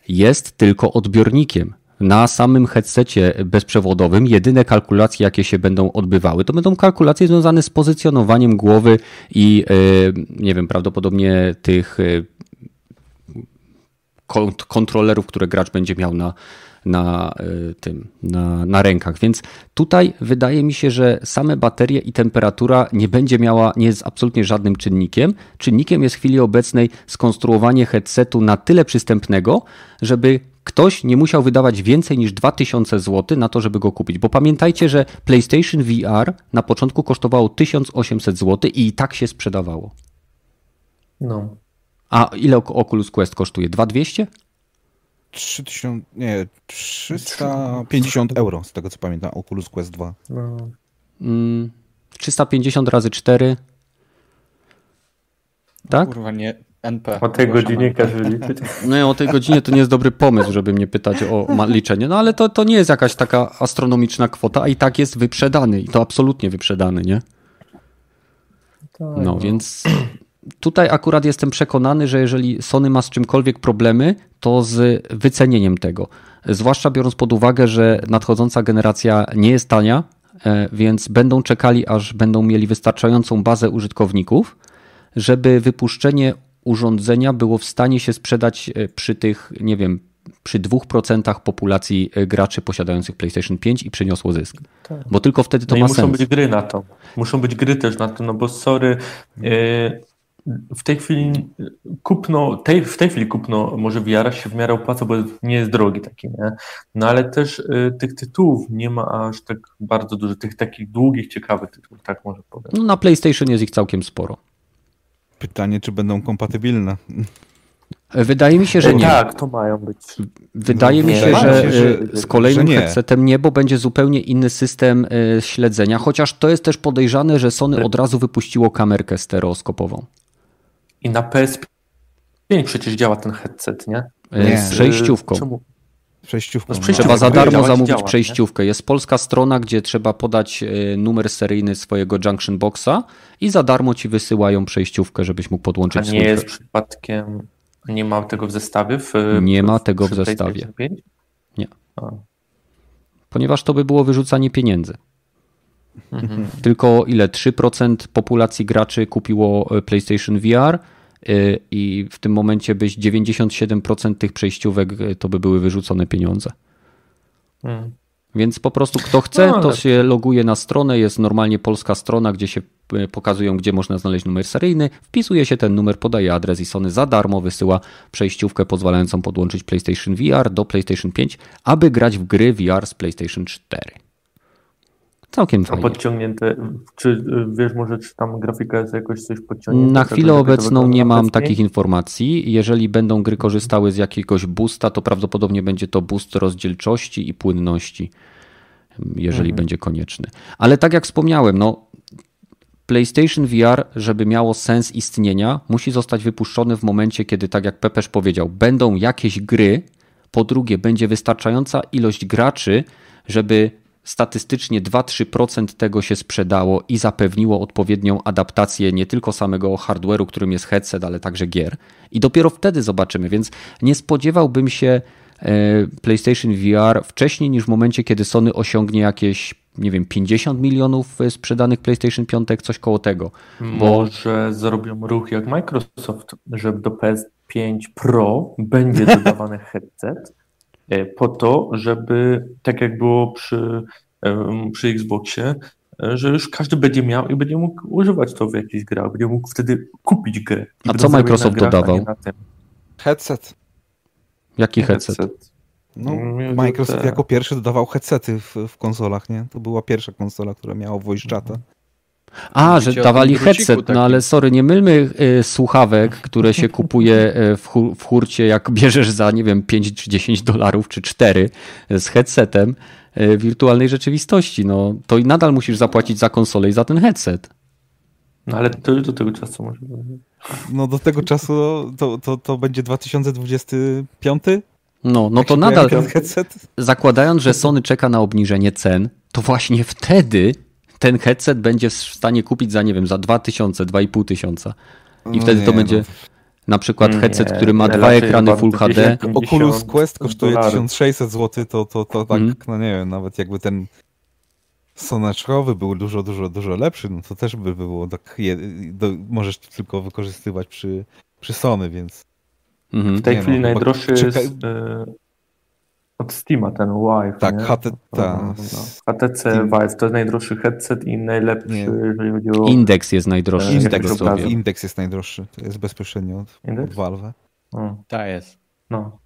D: jest tylko odbiornikiem. Na samym headsetie bezprzewodowym jedyne kalkulacje, jakie się będą odbywały, to będą kalkulacje związane z pozycjonowaniem głowy i e, nie wiem, prawdopodobnie tych e, kontrolerów, które gracz będzie miał na, na y, tym, na, na rękach. Więc tutaj wydaje mi się, że same baterie i temperatura nie będzie miała, nie jest absolutnie żadnym czynnikiem. Czynnikiem jest w chwili obecnej skonstruowanie headsetu na tyle przystępnego, żeby ktoś nie musiał wydawać więcej niż 2000 zł na to, żeby go kupić. Bo pamiętajcie, że PlayStation VR na początku kosztowało 1800 zł i i tak się sprzedawało.
C: No.
D: A ile Oculus Quest kosztuje? 2200?
B: 3000, nie, 350 euro, z tego co pamiętam, Oculus Quest 2. No.
D: Mm, 350 razy 4. Tak?
E: Kurwa, nie. NP.
C: O tej godzinie każdy liczyć. <laughs>
D: No o tej godzinie to nie jest dobry pomysł, żeby mnie pytać o liczenie. No ale to, to nie jest jakaś taka astronomiczna kwota, a i tak jest wyprzedany i to absolutnie wyprzedany, nie? Tak, no, no więc tutaj akurat jestem przekonany, że jeżeli Sony ma z czymkolwiek problemy, to z wycenieniem tego. Zwłaszcza biorąc pod uwagę, że nadchodząca generacja nie jest tania, e, więc będą czekali, aż będą mieli wystarczającą bazę użytkowników, żeby wypuszczenie urządzenia było w stanie się sprzedać e, przy tych, nie wiem, przy 2% populacji e, graczy posiadających PlayStation 5 i przyniosło zysk. Tak. Bo tylko wtedy to
C: no
D: ma
C: muszą
D: sens.
C: być gry na to. Muszą być gry też na to, no bo sorry, yy, w tej chwili kupno, tej, w tej chwili kupno może VR się w miarę opłaca, bo nie jest drogi taki, nie? No ale też y, tych tytułów nie ma aż tak bardzo dużo, tych takich długich, ciekawych tytułów, tak może powiem.
D: No na PlayStation jest ich całkiem sporo.
B: Pytanie, czy będą kompatybilne?
D: Wydaje mi się, że nie.
C: Tak, to mają być.
D: Wydaje no, mi się, że, że z kolejnym że headsetem nie, bo będzie zupełnie inny system y, śledzenia, chociaż to jest też podejrzane, że Sony od razu wypuściło kamerkę stereoskopową.
C: I na PS5 przecież działa ten headset, nie?
D: nie. Z przejściówką. Czemu?
B: Przejściówką.
D: No, trzeba za darmo zamówić działa, przejściówkę. Nie? Jest polska strona, gdzie trzeba podać e, numer seryjny swojego junction boxa i za darmo ci wysyłają przejściówkę, żebyś mógł podłączyć
C: A nie jest przypadkiem, nie ma tego w zestawie? W,
D: nie ma tego w zestawie. Nie. A. Ponieważ to by było wyrzucanie pieniędzy. Mhm. Tylko ile? 3% populacji graczy kupiło e, PlayStation VR e, i w tym momencie byś 97% tych przejściówek e, to by były wyrzucone pieniądze. Mhm. Więc po prostu kto chce, no, ale... to się loguje na stronę. Jest normalnie polska strona, gdzie się pokazują, gdzie można znaleźć numer seryjny. Wpisuje się ten numer, podaje adres i Sony za darmo wysyła przejściówkę pozwalającą podłączyć PlayStation VR do PlayStation 5, aby grać w gry VR z PlayStation 4. całkiem
C: A
D: fajnie.
C: podciągnięte, czy wiesz może, czy tam grafika jest jakoś coś podciągnięta?
D: Na chwilę obecną nie mam
C: obecnie?
D: takich informacji. Jeżeli będą gry korzystały z jakiegoś boosta, to prawdopodobnie będzie to boost rozdzielczości i płynności, jeżeli
C: Mhm.
D: będzie konieczny. Ale tak jak wspomniałem, no PlayStation VR, żeby miało sens istnienia, musi zostać wypuszczony w momencie, kiedy, tak jak Pepesz powiedział, będą jakieś gry. Po drugie, będzie wystarczająca ilość graczy, żeby statystycznie 2-3% tego się sprzedało i zapewniło odpowiednią adaptację nie tylko samego hardware'u, którym jest headset, ale także gier. I dopiero wtedy zobaczymy, więc nie spodziewałbym się e, PlayStation VR wcześniej niż w momencie, kiedy Sony osiągnie jakieś, nie wiem, 50 milionów e, sprzedanych PlayStation 5, coś koło tego.
C: Może zrobią ruch jak Microsoft, że do PS5 Pro będzie dodawany <laughs> headset po to, żeby tak jak było przy, em, przy Xboxie, e, że już każdy będzie miał i będzie mógł używać to w jakichś grach, będzie mógł wtedy kupić grę.
D: A co Microsoft
C: grach,
D: dodawał?
B: Headset.
D: Jaki headset?
B: No,
C: Mm,
B: Microsoft
C: te-
B: jako pierwszy dodawał headsety w, w konsolach, nie? To była pierwsza konsola, która miała voice chata.
D: A,
E: Mówicie
D: że dawali headset,
E: takim.
D: no ale sorry, nie mylmy y, słuchawek, które się <laughs> kupuje y, w, hu- w hurcie, jak <laughs> bierzesz za, nie wiem, 5 czy 10 dolarów, czy 4 z headsetem y, wirtualnej rzeczywistości. No, to i nadal musisz zapłacić za konsolę i za ten headset.
C: No ale to już do tego czasu może
B: No do tego czasu to, to, to będzie 2025?
D: No, no
B: Jak
D: to nadal, zakładając, że Sony czeka na obniżenie cen, to właśnie wtedy ten headset będzie w stanie kupić za, nie wiem, za 2000, 2500. I
B: No
D: wtedy
B: nie,
D: to
B: no.
D: będzie na przykład headset,
C: Nie,
D: który ma dwa ekrany Full HD.
C: 50.
B: Oculus Quest kosztuje
C: dolarów.
B: 1600 zł, to, to, to tak,
D: Mhm.
B: no nie wiem, nawet jakby ten soneczkowy był dużo, dużo, dużo lepszy, no to też by było tak, je, do, możesz tylko wykorzystywać przy, przy Sony, więc
D: Mhm.
C: W tej
B: Nie
C: chwili
B: no,
C: najdroższy jest e, od Steama ten Vive.
B: Tak,
C: nie?
B: HT ta-
C: No, no. HTC
B: Steam.
C: Vive to jest najdroższy headset i najlepszy,
B: Nie.
C: jeżeli chodzi o...
D: Indeks jest najdroższy.
C: Indeks
B: jest najdroższy, to jest bezpośrednio od, od? Valve.
C: No,
E: Ta jest,
C: no.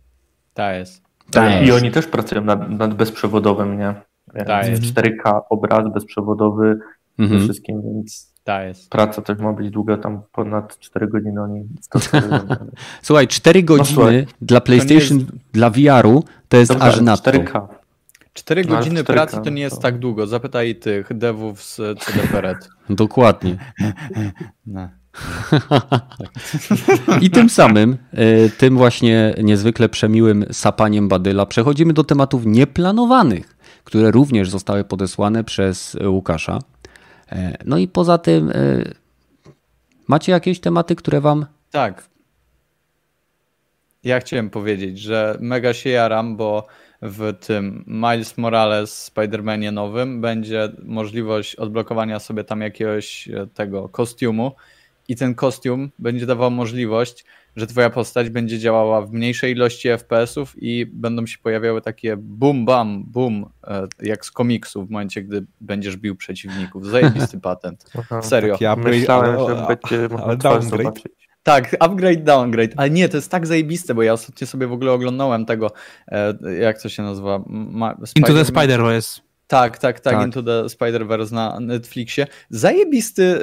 E: ta jest.
D: Tak.
C: I oni też pracują nad, nad bezprzewodowym, nie?
E: Tak jest.
C: 4K obraz bezprzewodowy ze
D: Mhm.
C: wszystkim, więc
E: Ta jest.
C: praca też ma być długa, tam ponad 4 godziny oni <laughs> stosują.
D: Słuchaj, 4 godziny
C: słuchaj,
D: dla PlayStation, dla VR-u to jest
C: Dobra,
D: aż nadto.
C: 4K.
E: 4
C: No, ale
E: godziny
C: 4K,
E: pracy to nie jest
C: to-
E: tak długo. Zapytaj tych devów z CD Red. <laughs>
D: Dokładnie.
E: No.
D: I tym samym, e, tym właśnie niezwykle przemiłym sapaniem Badyla przechodzimy do tematów nieplanowanych, które również zostały podesłane przez Łukasza. E, No i poza tym, e, macie jakieś tematy, które wam.
E: Tak. Ja chciałem powiedzieć, że mega się jaram, bo w tym Miles Morales Spider-Manie nowym będzie możliwość odblokowania sobie tam jakiegoś e, tego kostiumu i ten kostium będzie dawał możliwość, że twoja postać będzie działała w mniejszej ilości FPS-ów i będą się pojawiały takie bum bam bum e, jak z komiksów w momencie, gdy będziesz bił przeciwników. Zajebisty <laughs> patent.
C: Aha.
E: Serio.
B: Taki upgrade,
C: Myślałem,
B: ale-
C: że będzie można <laughs>
B: ale
C: twarz
B: downgrade.
C: zobaczyć.
E: Tak, upgrade, downgrade. Ale nie, to jest tak zajebiste, bo ja ostatnio sobie w ogóle oglądałem tego, e, jak to się nazywa? Ma,
A: Into the Spider-Verse.
E: Tak, tak, tak,
D: Tak.
E: Into the Spider-Verse na Netflixie. Zajebisty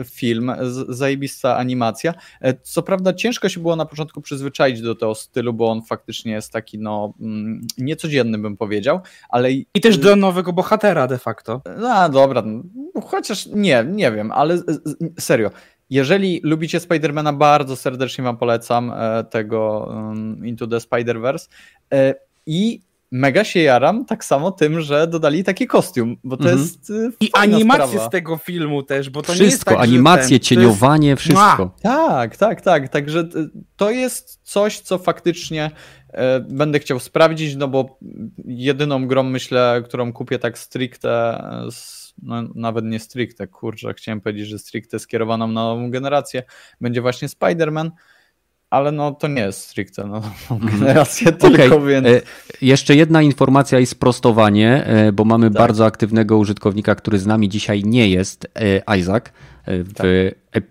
E: e, film, zajebista animacja. E, Co prawda ciężko się było na początku przyzwyczaić do tego stylu, bo on faktycznie jest taki, no, mm, niecodzienny bym powiedział, ale... i-
A: też do nowego bohatera de facto.
E: no dobra, chociaż nie, nie wiem, ale serio. Jeżeli lubicie Spidermana, bardzo serdecznie wam polecam e, tego um, Into the Spider-Verse. E, I mega się jaram tak samo tym, że dodali taki kostium, bo to
D: Mhm.
E: jest e,
A: I animacje
E: sprawa.
A: z tego filmu też, bo to nie jest
D: Wszystko,
A: tak,
D: animacje,
A: ten,
D: cieniowanie, wszystko.
E: Tak, tak, tak. Także to jest coś, co faktycznie będę chciał sprawdzić, no bo jedyną grą, myślę, którą kupię tak stricte, s- no, nawet nie stricte, kurczę, chciałem powiedzieć, że stricte skierowaną na nową generację, będzie właśnie Spider-Man, ale no to nie jest stricte na nową generację,
D: Okej,
E: tylko więc...
D: e, Jeszcze jedna informacja i sprostowanie, e, bo mamy
E: Tak.
D: bardzo aktywnego użytkownika, który z nami dzisiaj nie jest, e, Isaac. W,
E: Tak.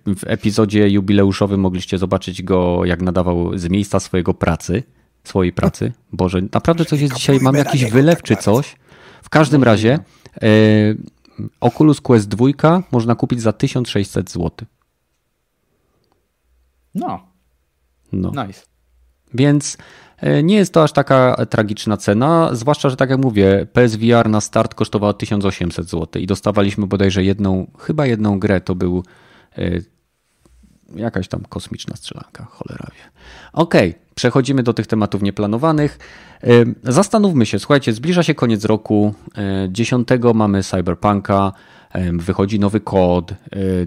D: w epizodzie jubileuszowym mogliście zobaczyć go, jak nadawał z miejsca swojego pracy, swojej pracy. Boże, naprawdę coś jest dzisiaj, mam jakiś wylew
B: tak
D: czy coś. W każdym razie Oculus Quest 2 można kupić za 1600 zł.
E: No.
D: No.
E: Nice.
D: Więc e, nie jest to aż taka tragiczna cena, zwłaszcza, że tak jak mówię, PSVR na start kosztowało 1800 zł i dostawaliśmy bodajże jedną, chyba jedną grę, to był e, jakaś tam kosmiczna strzelanka, cholera wie. Okej, okay, przechodzimy do tych tematów nieplanowanych. E, zastanówmy się, słuchajcie, zbliża się koniec roku, 10 mamy Cyberpunka, Wychodzi nowy kod, e,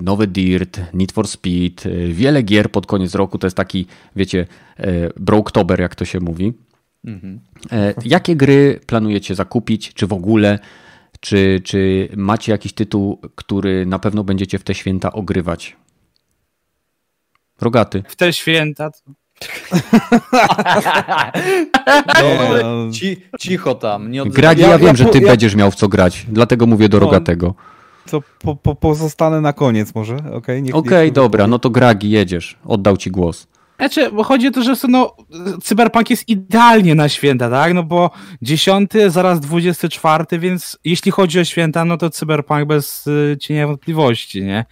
D: nowy Dirt, Need for Speed, e, wiele gier pod koniec roku. To jest taki, wiecie, e, Broktober, jak to się mówi. Mhm. Jakie gry planujecie zakupić, czy w ogóle? Czy, czy macie jakiś tytuł, który na pewno będziecie w te święta ogrywać? Rogaty.
A: W te święta.
E: No, ci, cicho tam. Nie
D: Gragi, ja, ja wiem, ja, że ty ja... będziesz miał w co grać, dlatego mówię do no, Rogatego
B: to po, po, pozostanę na koniec może, okej? Okay,
D: Okej, okay, dobra, no to Gragi, jedziesz. Oddał ci głos.
A: Znaczy, bo chodzi o to, że no, Cyberpunk jest idealnie na święta, tak? No bo 10, zaraz 24, więc jeśli chodzi o święta, no to Cyberpunk bez y, cienia wątpliwości, nie?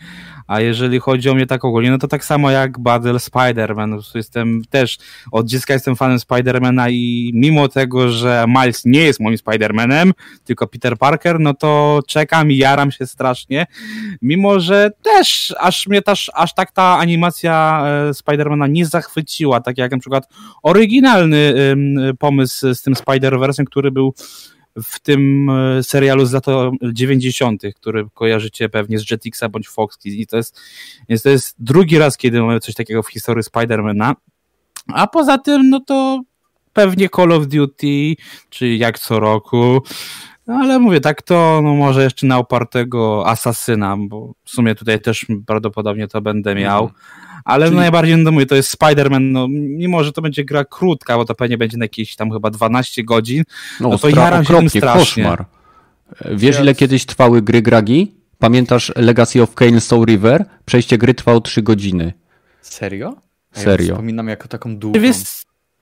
A: A jeżeli chodzi o mnie tak ogólnie, no to tak samo jak Battle Spider-Man. Jestem też, od dziecka jestem fanem Spidermana i mimo tego, że Miles nie jest moim Spidermanem, tylko Peter Parker, no to czekam i jaram się strasznie. Mimo, że też aż mnie też, aż tak ta animacja e, Spidermana nie zachwyciła, tak jak na przykład oryginalny pomysł z tym Spider-Versem, który był w tym e, serialu z lat 90., który kojarzycie pewnie z Jetixa bądź Fox i to jest, jest, to jest drugi raz, kiedy mamy coś takiego w historii Spidermana. A poza tym, no to pewnie Call of Duty, czy jak co roku. No ale mówię, tak to no może jeszcze na opartego Asasyna, bo w sumie tutaj też prawdopodobnie to będę miał. Mhm. Ale Czyli... najbardziej, no mówię, to jest Spider-Man, no mimo, że to będzie gra krótka, bo to pewnie będzie na jakieś tam chyba 12 godzin, no, no to jaram się tym strasznie. Koszmar.
D: Wiesz, ile kiedyś trwały gry Gragi? Pamiętasz Legacy of Kane Soul River? Przejście gry trwało 3 godziny.
E: Serio?
D: Serio.
E: Ja wspominam jako taką długą.
A: Wiesz,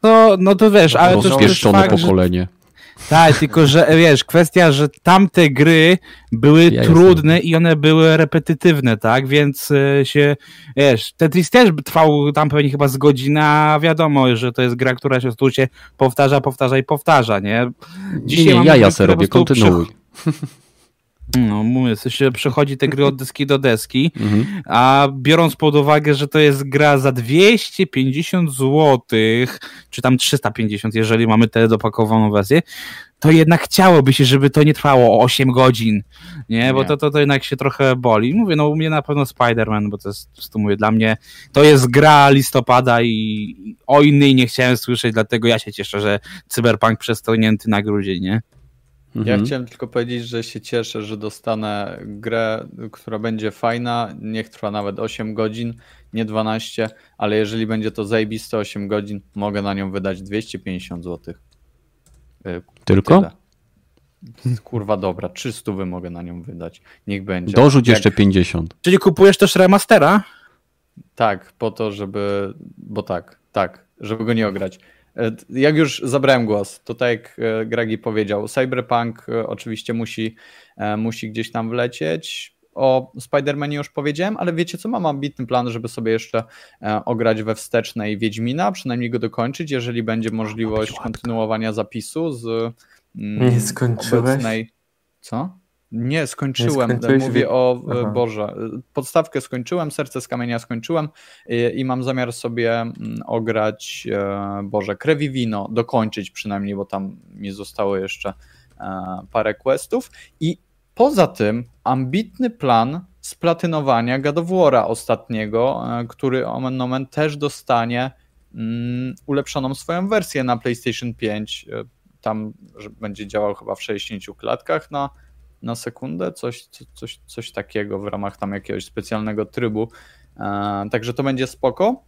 A: to, no to wiesz, ale to
D: jest fakt, pokolenie. Że
A: tak, tylko że wiesz, kwestia, że tamte gry były ja trudne jestem. i one były repetytywne, tak? Więc e, się, wiesz, Tetris też trwał tam pewnie chyba z godziny, a wiadomo, że to jest gra, która się tu się powtarza, powtarza i powtarza, nie?
D: Dzisiaj nie, ja, ja sobie robię, kontynuuj. <laughs>
A: No, mówię, się przechodzi te gry od deski do deski, <laughs> mhm. a biorąc pod uwagę, że to jest gra za 250 zł, czy tam 350, jeżeli mamy tę dopakowaną wersję, to jednak chciałoby się, żeby to nie trwało 8 godzin, nie? Bo nie. To, to, to jednak się trochę boli. Mówię, no u mnie na pewno Spider-Man, bo to jest, to mówię, dla mnie to jest gra listopada i o innej nie chciałem słyszeć, dlatego ja się cieszę, że Cyberpunk przestonięty na grudzień, nie?
E: Mhm. Ja chciałem tylko powiedzieć, że się cieszę, że dostanę grę, która będzie fajna. Niech trwa nawet 8 godzin, nie 12, ale jeżeli będzie to zajebiste 8 godzin, mogę na nią wydać 250 zł.
D: E, tylko? Tyle.
E: Kurwa dobra, 300 wy mogę na nią wydać. Niech będzie.
D: Dorzuć Jak... jeszcze 50.
A: Czyli kupujesz też remastera?
E: Tak, po to, żeby. Bo tak, tak, żeby go nie ograć. E, jak już zabrałem głos, to tak jak e, Gregi powiedział, Cyberpunk e, oczywiście musi, musi gdzieś tam wlecieć. O Spider-Manie już powiedziałem, ale wiecie co, mam ambitny plan, żeby sobie jeszcze ograć we wstecznej Wiedźmina, przynajmniej go dokończyć, jeżeli będzie możliwość kontynuowania zapisu z
C: mm, Nie skończyłeś? obecnej...
E: Co? Nie, skończyłem. Nie Mówię o Aha. Boże. Podstawkę skończyłem, serce z kamienia skończyłem i, i, mam zamiar sobie mm, ograć e, Boże, krew i wino, dokończyć przynajmniej, bo tam mi zostało jeszcze e, parę questów. I poza tym ambitny plan splatynowania War'a ostatniego, e, który omen nomen też dostanie um, ulepszoną swoją wersję na PlayStation 5. Tam będzie działał chyba w 60 klatkach na na sekundę, coś, coś, coś takiego w ramach tam jakiegoś specjalnego trybu. E, także to będzie spoko.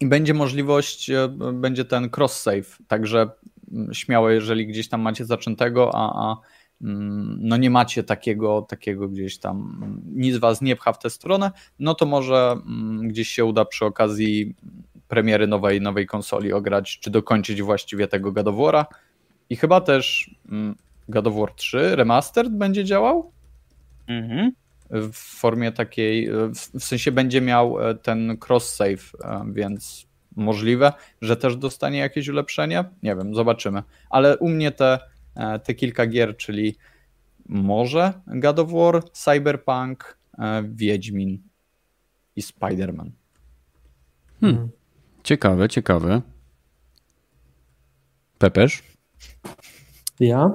E: I będzie możliwość, e, będzie ten cross-save, także mm, śmiało, jeżeli gdzieś tam macie zaczętego, a, a mm, no nie macie takiego, takiego gdzieś tam, mm, nic was nie pcha w tę stronę, no to może gdzieś się uda przy okazji premiery nowej, nowej konsoli ograć, czy dokończyć właściwie tego gadowora. I chyba też God of War 3 Remastered będzie działał?
A: Mhm.
E: W formie takiej, w sensie będzie miał e, ten cross-save, e, więc możliwe, że też dostanie jakieś ulepszenie. Nie wiem, zobaczymy. Ale u mnie te, e, te kilka gier, czyli może God of War, Cyberpunk, Wiedźmin i Spider-Man.
D: Hmm. Ciekawe, ciekawe. Pepesz?
C: Ja?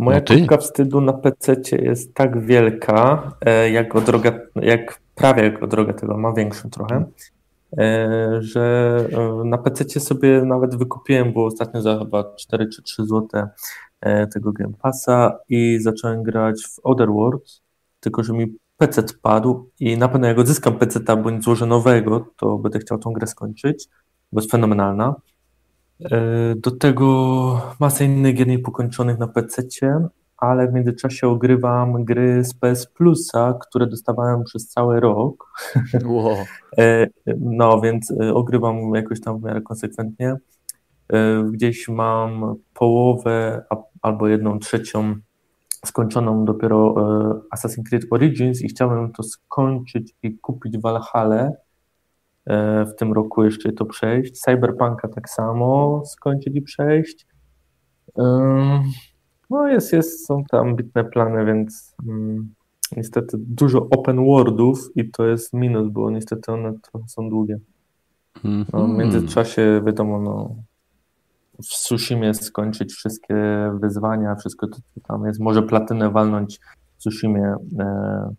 C: Moja
D: No
C: kubka wstydu na PC jest tak wielka, e, jak, o droga, jak prawie jak o drogę tego, ma większą trochę, e, że e, na PC sobie nawet wykupiłem, bo ostatnio za chyba 4 czy 3 zł tego Game Passa i zacząłem grać w Other Worlds, tylko że mi PC padł i na pewno jak odzyskam PC bądź złożę nowego, to będę chciał tą grę skończyć, bo jest fenomenalna. E, Do tego masę innych gier niepokończonych na PC, ale w międzyczasie ogrywam gry z PS Plusa, które dostawałem przez cały rok.
E: Wow.
C: E, No, więc e, ogrywam jakoś tam w miarę konsekwentnie. Gdzieś mam połowę albo jedną trzecią skończoną dopiero Assassin's Creed Origins i chciałem to skończyć i kupić Valhalla w tym roku jeszcze to przejść. Cyberpunka tak samo skończyć i przejść. No jest, jest, są te ambitne plany, więc mm, niestety dużo open worldów i to jest minus, bo niestety one są długie. No, w
D: Mhm.
C: międzyczasie wiadomo, no, w Tsushimie skończyć wszystkie wyzwania, wszystko to, co tam jest. Może platynę walnąć w Tsushimie. E,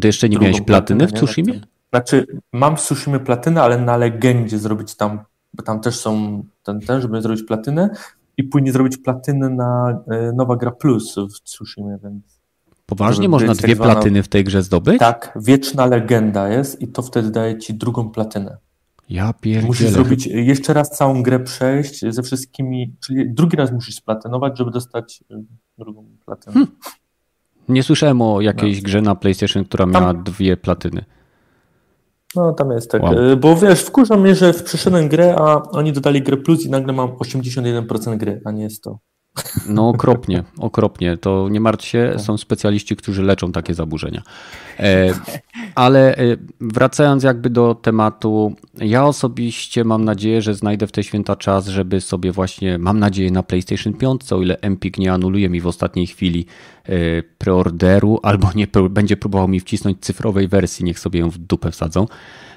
D: To jeszcze nie miałeś platyny w
C: nie? Znaczy, mam w Tsushimie platynę, ale na legendzie zrobić tam, bo tam też są ten, ten żeby zrobić platynę i później zrobić platynę na e, Nowa Gra Plus w Tsushimie, więc
D: Poważnie można dwie
C: tak zwana-
D: platyny w tej grze zdobyć?
C: tak, wieczna legenda jest i to wtedy daje ci drugą platynę.
D: Ja
C: Musisz
D: pierdzielę.
C: zrobić jeszcze raz całą grę przejść ze wszystkimi, czyli drugi raz musisz splatynować, żeby dostać y, drugą platynę.
D: Hmm. Nie słyszałem o jakiejś
C: No.
D: grze na PlayStation, która miała dwie platyny.
C: No tam jest tak,
D: Wow.
C: y, bo wiesz, wkurza mnie, że przyszedłem grę, a oni dodali grę plus i nagle mam 81% gry, a nie 100.
D: No okropnie, okropnie. To nie martw się, są specjaliści, którzy leczą takie zaburzenia. E, ale e, wracając jakby do tematu, ja osobiście mam nadzieję, że znajdę w te święta czas, żeby sobie właśnie, mam nadzieję na PlayStation 5, o ile Empik nie anuluje mi w ostatniej chwili e, preorderu, albo nie będzie próbował mi wcisnąć cyfrowej wersji, niech sobie ją w dupę wsadzą.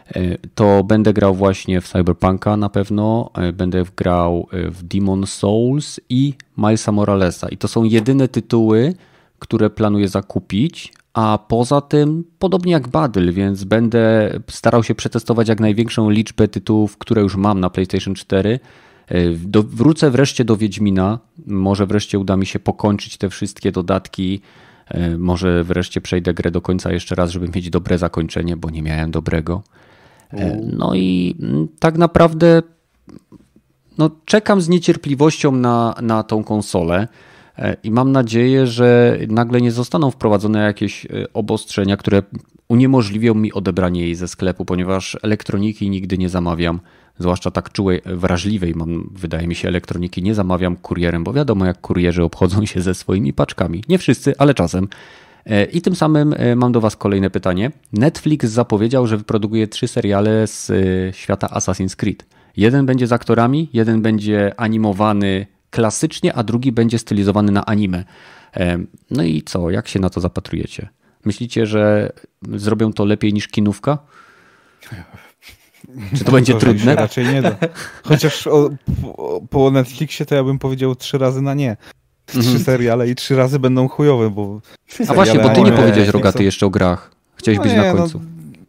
D: E, To będę grał właśnie w Cyberpunka na pewno, e, będę grał e, w Demon Souls i Milesa Moralesa. I to są jedyne tytuły, które planuję zakupić, a poza tym podobnie jak Battle, więc będę starał się przetestować jak największą liczbę tytułów, które już mam na PlayStation 4. E, Do, wrócę wreszcie do Wiedźmina. Może wreszcie uda mi się pokończyć te wszystkie dodatki. Może wreszcie przejdę grę do końca jeszcze raz, żeby mieć dobre zakończenie, bo nie miałem dobrego. E, No i mm, tak naprawdę no, czekam z niecierpliwością na, na tą konsolę e, i mam nadzieję, że nagle nie zostaną wprowadzone jakieś e, obostrzenia, które uniemożliwią mi odebranie jej ze sklepu, ponieważ elektroniki nigdy nie zamawiam, zwłaszcza tak czułej, wrażliwej, mam, wydaje mi się, elektroniki nie zamawiam kurierem, bo wiadomo, jak kurierzy obchodzą się ze swoimi paczkami. Nie wszyscy, ale czasem. E, I tym samym e, mam do Was kolejne pytanie. Netflix zapowiedział, że wyprodukuje trzy seriale z e, świata Assassin's Creed. Jeden będzie z aktorami, jeden będzie animowany klasycznie, a drugi będzie stylizowany na anime. No i co, jak się na to zapatrujecie? Myślicie, że zrobią to lepiej niż kinówka? <laughs> Czy to będzie
B: się
D: trudne?
B: Raczej nie da. Chociaż o, po Netflixie to ja bym powiedział trzy razy na nie. Trzy
D: Mhm.
B: seriale i trzy razy będą chujowe, bo...
D: A właśnie, bo ty nie powiedziałeś,
B: nie
D: Rogaty,
B: są-
D: jeszcze o grach. Chciałeś być
B: No
D: na
B: nie,
D: końcu.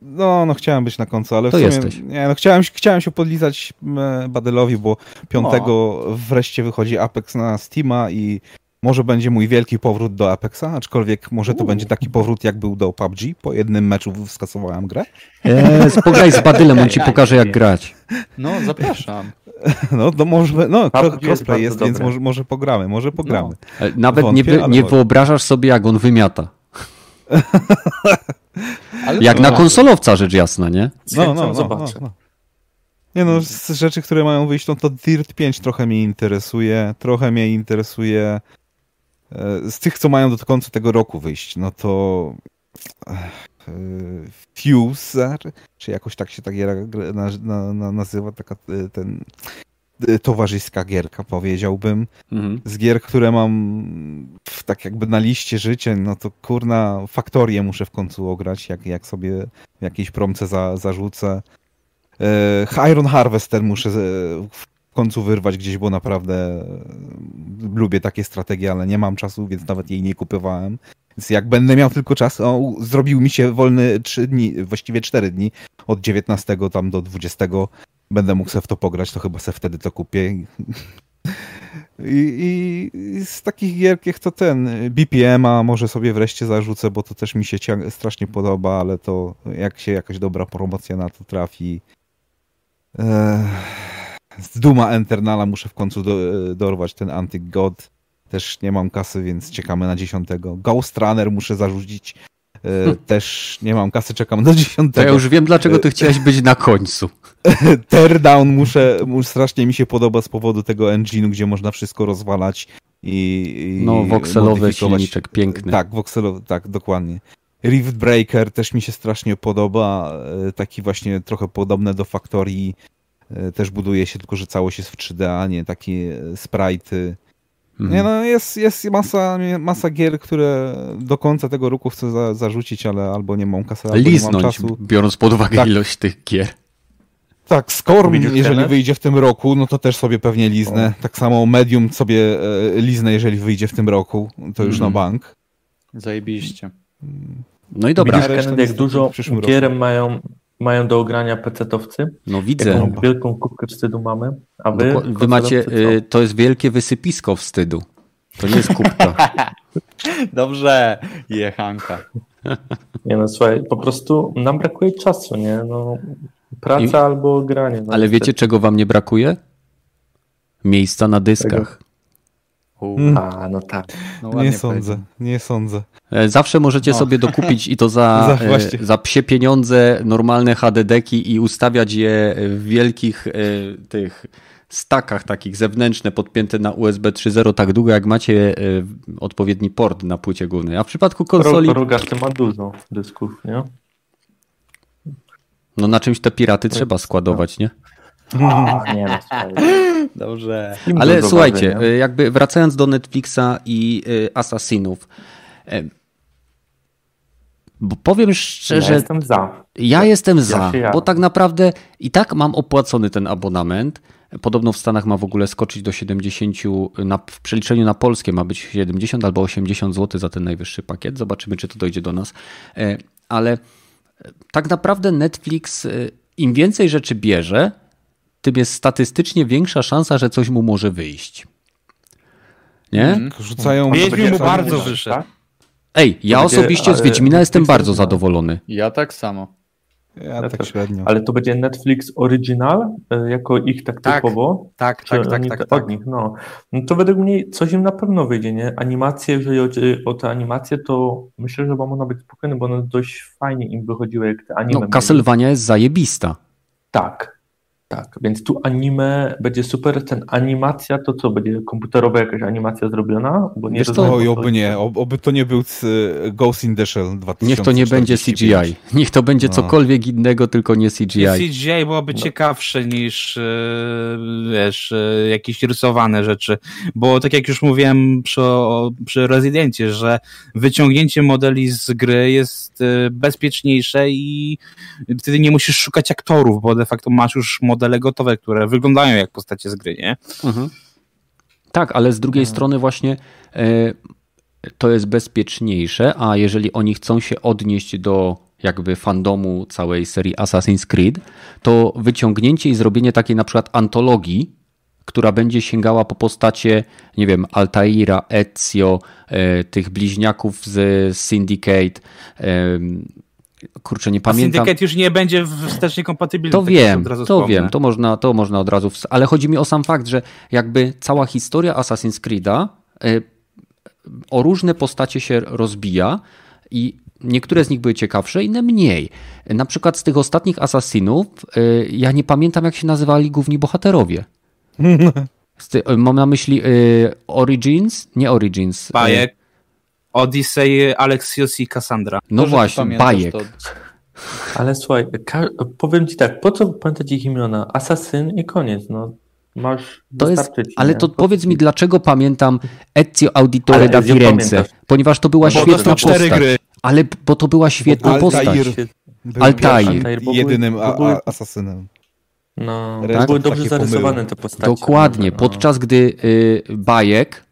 B: No, no, no chciałem być na końcu, ale w
D: To
B: sumie,
D: jesteś.
B: Nie, no chciałem, chciałem się podlizać Badelowi, bo piątego wreszcie wychodzi Apex na Steama i może będzie mój wielki powrót do Apexa, aczkolwiek może to będzie taki powrót jak był do PUBG. Po jednym meczu skasowałem grę.
D: Eee, z Badylem, on ci pokaże jak grać.
E: No, zapraszam. <laughs>
B: No, to może, no,
C: jest
B: crossplay jest,
C: bardzo
B: więc może, może pogramy, może pogramy.
D: E, Nawet
B: Wątpię,
D: nie, nie wyobrażasz sobie, jak on wymiata. <laughs> Jak na konsolowca, rzecz jasna, nie?
B: No, no, no, no, no. Nie no, z rzeczy, które mają wyjść, no to Dirt 5 trochę mnie interesuje, trochę mnie interesuje E, z tych, co mają do końca tego roku wyjść, no to e, Fuser, czy jakoś tak się ta giera na, na, na, nazywa, taka e, ten towarzyska gierka, powiedziałbym. Mhm. Z gier, które mam tak jakby na liście życia, no to kurna faktorię muszę w końcu ograć, jak, jak sobie w jakiejś promce za, zarzucę. Iron Harvester muszę w końcu wyrwać gdzieś, bo naprawdę lubię takie strategie, ale nie mam czasu, więc nawet jej nie kupowałem. Więc jak będę miał tylko czas, o, zrobił mi się wolny 3 dni, właściwie 4 dni, od 19 tam do 20 będę mógł w to pograć, to chyba sobie wtedy to kupię. I, <laughs> I, z takich gierkich to ten BPM-a może sobie wreszcie zarzucę, bo to też mi się strasznie podoba, ale to jak się jakaś dobra promocja na to trafi. z Duma Enternala muszę w końcu do, dorwać ten Anti-God. Też nie mam kasy, więc czekamy na dziesiątego. Ghost Runner muszę zarzucić. Hmm. Też nie mam kasy, czekam do dziesiątego.
D: To ja już wiem, dlaczego ty chciałeś być na końcu. <laughs>
B: Teardown muszę, strasznie mi się podoba z powodu tego engine'u, gdzie można wszystko rozwalać i,
D: i No, wokselowy silniczek, piękny.
B: Tak, wokselowy, tak, dokładnie. Rift Breaker też mi się strasznie podoba, e, taki właśnie trochę podobny do Factorii, e, też buduje się, tylko że całość jest w 3D, a nie takie sprite'y. Mhm. Nie no, jest, jest masa, masa gier, które do końca tego roku chcę za, zarzucić, ale albo nie mam kasy, albo Liznąć, nie mam czasu.
D: biorąc pod uwagę tak. ilość tych gier.
B: Tak, Skorm, jeżeli wyjdzie w tym roku, no to też sobie pewnie liznę. O. Tak samo Medium sobie e, liznę, jeżeli wyjdzie w tym roku. To już mm. na bank.
E: Zajebiście.
D: No i dobra.
C: Widzisz, Kennedy, jak dużo gier mają, mają do ogrania pecetowcy?
D: No widzę.
C: Jaką wielką kubkę wstydu mamy. A wy,
D: wy macie, y, to jest wielkie wysypisko wstydu. To nie jest kubka. <laughs>
E: Dobrze, jechanka. <laughs>
C: Nie no, słuchaj, po prostu nam brakuje czasu, nie? No, praca I... albo granie. No,
D: Ale wiecie, czego wam nie brakuje? Miejsca na dyskach.
C: Hmm. A, no tak.
B: No nie sądzę, nie sądzę.
D: E, zawsze możecie no. sobie dokupić i to <laughs> za, za, e, za psie pieniądze normalne HDD-ki i ustawiać je w wielkich e, tych stakach takich zewnętrzne podpięte na USB 3.0 tak długo jak macie odpowiedni port na płycie głównej. A w przypadku konsoli...
C: Rogaty ma dużo dysków, nie?
D: No na czymś te piraty trzeba składować, nie?
C: Nie, no,
E: Dobrze.
D: Ale słuchajcie, y, jakby wracając do Netflixa i y, Assassinów. Y, bo powiem szczerze.
C: Ja jestem za.
D: Ja jestem za, ja bo tak naprawdę i tak mam opłacony ten abonament. Podobno w Stanach ma w ogóle skoczyć do 70, na, w przeliczeniu na polskie ma być 70 albo 80 zł za ten najwyższy pakiet. Zobaczymy, czy to dojdzie do nas. Ale tak naprawdę Netflix im więcej rzeczy bierze, tym jest statystycznie większa szansa, że coś mu może wyjść. Nie?
B: Mm. Rzucają
A: Wiedźmin mu bardzo wyszedł. Tak?
D: Ej, ja będzie, osobiście z Wiedźmina jestem bardzo zadowolony.
E: Ja tak samo.
B: Ja, ja tak średnio.
C: Ale to będzie Netflix Original, e, jako ich tak, tak typowo?
A: Tak, tak, tak, tak,
C: tak,
A: tak.
C: Od nich, no. no. To według mnie coś im na pewno wyjdzie, nie? Animacje, jeżeli chodzi o te animacje, to myślę, że można być spokojny, bo one dość fajnie im wychodziły, jak te anime.
D: No, Castlevania jest zajebista.
C: Tak, tak, więc tu anime będzie super. Ten animacja to co, będzie komputerowa jakaś animacja zrobiona?
B: Bo nie Wiesz to, oj, oby nie, oby to nie był Ghost in the Shell 2045.
D: Niech to nie będzie CGI. Niech to będzie no. cokolwiek innego, tylko nie CGI. Nie
A: CGI byłoby no. ciekawsze niż e, wiesz, e, jakieś rysowane rzeczy, bo tak jak już mówiłem przy, przy Rezydencie, że wyciągnięcie modeli z gry jest e, bezpieczniejsze i wtedy nie musisz szukać aktorów, bo de facto masz już model modele gotowe, które wyglądają jak postacie z gry, nie? Mhm.
D: Tak, ale z drugiej mhm. strony właśnie e, to jest bezpieczniejsze, a jeżeli oni chcą się odnieść do jakby fandomu całej serii Assassin's Creed, to wyciągnięcie i zrobienie takiej na przykład antologii, która będzie sięgała po postacie, nie wiem, Altaira, Ezio, e, tych bliźniaków z Syndicate, kurczę, nie pamiętam.
A: Syndicate już nie będzie wstecznie kompatybilny.
D: To tak wiem, to wspomnę. wiem, to można, to można od razu, ale chodzi mi o sam fakt, że jakby cała historia Assassin's Creed'a y, o różne postacie się rozbija i niektóre z nich były ciekawsze, inne mniej. Na przykład z tych ostatnich Assassinów y, ja nie pamiętam jak się nazywali główni bohaterowie. <laughs> Mam na myśli y, Origins? Nie Origins.
A: Bajek. Odyssey, Alexios i Cassandra.
D: No to, właśnie, bajek. To...
C: Ale słuchaj, powiem ci tak, po co pamiętać ich imiona? Asasyn i koniec, no. Masz
D: to jest, ale nie? to powiedz mi, dlaczego pamiętam Ezio Auditore da Firenze? Ponieważ to była no, świetna to postać. Gry. Ale bo to była świetna Altair postać.
B: Altair. Altair jedynym a, a, asasynem.
C: No, tak? były dobrze zarysowane te postacie.
D: Dokładnie. No. Podczas gdy y, Bajek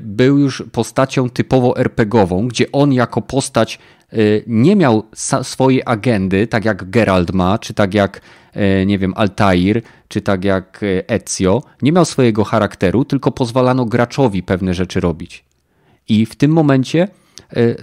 D: był już postacią typowo RPGową, gdzie on jako postać y, nie miał swojej agendy, tak jak Gerald ma, czy tak jak y, nie wiem, Altair, czy tak jak y, Ezio, nie miał swojego charakteru, tylko pozwalano graczowi pewne rzeczy robić. I w tym momencie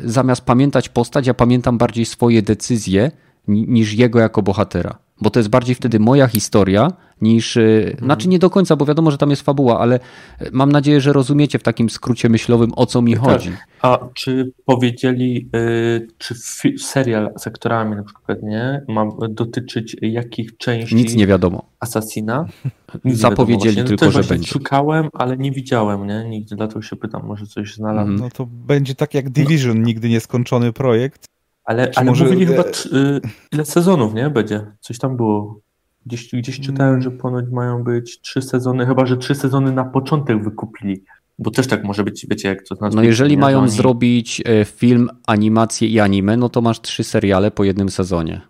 D: zamiast pamiętać postać, ja pamiętam bardziej swoje decyzje niż jego jako bohatera bo to jest bardziej wtedy moja historia niż, mhm. znaczy nie do końca, bo wiadomo, że tam jest fabuła, ale e, mam nadzieję, że rozumiecie w takim skrócie myślowym, o co mi tak. chodzi.
C: A czy powiedzieli, y, czy serial z aktorami na przykład, nie, ma dotyczyć jakich części
D: Nic nie wiadomo.
C: Asasina? <laughs>
D: Nic Zapowiedzieli wiadomo, tylko, że będzie.
C: Szukałem, ale nie widziałem, nie? Nigdy, dlatego się pytam, może coś znalazłem.
B: No to będzie tak jak Division, no. nigdy nieskończony projekt.
C: Ale, ale może... mówili chyba, y, ile sezonów, nie? Będzie. Coś tam było. Gdzieś, gdzieś czytałem, że ponoć mają być trzy sezony, chyba że trzy sezony na początek wykupili. Bo też tak może być, wiecie, jak to
D: znaczy. No jeżeli mają zrobić e, film, animację i anime, no to masz trzy seriale po jednym sezonie.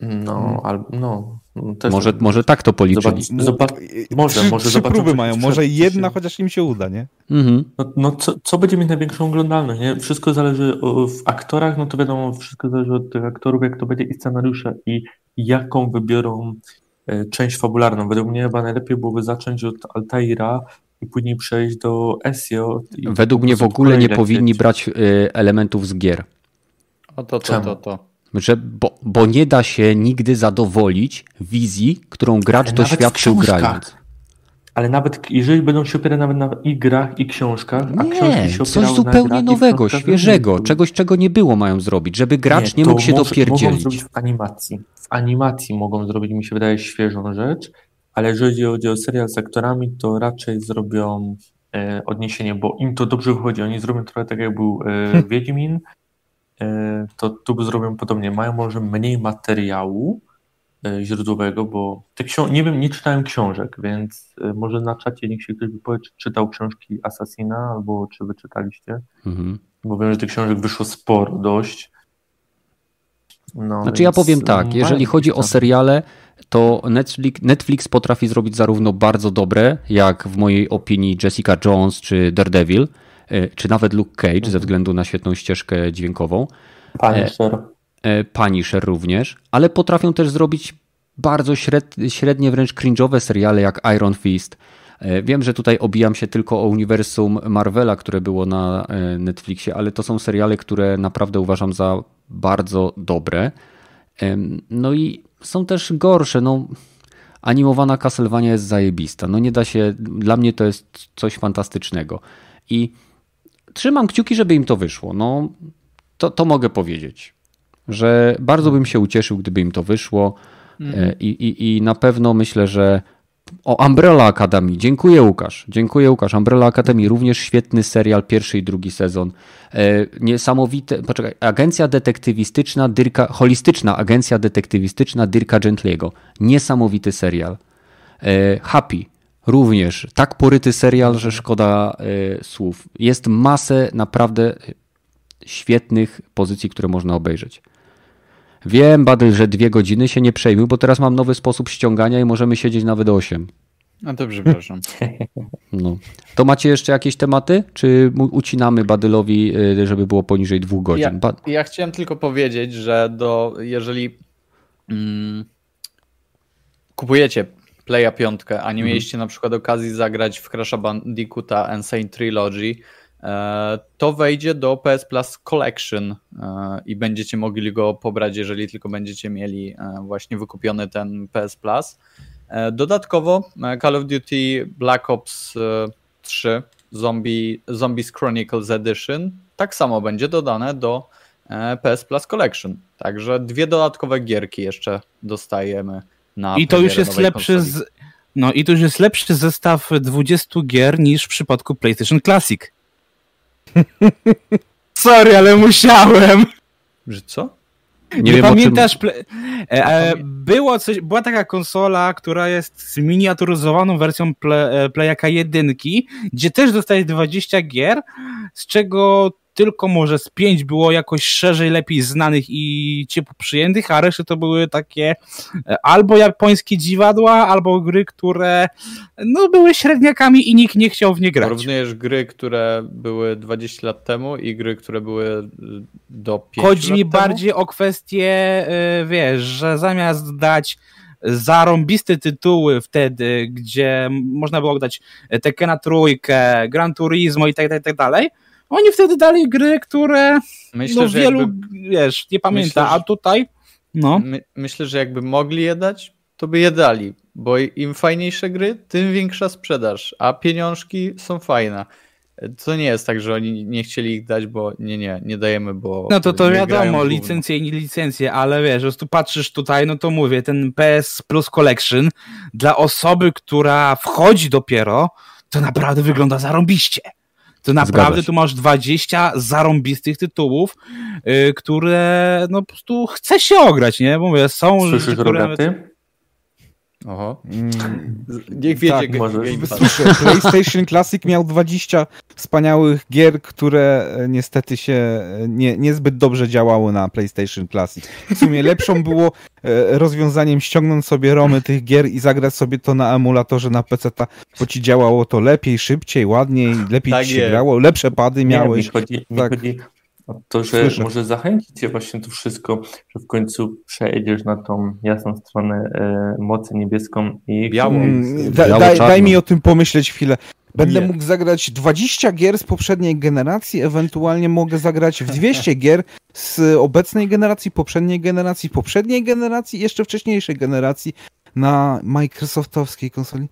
C: No, hmm. albo, no.
D: Może, może tak to policzyć.
B: Zobacz, zobacz, może, trzy, może trzy próby mają, może jedna chociaż im się uda, nie?
C: Mhm. No, no co, co będzie mieć największą oglądalność, nie? Wszystko zależy o, w aktorach, no to wiadomo, wszystko zależy od tych aktorów, jak to będzie i scenariusze i jaką wybiorą e, część fabularną. Według mnie chyba najlepiej byłoby zacząć od Altaira i później przejść do Ezio.
D: Według mnie w ogóle nie powinni brać e, elementów z gier.
E: O to, to, to, to
D: że, bo, bo nie da się nigdy zadowolić wizji, którą gracz Ale doświadczył grając.
C: Ale nawet jeżeli będą się opierać nawet na i grach, i książkach, a
D: nie, się coś zupełnie nowego, świeżego, czegoś, czego nie było mają zrobić, żeby gracz nie, nie mógł się może, dopierdzielić. Mogą
C: zrobić w animacji. W animacji mogą zrobić, mi się wydaje, świeżą rzecz, ale jeżeli chodzi o serial z aktorami, to raczej zrobią e, odniesienie, bo im to dobrze wychodzi. Oni zrobią trochę tak, jak był e, Wiedźmin, E, to tu by zrobią podobnie. Mają może mniej materiału e, źródłowego, bo te nie wiem, nie czytałem książek, więc e, może na czacie niech się ktoś wypowie, czy czytał książki Assassina, albo czy wyczytaliście. Mhm. Bo wiem, że tych książek wyszło sporo, dość.
D: No, znaczy ja powiem tak, jeżeli chodzi o seriale, to Netflix, Netflix potrafi zrobić zarówno bardzo dobre, jak w mojej opinii Jessica Jones czy Daredevil, E, czy nawet Luke Cage ze względu na świetną ścieżkę dźwiękową.
C: Punisher. E,
D: e, Punisher również, ale potrafią też zrobić bardzo średnie, wręcz cringe'owe seriale jak Iron Fist. Wiem, że tutaj obijam się tylko o uniwersum Marvela, które było na Netflixie, ale to są seriale, które naprawdę uważam za bardzo dobre. No i są też gorsze. No, animowana Castlevania jest zajebista. No nie da się, dla mnie to jest coś fantastycznego. I trzymam kciuki, żeby im to wyszło. No, to, to mogę powiedzieć, że bardzo bym się ucieszył, gdyby im to wyszło. Mm. I, i, I na pewno myślę, że o Umbrella Academy. Dziękuję Łukasz. Dziękuję Łukasz. Umbrella Academy również świetny serial, pierwszy i drugi sezon. E, niesamowite, poczekaj, agencja detektywistyczna, Dyrka, holistyczna agencja detektywistyczna Dirka Gentliego. Niesamowity serial. E, Happy. Również tak poryty serial, że szkoda y, słów. Jest masę naprawdę świetnych pozycji, które można obejrzeć. Wiem, Badyl, że dwie godziny się nie przejmuj, bo teraz mam nowy sposób ściągania i możemy siedzieć nawet osiem.
E: No to przepraszam. <laughs>
D: No. To macie jeszcze jakieś tematy? Czy ucinamy Badylowi, y, żeby było poniżej dwóch godzin?
E: Ja, ja chciałem tylko powiedzieć, że do, jeżeli mm, kupujecie Playa 5, a nie mhm. mieliście na przykład okazji zagrać w Crash'a Bandicoota Insane Trilogy, e, to wejdzie do PS Plus Collection e, i będziecie mogli go pobrać, jeżeli tylko będziecie mieli e, właśnie wykupiony ten PS Plus. Dodatkowo Call of Duty Black Ops 3 Zombie, Zombies Chronicles Edition tak samo będzie dodane do PS Plus Collection. Także dwie dodatkowe gierki jeszcze dostajemy
A: na I to już jest lepszy z, No i to już jest lepszy zestaw 20 gier niż w przypadku PlayStation Classic. <laughs> Sorry, ale musiałem.
E: Że co?
A: Nie,
D: Nie wiem, czym-
A: pamiętasz? Ple... E, e, było coś, była taka konsola, która jest zminiaturyzowaną wersją ple, e, Playaka 1, gdzie też dostałeś 20 gier, z czego tylko może z 5 było jakoś szerzej, lepiej znanych i ciepło przyjętych, a resztę to były takie e, albo japońskie dziwadła, albo gry, które no, były średniakami i nikt nie chciał w nie grać.
E: Porównujesz gry, które były 20 lat temu i gry, które były y, do 5
A: Chodzi
E: lat
A: mi
E: temu?
A: bardziej o kwestię, y, wiesz, że zamiast dać zarąbiste tytuły wtedy, gdzie można było dać Tekkena trójkę, Gran Turismo i tak dalej, tak dalej, oni wtedy dali gry, które
E: Myślę,
A: no
E: że
A: wielu,
E: jakby,
A: wiesz, nie pamięta,
E: myślę,
A: a
E: że-
A: tutaj no.
E: my, myślę, że jakby mogli je dać, to by je dali, bo im fajniejsze gry, tym większa sprzedaż, a pieniążki są fajne. To nie jest tak, że oni nie chcieli ich dać, bo nie, nie, nie dajemy, bo
A: No to to wiadomo, licencje i nie licencje, ale wiesz, po prostu patrzysz tutaj, no to mówię, ten PS Plus Collection dla osoby, która wchodzi dopiero, to naprawdę wygląda zarąbiście. To naprawdę tu masz 20 zarąbistych tytułów, y, które no po prostu chce się ograć, nie? Bo mówię, są
C: Słyszysz,
A: rzeczy, które...
C: Rogaty?
E: Oho.
B: Mm,
E: Niech wiedzie
B: Tak,
E: Pass. <laughs>
B: Słyszę, PlayStation Classic miał 20 wspaniałych gier, które e, niestety się e, nie, niezbyt dobrze działały na PlayStation Classic. W sumie lepszą było e, rozwiązaniem ściągnąć sobie romy tych gier i zagrać sobie to na emulatorze na PC, bo ci działało to lepiej, szybciej, ładniej, lepiej
E: Tak
B: ci się grało, lepsze pady
C: Nie, mi
B: miałeś.
C: chodzi, mi
B: Tak.
C: chodzi o to, że
B: Słyszę.
C: może zachęcić cię właśnie to wszystko, że w końcu przejdziesz na tą jasną stronę e, mocy niebieską i
E: Białą.
B: Mm, da,
D: Biało
B: daj, daj mi o tym pomyśleć chwilę. Będę
E: Nie.
B: mógł zagrać 20 gier z poprzedniej generacji, ewentualnie mogę zagrać w 200 gier z obecnej generacji, poprzedniej generacji, poprzedniej generacji, jeszcze wcześniejszej generacji na Microsoftowskiej konsoli.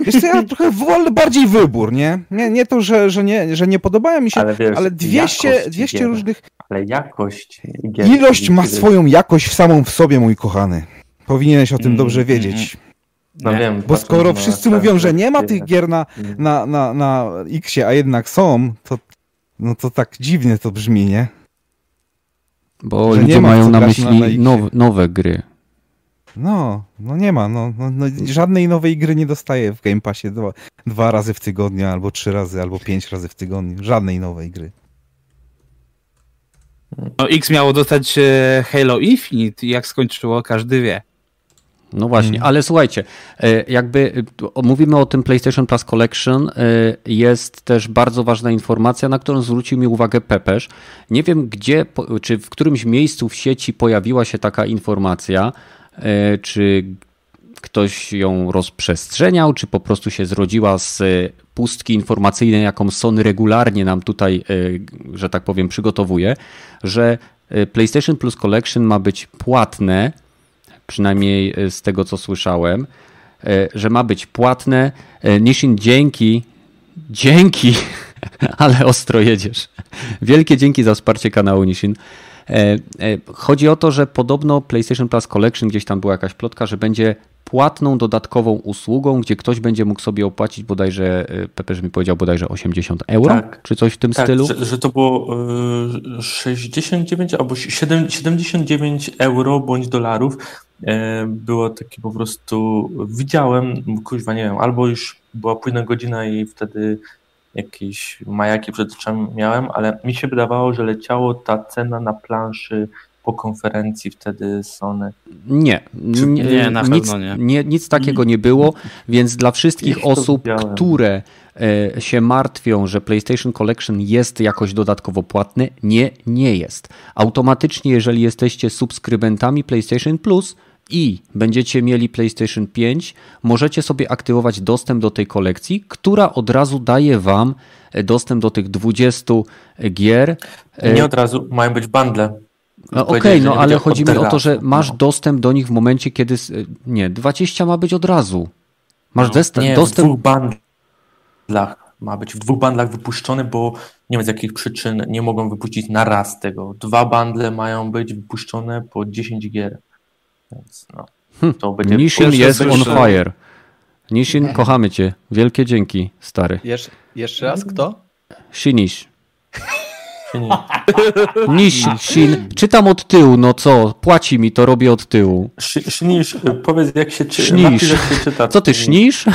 B: Wiesz co, ja trochę wolę bardziej wybór, nie? Nie, nie to, że, że, nie, że nie podobają mi się, ale,
C: ale wiesz,
B: 200,
C: jakość
B: 200
C: gier,
B: różnych...
C: Ale jakość gier.
B: Ilość ma swoją jakość w samą w sobie, mój kochany. Powinieneś o tym
A: Mm,
B: dobrze
A: mm,
B: wiedzieć.
C: No wiem,
B: Bo skoro
C: na
B: wszyscy mówią, że nie ma tych gier na,
C: mm,
B: na, na, na X-ie, a jednak są, to, no to tak dziwnie to brzmi, nie?
D: Bo
B: Że nie
D: ludzie
B: ma
D: mają na
B: na- na
D: myśli
B: Xie.
D: now, nowe gry.
B: No, no nie ma, no, no, no żadnej nowej gry nie dostaję w Game Passie dwa, dwa razy w tygodniu, albo trzy razy, albo pięć razy w tygodniu. Żadnej nowej gry.
A: No, X miało dostać e, Halo Infinite i jak skończyło, każdy wie.
D: No właśnie,
B: Mm.
D: ale słuchajcie, e, jakby e, mówimy o tym PlayStation Plus Collection, jest też bardzo ważna informacja, na którą zwrócił mi uwagę Pepeż. Nie wiem gdzie, czy w którymś miejscu w sieci pojawiła się taka informacja, czy ktoś ją rozprzestrzeniał, czy po prostu się zrodziła z e, pustki informacyjnej, jaką Sony regularnie nam tutaj, e, że tak powiem, przygotowuje, że e, PlayStation Plus Collection ma być płatne, przynajmniej e, z tego co słyszałem, e, że ma być płatne. E, Nishin, dzięki, dzięki, <laughs> ale ostro jedziesz. Wielkie dzięki za wsparcie kanału Nishin. E, e, Chodzi o to, że podobno PlayStation Plus Collection, gdzieś tam była jakaś plotka, że będzie płatną dodatkową usługą, gdzie ktoś będzie mógł sobie opłacić bodajże, e, Pepe mi powiedział bodajże 80 euro,
C: Tak.
D: czy coś w tym
C: Tak,
D: stylu.
C: że, że to było y, 69 albo 7, 79 euro bądź dolarów. Było takie po prostu, widziałem, kuźwa, nie wiem, albo już była późna godzina i wtedy jakieś majaki przed oczami miałem, ale mi się wydawało, że leciało ta cena na planszy po konferencji wtedy Sony.
D: Nie, nie,
A: Nie, na
D: nic,
A: pewno nie.
D: nie. Nic takiego nie było, więc dla wszystkich osób,
C: widziałem.
D: które e, się martwią, że PlayStation Collection jest jakoś dodatkowo płatny, nie, nie jest. Automatycznie, jeżeli jesteście subskrybentami PlayStation Plus i będziecie mieli PlayStation 5, możecie sobie aktywować dostęp do tej kolekcji, która od razu daje wam e, dostęp do tych 20 gier. E,
C: Nie od razu, mają być bundle.
D: no, Okej,
C: że
D: no ale chodzi mi o to, że masz
C: No.
D: dostęp do nich w momencie, kiedy. Nie, 20 ma być od razu. Masz
A: No,
D: dest-
C: Nie, w
D: dostęp.
C: dwóch bundlach ma być w dwóch bundlach wypuszczony, bo nie wiem z jakich przyczyn nie mogą wypuścić na raz tego. Dwa bundle mają być wypuszczone po 10 gier. Więc no,
D: Hm,
C: to będzie pierwsze
D: jest on fire. Nishin, kochamy cię. Wielkie dzięki, stary.
E: Jesz, jeszcze raz, kto?
D: Shinish. Nish, <laughs> Shin. Czytam od tyłu, no co? Płaci mi, to robię od tyłu.
C: Sz- Śnisz, powiedz jak się czyta.
D: Śnisz.
C: jak się czyta.
D: Co ty, śnisz? <laughs>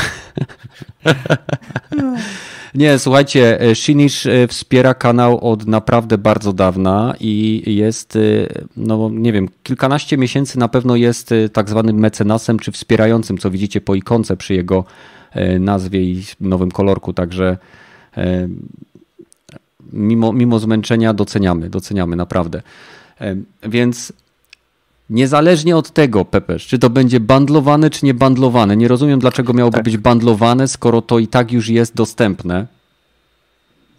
D: Nie, słuchajcie, e, Shinish e, wspiera kanał od naprawdę bardzo dawna i jest, e, no nie wiem, kilkanaście miesięcy na pewno jest tak zwanym mecenasem czy wspierającym, co widzicie po ikonce przy jego nazwie i nowym kolorku, także mimo, mimo zmęczenia doceniamy, doceniamy naprawdę. E, Więc Niezależnie od tego, Pepesz, czy to będzie bandlowane, czy nie bandlowane. Nie rozumiem, dlaczego miałoby być bandlowane, skoro to i tak już jest dostępne.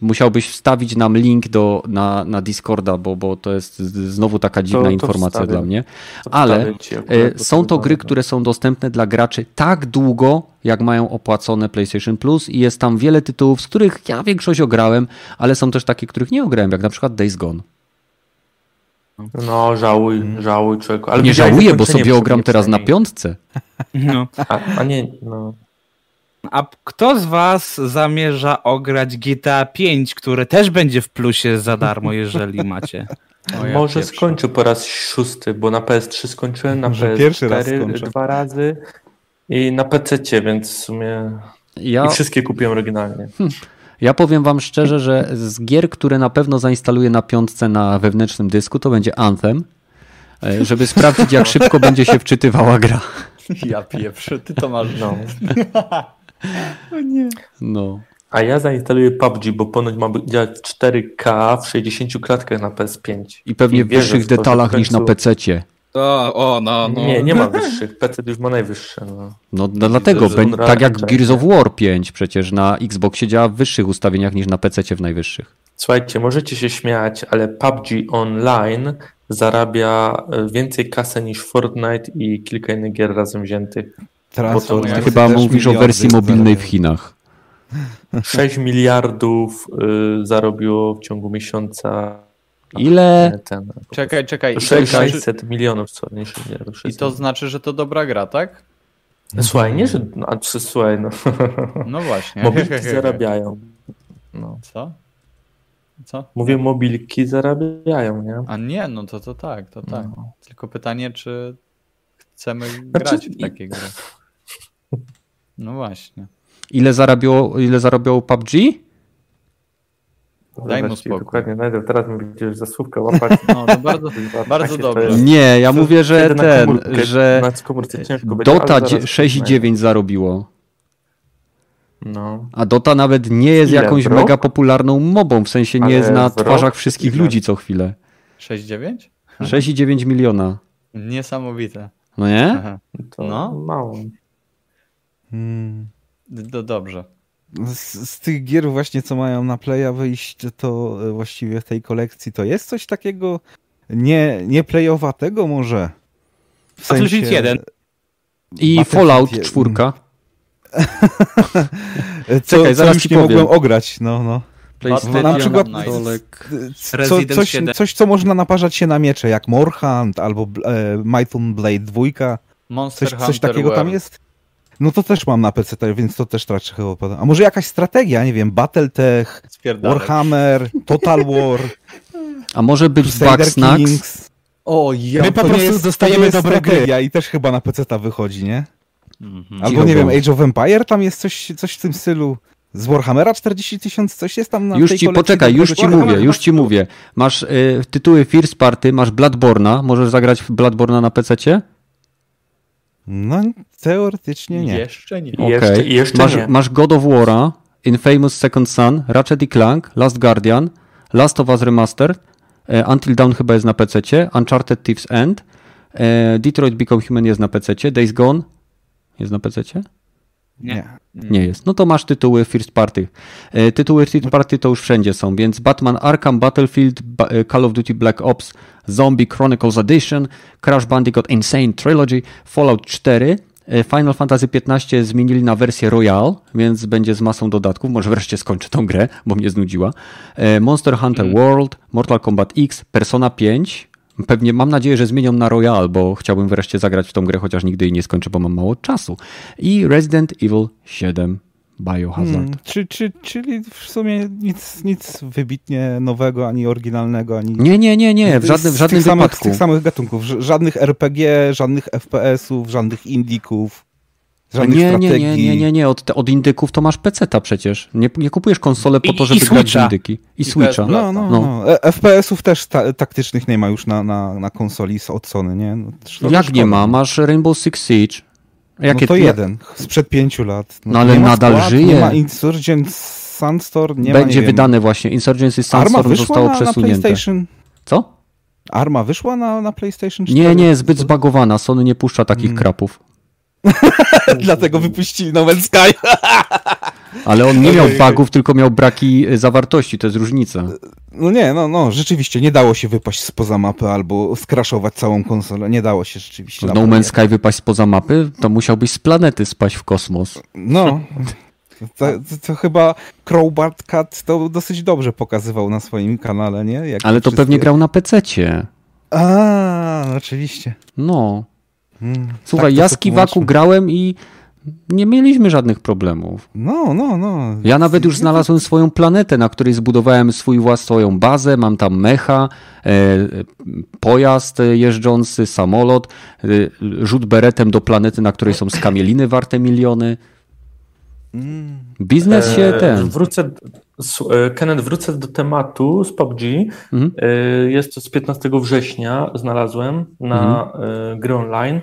D: Musiałbyś wstawić nam link do, na, na Discorda, bo, bo to jest znowu taka dziwna
C: to
D: informacja
C: wstawię.
D: dla mnie.
C: To
D: Ale e, są to gry, które są dostępne dla graczy tak długo, jak mają opłacone PlayStation Plus i jest tam wiele tytułów, z których ja większość ograłem, ale są też takie, których nie ograłem, jak na przykład Days Gone.
C: No, żałuj, żałuj czego. Ale
D: nie żałuję, bo sobie ogram teraz na piątce. <laughs>
A: No.
C: A, a nie, no.
A: A kto z was zamierza ograć GTA 5, które też będzie w plusie za darmo, jeżeli <laughs> macie?
E: O, ja
C: Może
E: pierwszy.
C: skończę po raz szósty, bo na PS3 skończyłem, na
B: Może
C: PS4
B: pierwszy raz
C: dwa razy i na PC, więc w sumie
D: Ja,
C: i wszystkie kupiłem oryginalnie.
D: Ja powiem wam szczerze, że z gier, które na pewno zainstaluję na piątce na wewnętrznym dysku, to będzie Anthem, e, żeby <laughs> sprawdzić, jak szybko będzie się wczytywała gra.
E: Ja pieprzę, ty to masz.
C: No. <laughs>
D: No.
C: A ja zainstaluję PUBG, bo ponoć ma być- działać 4K w 60 klatkach na PS5.
D: I pewnie
C: I
D: w wyższych detalach niż na PC-cie.
A: O, o no, no.
C: Nie, nie ma wyższych. PC już ma najwyższe. No.
D: No, no dlatego, tak jak
C: Engine.
D: Gears of War 5 przecież na Xboxie działa w wyższych ustawieniach niż na PC-cie w najwyższych.
C: Słuchajcie, możecie się śmiać, ale PUBG Online zarabia e, więcej kasy niż Fortnite i kilka innych gier razem wziętych.
B: Transformersy
C: Ty
D: Chyba mówisz o wersji mobilnej w. Chinach. <laughs>
C: 6 miliardów y, zarobiło w ciągu miesiąca
D: Ile?
C: ten.
E: Czekaj, czekaj. I to,
C: Sześć-
E: znaczy,
C: 600 milionów, co nie 6 miliardów.
E: I
C: 600
E: to znaczy, że to dobra gra, tak?
C: Słuchaj, nie, że. A, czy, słuchaj, no. <laughs>
E: No właśnie.
C: Mobilki <laughs> zarabiają. No.
E: Co? Co?
C: Mówię, mobilki zarabiają, nie?
E: A nie, no to to tak, to tak.
C: No.
E: Tylko pytanie, czy chcemy
C: Znaczy,
E: grać w takie gry. No właśnie.
D: Ile zarabiało, ile zarabiało PUBG?
E: Daj mu spokój.
C: Dokładnie, najpierw teraz mi będziesz za słówkę łapać. <laughs>
E: No to bardzo, <laughs> bardzo dobrze.
D: Nie, ja mówię, że ten,
C: komórkę-
D: że Dota
C: ale zaraz
D: 6,9 zarobiło.
C: No.
D: A Dota nawet nie jest
C: Ile,
D: jakąś
C: w rok?
D: mega popularną mobą, w sensie nie
C: Ale
D: jest na twarzach wszystkich
C: Ile?
D: ludzi co chwilę.
E: 6-9?
D: 6,9 miliona.
E: Niesamowite.
D: No nie?
E: Aha.
C: To
E: No.
C: mało.
B: Hmm.
E: D- dobrze.
B: Z, z tych gier właśnie, co mają na Playa wyjść, to e, właściwie w tej kolekcji, to jest coś takiego nie, nie playowatego może? W
A: Battlefield 1.
D: I
B: Battlefield
D: Fallout
B: je-
D: 4. <laughs>
B: e, Co,
D: Czekaj,
B: co
D: zaraz
B: już
D: ci
B: nie
D: powiem.
B: mogłem ograć, no, no.
D: PlayStation,
B: Na przykład-. Co, coś,
A: 7.
B: coś, co można naparzać się na miecze, jak Morhand albo e, Might Blade 2.
E: Monster
B: Coś,
E: Hunter
B: coś takiego tam
E: World.
B: jest? No to też mam na PC, więc to też raczej chyba pada. A może jakaś strategia, nie wiem, Battletech. Warhammer, Total War,
D: A może być Bugsnax?
B: Kings.
E: O, ja...
A: My po prostu
B: jest-
A: dostajemy dobre gry.
B: I też chyba na PC ta wychodzi, nie?
A: Mhm.
B: Albo nie wiem. Age of Empire, tam jest coś, coś w tym stylu. Z Warhammera 40 tysięcy, coś jest tam na
D: Już
B: tej
D: ci, poczekaj, już ci mówię, już ci mówię. Masz y, tytuły First Party, masz Bloodborna, możesz zagrać w Bloodborna na PC-cie?
B: No, teoretycznie nie.
E: Jeszcze nie.
C: I jeszcze, jeszcze
D: masz,
C: nie.
D: masz God of War'a, Infamous Second Son, Ratchet i Clank, Last Guardian, Last of Us Remastered, e, Until Dawn chyba jest na PC-cie, Uncharted Thief's End, e, Detroit Become Human jest na PC-cie, Days Gone jest na PC-cie?
B: Nie.
D: Nie jest. No to masz tytuły First Party. E, Tytuły First Party to już wszędzie są, więc Batman Arkham, Battlefield, ba Call of Duty Black Ops, Zombie Chronicles Edition, Crash Bandicoot Insane Trilogy, Fallout 4, e, Final Fantasy XV zmienili na wersję Royal, więc będzie z masą dodatków. Może wreszcie skończę tą grę, bo mnie znudziła. E, Monster Hunter World, Mortal Kombat X, Persona 5, Pewnie mam nadzieję, że zmienią na Royal, bo chciałbym wreszcie zagrać w tą grę, chociaż nigdy jej nie skończę, bo mam mało czasu. I Resident Evil 7 Biohazard.
B: Hmm, czy, czy, czyli w sumie nic, nic wybitnie nowego, ani oryginalnego, ani...
D: Nie, nie, nie, nie, w, żadnym, w
B: z
D: żadnym
B: tych samych,
D: wypadku.
B: Z tych samych gatunków. Żadnych RPG, żadnych FPS-ów, żadnych indików, żadnych
D: Nie, nie,
B: strategii.
D: nie, nie, nie, nie, od, od indyków to masz peceta przecież. Nie, nie kupujesz konsolę po
A: I-
D: to,
A: i
D: żeby grać w
A: Switcha.
D: indyki. I
E: I
D: Switcha.
B: No, no,
D: No.
B: no. E- FPS-ów też ta, taktycznych nie ma już na, na, na konsoli z- od Sony, nie? No,
D: Jak nie ma? Masz Rainbow Six Siege. Jakie
B: no to jeden, sprzed pięciu lat.
D: No ale
B: nie ma
D: nadal
B: skład,
D: żyje.
B: Nie ma Insurgent Sunstorm, nie ma,
D: Będzie
B: nie wiem,
D: wydane właśnie. Insurgency
B: Arma wyszła
D: zostało
B: na, na
D: przesunięte.
B: PlayStation?
D: Co?
B: Arma wyszła na, na PlayStation 4?
D: Nie, nie, zbyt zbagowana. Sony nie puszcza takich krapów. <laughs>
B: Dlatego wypuścili No Man's Sky. <laughs>
D: Ale on nie miał bugów, tylko miał braki y, zawartości, to jest różnica.
B: No nie, no, no, rzeczywiście nie dało się wypaść spoza mapy albo skraszować całą konsolę. Nie dało się rzeczywiście.
D: No
B: naprawdę.
D: Man's Sky wypaść spoza mapy, to musiałbyś z planety spaść w kosmos.
B: No. To, to, to chyba Crowbar Cat to dosyć dobrze pokazywał na swoim kanale, nie? Jak
D: Ale to
B: wszystkie-
D: pewnie grał na PC-cie.
B: A, no oczywiście.
D: No.
B: Mm,
D: Słuchaj,
B: tak
D: ja z Kiwaku grałem i nie mieliśmy żadnych problemów.
B: No, no, no.
D: Ja nawet już znalazłem swoją planetę, na której zbudowałem swój włas, swoją bazę, mam tam mecha, e, pojazd jeżdżący, samolot, e, rzut beretem do planety, na której są skamieliny warte miliony. Biznes się
C: E,
D: ten...
C: Wrócę, Kenneth, wrócę do tematu z PUBG.
D: Mhm.
C: E, Jest to z 15 września, znalazłem na
D: Mhm.
C: e, gry online.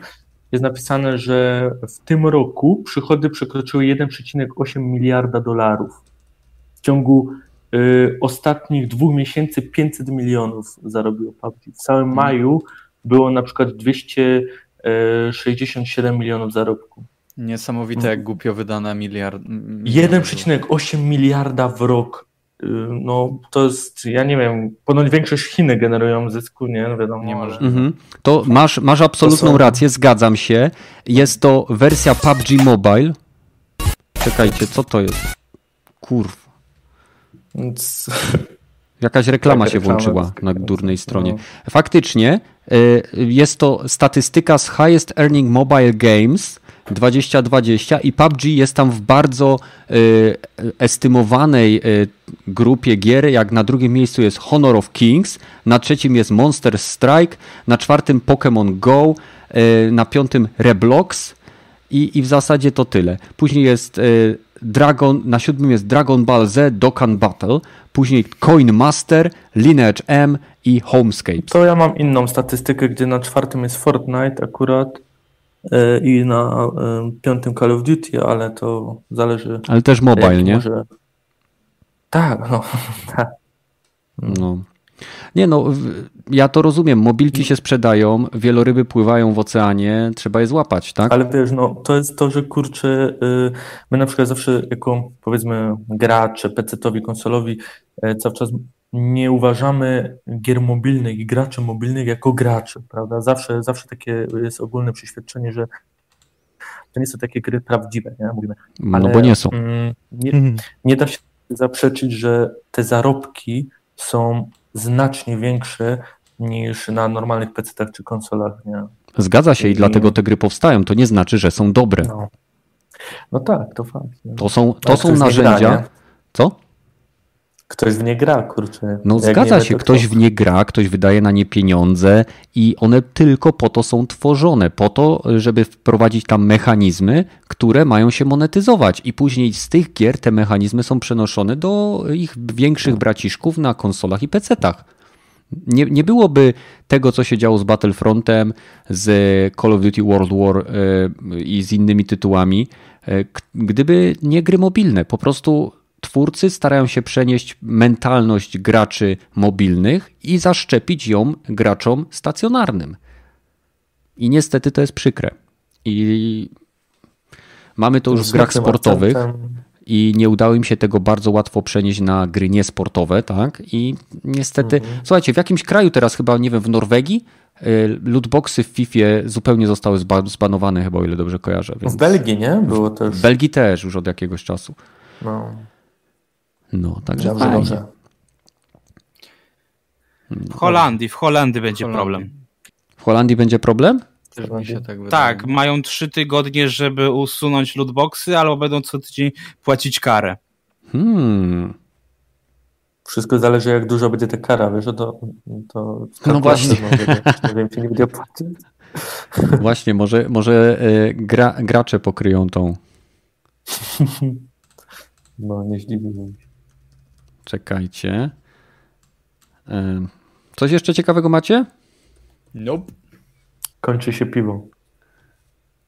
C: Jest napisane, że w tym roku przychody przekroczyły 1,8 miliarda dolarów. W ciągu e, ostatnich dwóch miesięcy 500 milionów zarobiło PUBG. W całym
D: Mhm.
C: maju było na przykład 267 milionów zarobku.
E: Niesamowite, jak głupio wydane miliard. m-
C: 1,8 miliarda w rok. Y, No to jest, ja nie wiem, ponoć większość Chiny generują zysku, nie? No wiadomo.
E: Nie może.
D: Mhm. To masz, masz absolutną
C: To są-
D: rację, zgadzam się. Jest to wersja PUBG Mobile. Czekajcie, co to jest? Kurw.
C: Więc,
D: Jakaś reklama
C: Tak,
D: się
C: reklama
D: włączyła
C: jest-
D: na durnej stronie.
C: no.
D: Faktycznie y, jest to statystyka z Highest Earning Mobile Games 2020 i PUBG jest tam w bardzo y, estymowanej y, grupie gier, jak na drugim miejscu jest Honor of Kings, na trzecim jest Monster Strike, na czwartym Pokémon Go, y, na piątym Reblox i, i w zasadzie to tyle. Później jest y, Dragon, na siódmym jest Dragon Ball Z Dokkan Battle, później Coin Master, Lineage M i Homescapes.
C: to ja mam inną statystykę, gdzie na czwartym jest Fortnite akurat i na y, piątym Call of Duty, ale to zależy.
D: Ale też mobile, nie?
C: Może... Tak, no. <laughs> tak.
D: No. Nie no, ja to rozumiem. Mobilki się sprzedają, wieloryby pływają w oceanie, trzeba je złapać, tak?
C: Ale wiesz, no to jest to, że kurczę, y, my na przykład zawsze jako powiedzmy gracze, PC-towi, konsolowi y, cały czas nie uważamy gier mobilnych i graczy mobilnych jako graczy, prawda? Zawsze, zawsze takie jest ogólne przeświadczenie, że to nie są takie gry prawdziwe, nie? Mówimy.
D: No
C: Ale,
D: bo nie są.
C: mm, Nie,
B: Mhm.
C: nie da się zaprzeczyć, że te zarobki są znacznie większe niż na normalnych PC-tach czy konsolach, nie?
D: Zgadza się i
C: i-
D: dlatego te gry powstają. To nie znaczy, że są dobre.
C: No, no tak, to fakt. nie?
D: To są, to
C: Ale
D: są
C: gra,
D: narzędzia. Co?
C: Ktoś w nie gra, kurczę.
D: No
C: Jak
D: zgadza się,
C: to
D: ktoś
C: kto?
D: w nie gra, ktoś wydaje na nie pieniądze i one tylko po to są tworzone, po to, żeby wprowadzić tam mechanizmy, które mają się monetyzować i później z tych gier te mechanizmy są przenoszone do ich większych braciszków na konsolach i PC-tach. Nie, nie byłoby tego, co się działo z Battlefrontem, z Call of Duty World War e, i z innymi tytułami, e, gdyby nie gry mobilne. Po prostu twórcy starają się przenieść mentalność graczy mobilnych i zaszczepić ją graczom stacjonarnym. I niestety to jest przykre. I mamy to już w grach sportowych
C: akcentem.
D: i nie udało im się tego bardzo łatwo przenieść na gry niesportowe, tak? I niestety, słuchajcie, w jakimś kraju teraz chyba, nie wiem, w Norwegii y, lootboxy w FIFA zupełnie zostały zba- zbanowane chyba, o ile dobrze kojarzę. Więc
C: W Belgii, nie? Było też.
D: w Belgii też już od jakiegoś czasu.
C: No,
D: No, także
C: dobrze,
D: fajnie.
C: dobrze.
A: W Holandii, w Holandii będzie
E: Holandii.
A: problem.
D: W Holandii będzie problem?
E: Też mi się tak.
A: Tak, mają trzy tygodnie, żeby usunąć lootboxy, albo będą co tydzień płacić karę.
D: Hmm.
C: Wszystko zależy, jak dużo będzie ta kara, wiesz, to, to
D: No właśnie.
C: Nie wiem, czy nie będzie płacić.
D: Właśnie, może, może e, gra, gracze pokryją tą. <laughs>
C: No, nie zdziwiłem się.
D: Czekajcie. Coś jeszcze ciekawego macie?
E: Nope.
C: Kończy się piwo.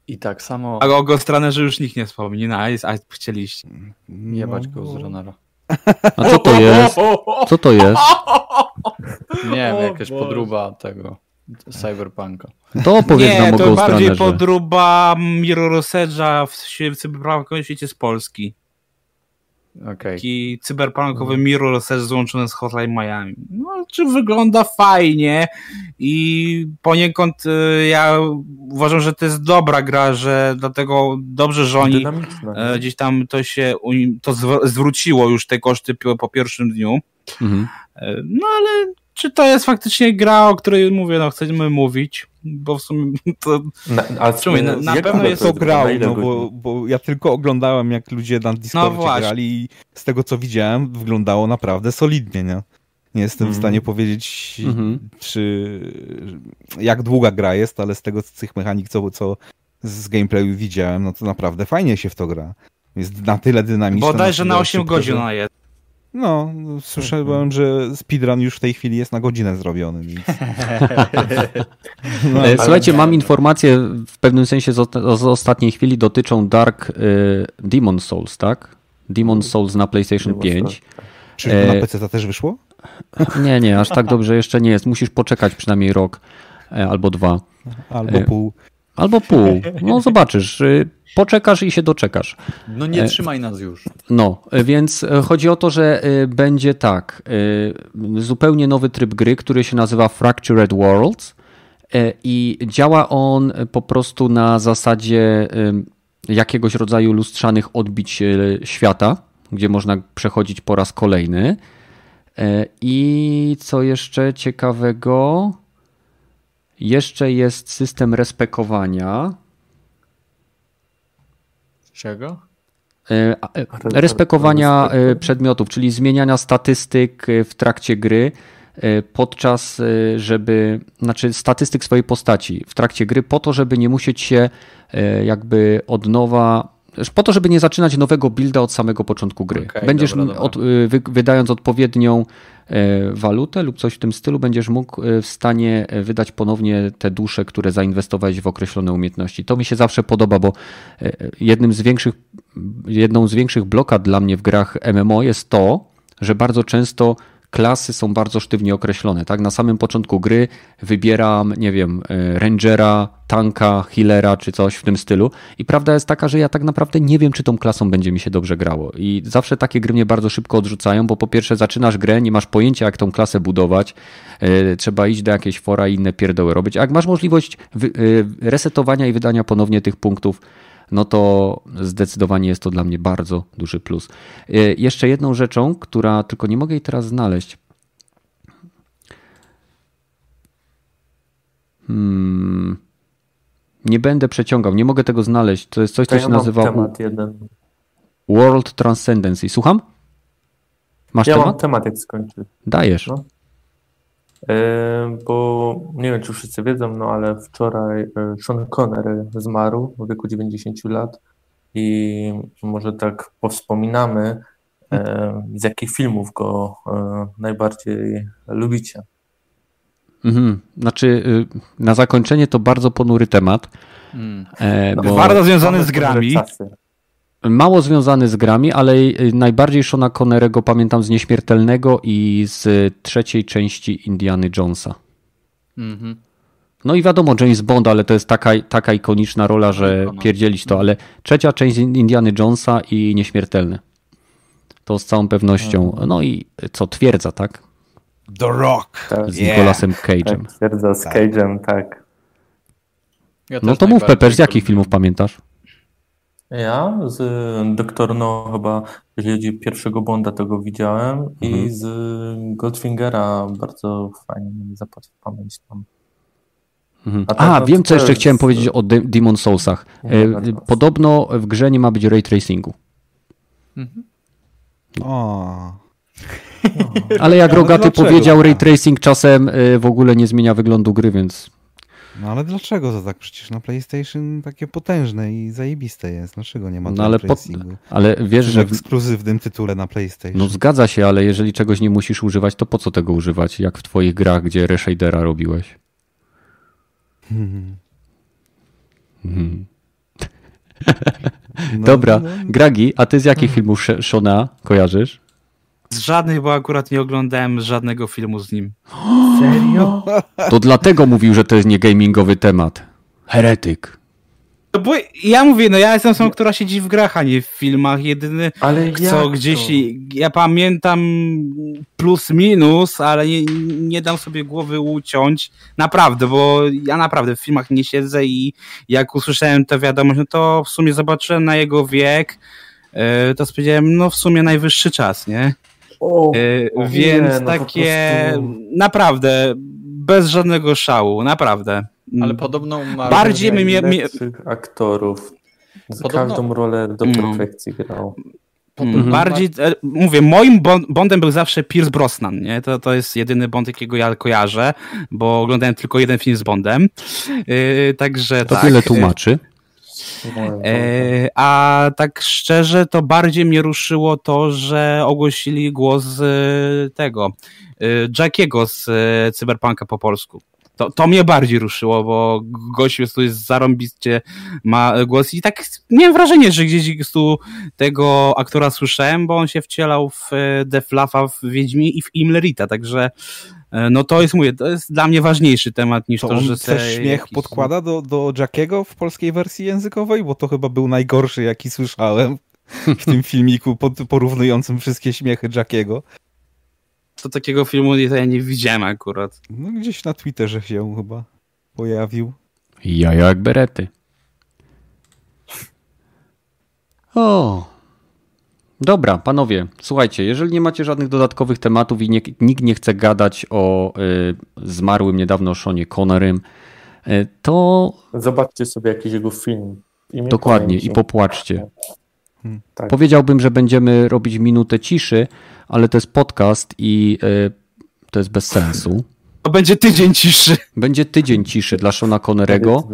E: I tak samo
A: A o Runnerze już nikt nie wspomni, no, a jest- a chcieliście.
E: jebać go z Runnera.
D: A co to jest? Co to jest?
E: Nie wiem, jakaś
C: Boże.
E: podróba tego Cyberpunka.
D: To opowiedz
A: nie,
D: nam o
A: to
D: Ghost
A: bardziej
D: Runnerze.
A: podróba Mirror's Edge'a w, w cyberpunkowym świecie z Polski.
E: Okej.
A: Taki cyberpunkowy Mirror's Edge złączony z Hotline Miami. No, czy wygląda fajnie i poniekąd y, ja uważam, że to jest dobra gra, że dlatego dobrze, że oni e, gdzieś tam to się to zw- zwróciło już te koszty po, po pierwszym dniu.
D: Mhm.
A: E, No ale czy to jest faktycznie gra, o której mówię, no chcemy mówić, bo w sumie <laughs> to
C: Na, a
A: Czuję, na- na pewno jest
B: to grał,
C: Na
B: no bo, bo ja tylko oglądałem, jak ludzie na Discordzie
A: No
B: grali i z tego, co widziałem, wyglądało naprawdę solidnie, nie? Nie jestem w
C: Mhm.
B: stanie powiedzieć,
D: Mhm.
B: czy jak długa gra jest, ale z tego, z tych mechanik, co, co z gameplayu widziałem, no to naprawdę fajnie się w to gra. Jest na tyle dynamiczne.
A: bodajże
B: tyle
A: na 8
B: szybko,
A: godzin ona jest.
B: No, słyszałem, że speedrun już w tej chwili jest na godzinę zrobiony, więc... <laughs> No,
D: E, Słuchajcie, mam informacje w pewnym sensie z, ostatniej chwili dotyczą Dark e, Demon Souls, tak? Demon Souls na PlayStation
C: Demon
D: 5.
B: Czyżby
D: e,
B: na PC to też wyszło?
D: Nie, nie, aż tak dobrze jeszcze nie jest. Musisz poczekać przynajmniej rok e, albo dwa.
B: Albo pół.
D: Albo pół. No zobaczysz. y, Poczekasz i się doczekasz.
E: No nie
D: E,
E: trzymaj nas już.
D: No, y, więc y, chodzi o to, że y, będzie tak. y, Zupełnie nowy tryb gry, który się nazywa Fractured Worlds y, i działa on po prostu na zasadzie y, jakiegoś rodzaju lustrzanych odbić y, świata, gdzie można przechodzić po raz kolejny. Y, I co jeszcze ciekawego? Jeszcze jest system respekowania.
E: Czego?
D: E, e, Respekowania e, przedmiotów, czyli zmieniania statystyk w trakcie gry, podczas, żeby, znaczy statystyk swojej postaci w trakcie gry, po to, żeby nie musieć się jakby od nowa, po to, żeby nie zaczynać nowego builda od samego początku gry.
E: Okej,
D: będziesz
E: dobra, dobra.
D: Od, y, wy, wydając odpowiednią e, walutę lub coś w tym stylu, będziesz mógł e, w stanie e, wydać ponownie te dusze, które zainwestowałeś w określone umiejętności. To mi się zawsze podoba, bo e, jednym z większych, jedną z większych blokad dla mnie w grach MMO jest to, że bardzo często klasy są bardzo sztywnie określone. Tak? Na samym początku gry wybieram, nie wiem, e, rangera, tanka, healera czy coś w tym stylu. I prawda jest taka, że ja tak naprawdę nie wiem, czy tą klasą będzie mi się dobrze grało. I zawsze takie gry mnie bardzo szybko odrzucają, bo po pierwsze zaczynasz grę, nie masz pojęcia, jak tą klasę budować. e, Trzeba iść do jakiejś fora i inne pierdoły robić. A jak masz możliwość e, resetowania i wydania ponownie tych punktów, no to zdecydowanie jest to dla mnie bardzo duży plus. E, Jeszcze jedną rzeczą, która tylko nie mogę jej teraz znaleźć. Hmm. Nie będę przeciągał, nie mogę tego znaleźć. To jest coś,
C: To
D: co
C: ja
D: się
C: mam
D: nazywa
C: temat jeden.
D: World Transcendency. Słucham? Masz
C: Ja mam
D: temat?
C: temat, jak skończy.
D: Dajesz.
C: No. E, Bo nie wiem, czy wszyscy wiedzą, no ale wczoraj e, Sean Connery zmarł w wieku 90 lat i może tak powspominamy, e, z jakich filmów go najbardziej lubicie.
D: Mhm. Znaczy, y, na zakończenie to bardzo ponury temat.
E: Mm.
D: Bo
A: Bardzo związany z grami.
C: czasy.
D: Mało związany z grami, ale y, najbardziej Shona Connerego pamiętam z Nieśmiertelnego i z trzeciej części Indiany Jonesa.
E: Mhm.
D: No i wiadomo, James Bond, ale to jest taka, taka ikoniczna rola, że pierdzielić to, ale trzecia część Indiany Jonesa i Nieśmiertelny. To z całą pewnością. No i co, twierdza, tak?
B: The Rock!
C: Tak,
D: Z
B: Yeah.
D: Nicolasem Cage'em.
C: tak, twierdza z Cage'em, tak.
E: Ja
D: No to mów, Pepe, z jakich filmów pamiętasz?
C: Ja z Doktor No chyba, jeżeli pierwszego Bonda tego widziałem
D: Mhm.
C: i z Goldfingera bardzo fajnie zapadł w pamięć tam.
D: Mhm.
C: A
D: A,
C: no
D: wiem co jeszcze
C: jest-
D: chciałem powiedzieć o De- Demon Soulsach. E,
C: No, bardzo.
D: Podobno w grze nie ma być ray tracingu.
B: O,
D: Ale jak
B: Ale
D: Rogaty
B: dlaczego?
D: powiedział, ray tracing czasem e, w ogóle nie zmienia wyglądu gry, więc
B: no ale dlaczego to tak? Przecież na PlayStation takie potężne i zajebiste jest. Dlaczego nie ma
D: No ale po- ale wiesz, że w,
B: ekskluzywnym tytule na PlayStation.
D: no zgadza się, ale jeżeli czegoś nie musisz używać, to po co tego używać? Jak w twoich grach, gdzie reshadera robiłeś?
B: Hmm. <laughs>
D: Mhm.
B: No,
D: Dobra,
B: no,
D: Gragi, a ty z jakich filmów Sh- Shona kojarzysz?
A: Z żadnych, bo akurat nie oglądałem żadnego filmu z nim. <gasps>
C: Serio?
D: To dlatego mówił, że to jest nie gamingowy temat. Heretyk.
A: No bo ja mówię, no ja jestem osobą, która siedzi w grach, a nie w filmach. Jedyny,
C: Ale
A: co
C: to?
A: gdzieś, ja pamiętam plus minus, ale nie, nie dam sobie głowy uciąć. Naprawdę, bo ja naprawdę w filmach nie siedzę i jak usłyszałem tę wiadomość, no to w sumie zobaczyłem na jego wiek, e, to stwierdziłem, no w sumie najwyższy czas, nie?
C: O,
A: E,
C: o
A: Więc
C: nie, no
A: takie
C: prostu-
A: naprawdę bez żadnego szału, naprawdę.
E: Ale podobno umarł.
A: Bardziej mnie-
C: najlepszych aktorów. Z
E: Podobno-
C: każdą rolę do
A: No.
C: perfekcji grał.
A: Mm, Bardziej, e, mówię, moim Bond- Bondem był zawsze Pierce Brosnan, nie? To, to jest jedyny Bond, jakiego ja kojarzę, bo oglądałem tylko jeden film z Bondem. Yy, także
D: To
A: tak.
D: wiele tłumaczy.
A: E, a tak szczerze, to bardziej mnie ruszyło to, że ogłosili głos e, tego e, Jackiego z Cyberpunka po polsku. To, to mnie bardziej ruszyło, bo gościu jest tu jest zarąbiście ma głos i tak miałem wrażenie, że gdzieś tu tego aktora słyszałem, bo on się wcielał w Deflafa w Wiedźmie i w Imlerita, także no to jest, mówię, to jest dla mnie ważniejszy temat niż
B: To
A: to,
B: on
A: że
B: też
A: se
B: śmiech
A: jakiś-
B: podkłada do, do Jackiego w polskiej wersji językowej, bo to chyba był najgorszy, jaki słyszałem w tym <laughs> filmiku pod, porównującym wszystkie śmiechy Jackiego.
A: To takiego filmu ja nie widziałem akurat.
B: No gdzieś na Twitterze się chyba pojawił.
D: Jaja jak berety. O. Dobra, panowie, słuchajcie, jeżeli nie macie żadnych dodatkowych tematów i nie, nikt nie chce gadać o y, zmarłym niedawno Seanie Connerym, y, to
C: Zobaczcie sobie jakiś jego film.
D: dokładnie
C: pamięci.
D: i popłaczcie.
C: Tak.
D: Powiedziałbym, że będziemy robić minutę ciszy, ale to jest podcast i y, to jest bez sensu.
A: To będzie tydzień ciszy.
D: Będzie tydzień ciszy dla Shona Connerego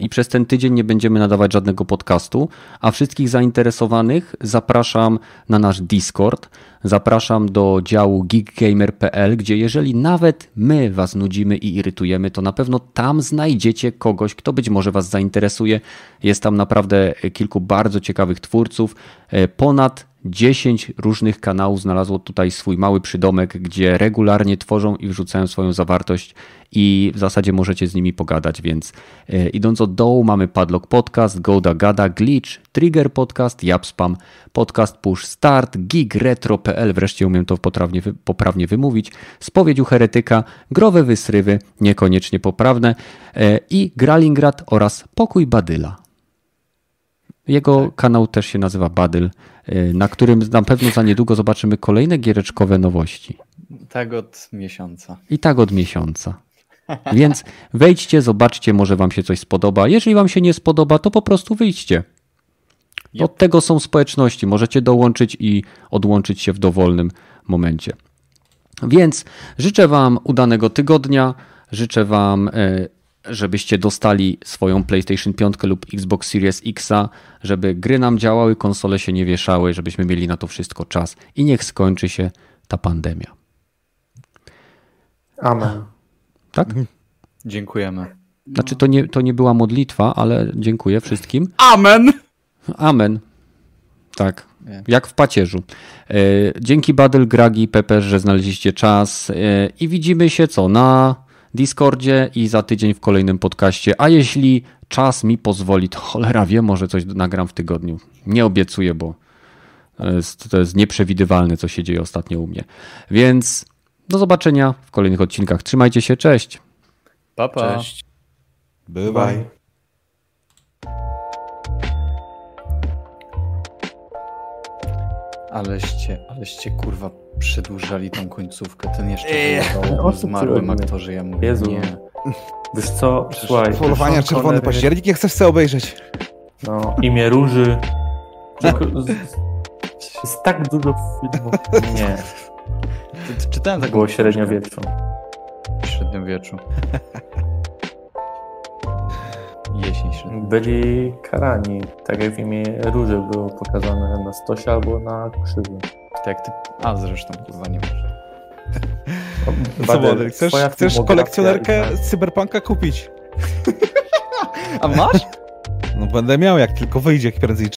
D: i przez ten tydzień nie będziemy nadawać żadnego podcastu, a wszystkich zainteresowanych zapraszam na nasz Discord, zapraszam do działu geekgamer.pl, gdzie jeżeli nawet my was nudzimy i irytujemy, to na pewno tam znajdziecie kogoś, kto być może was zainteresuje. Jest tam naprawdę kilku bardzo ciekawych twórców, y, ponad 10 różnych kanałów znalazło tutaj swój mały przydomek, gdzie regularnie tworzą i wrzucają swoją zawartość i w zasadzie możecie z nimi pogadać, więc e, idąc od dołu mamy Padlock Podcast, Goda Gada, Glitch, Trigger Podcast, Japspam, Podcast Push Start, gigretro.pl, wreszcie umiem to poprawnie, poprawnie wymówić, Spowiedź Heretyka, Growe Wysrywy, niekoniecznie poprawne e, i Gralingrad oraz Pokój Badyla. Jego kanał też się nazywa Badyl, na którym na pewno za niedługo zobaczymy kolejne giereczkowe nowości.
E: Tak od miesiąca.
D: I tak od miesiąca. Więc wejdźcie, zobaczcie, może wam się coś spodoba. Jeżeli wam się nie spodoba, to po prostu wyjdźcie. Od tego są społeczności. Możecie dołączyć i odłączyć się w dowolnym momencie. Więc życzę wam udanego tygodnia. Życzę wam, e, żebyście dostali swoją PlayStation 5 lub Xbox Series X, żeby gry nam działały, konsole się nie wieszały, żebyśmy mieli na to wszystko czas i niech skończy się ta pandemia.
C: Amen.
D: Tak?
E: Dziękujemy.
D: Znaczy, to nie, to nie była modlitwa, ale dziękuję wszystkim.
A: Amen!
D: Amen. Tak,
E: Nie.
D: jak w pacierzu. E, Dzięki Badel, Gragi, Pepe, że znaleźliście czas e, i widzimy się co na Discordzie i za tydzień w kolejnym podcaście. A jeśli czas mi pozwoli, to cholera wie, może coś nagram w tygodniu. Nie obiecuję, bo to jest, to jest nieprzewidywalne, co się dzieje ostatnio u mnie. Więc do zobaczenia w kolejnych odcinkach. Trzymajcie się, cześć.
E: Pa, pa.
A: Cześć.
B: Bywaj.
C: Bye.
E: Aleście, aleście kurwa przedłużali tą końcówkę. Ten jeszcze
B: Eee,
C: co
E: zmarłym aktorze. Ja mówię,
C: Jezu.
E: nie.
C: Wiesz co, słuchaj.
B: Polowania Czerwony Październik, jak chcesz sobie obejrzeć.
C: No, imię Róży. Tylko z- Jest tak dużo filmów. Nie, <laughs>
E: Czytałem
C: to
E: taką
C: było średniowieczu.
E: średniowieczu. Jesień.
C: Byli karani, tak jak w imię Róży było pokazane na stosie albo na krzyżu.
E: Tak jak ty... A zresztą kurwa nie wiesz.
B: Co, chcesz, chcesz kolekcjonerkę
C: i-
B: Cyberpunka kupić? <laughs> <laughs>
E: A masz?
B: No będę miał, jak tylko wyjdzie, jak prędzej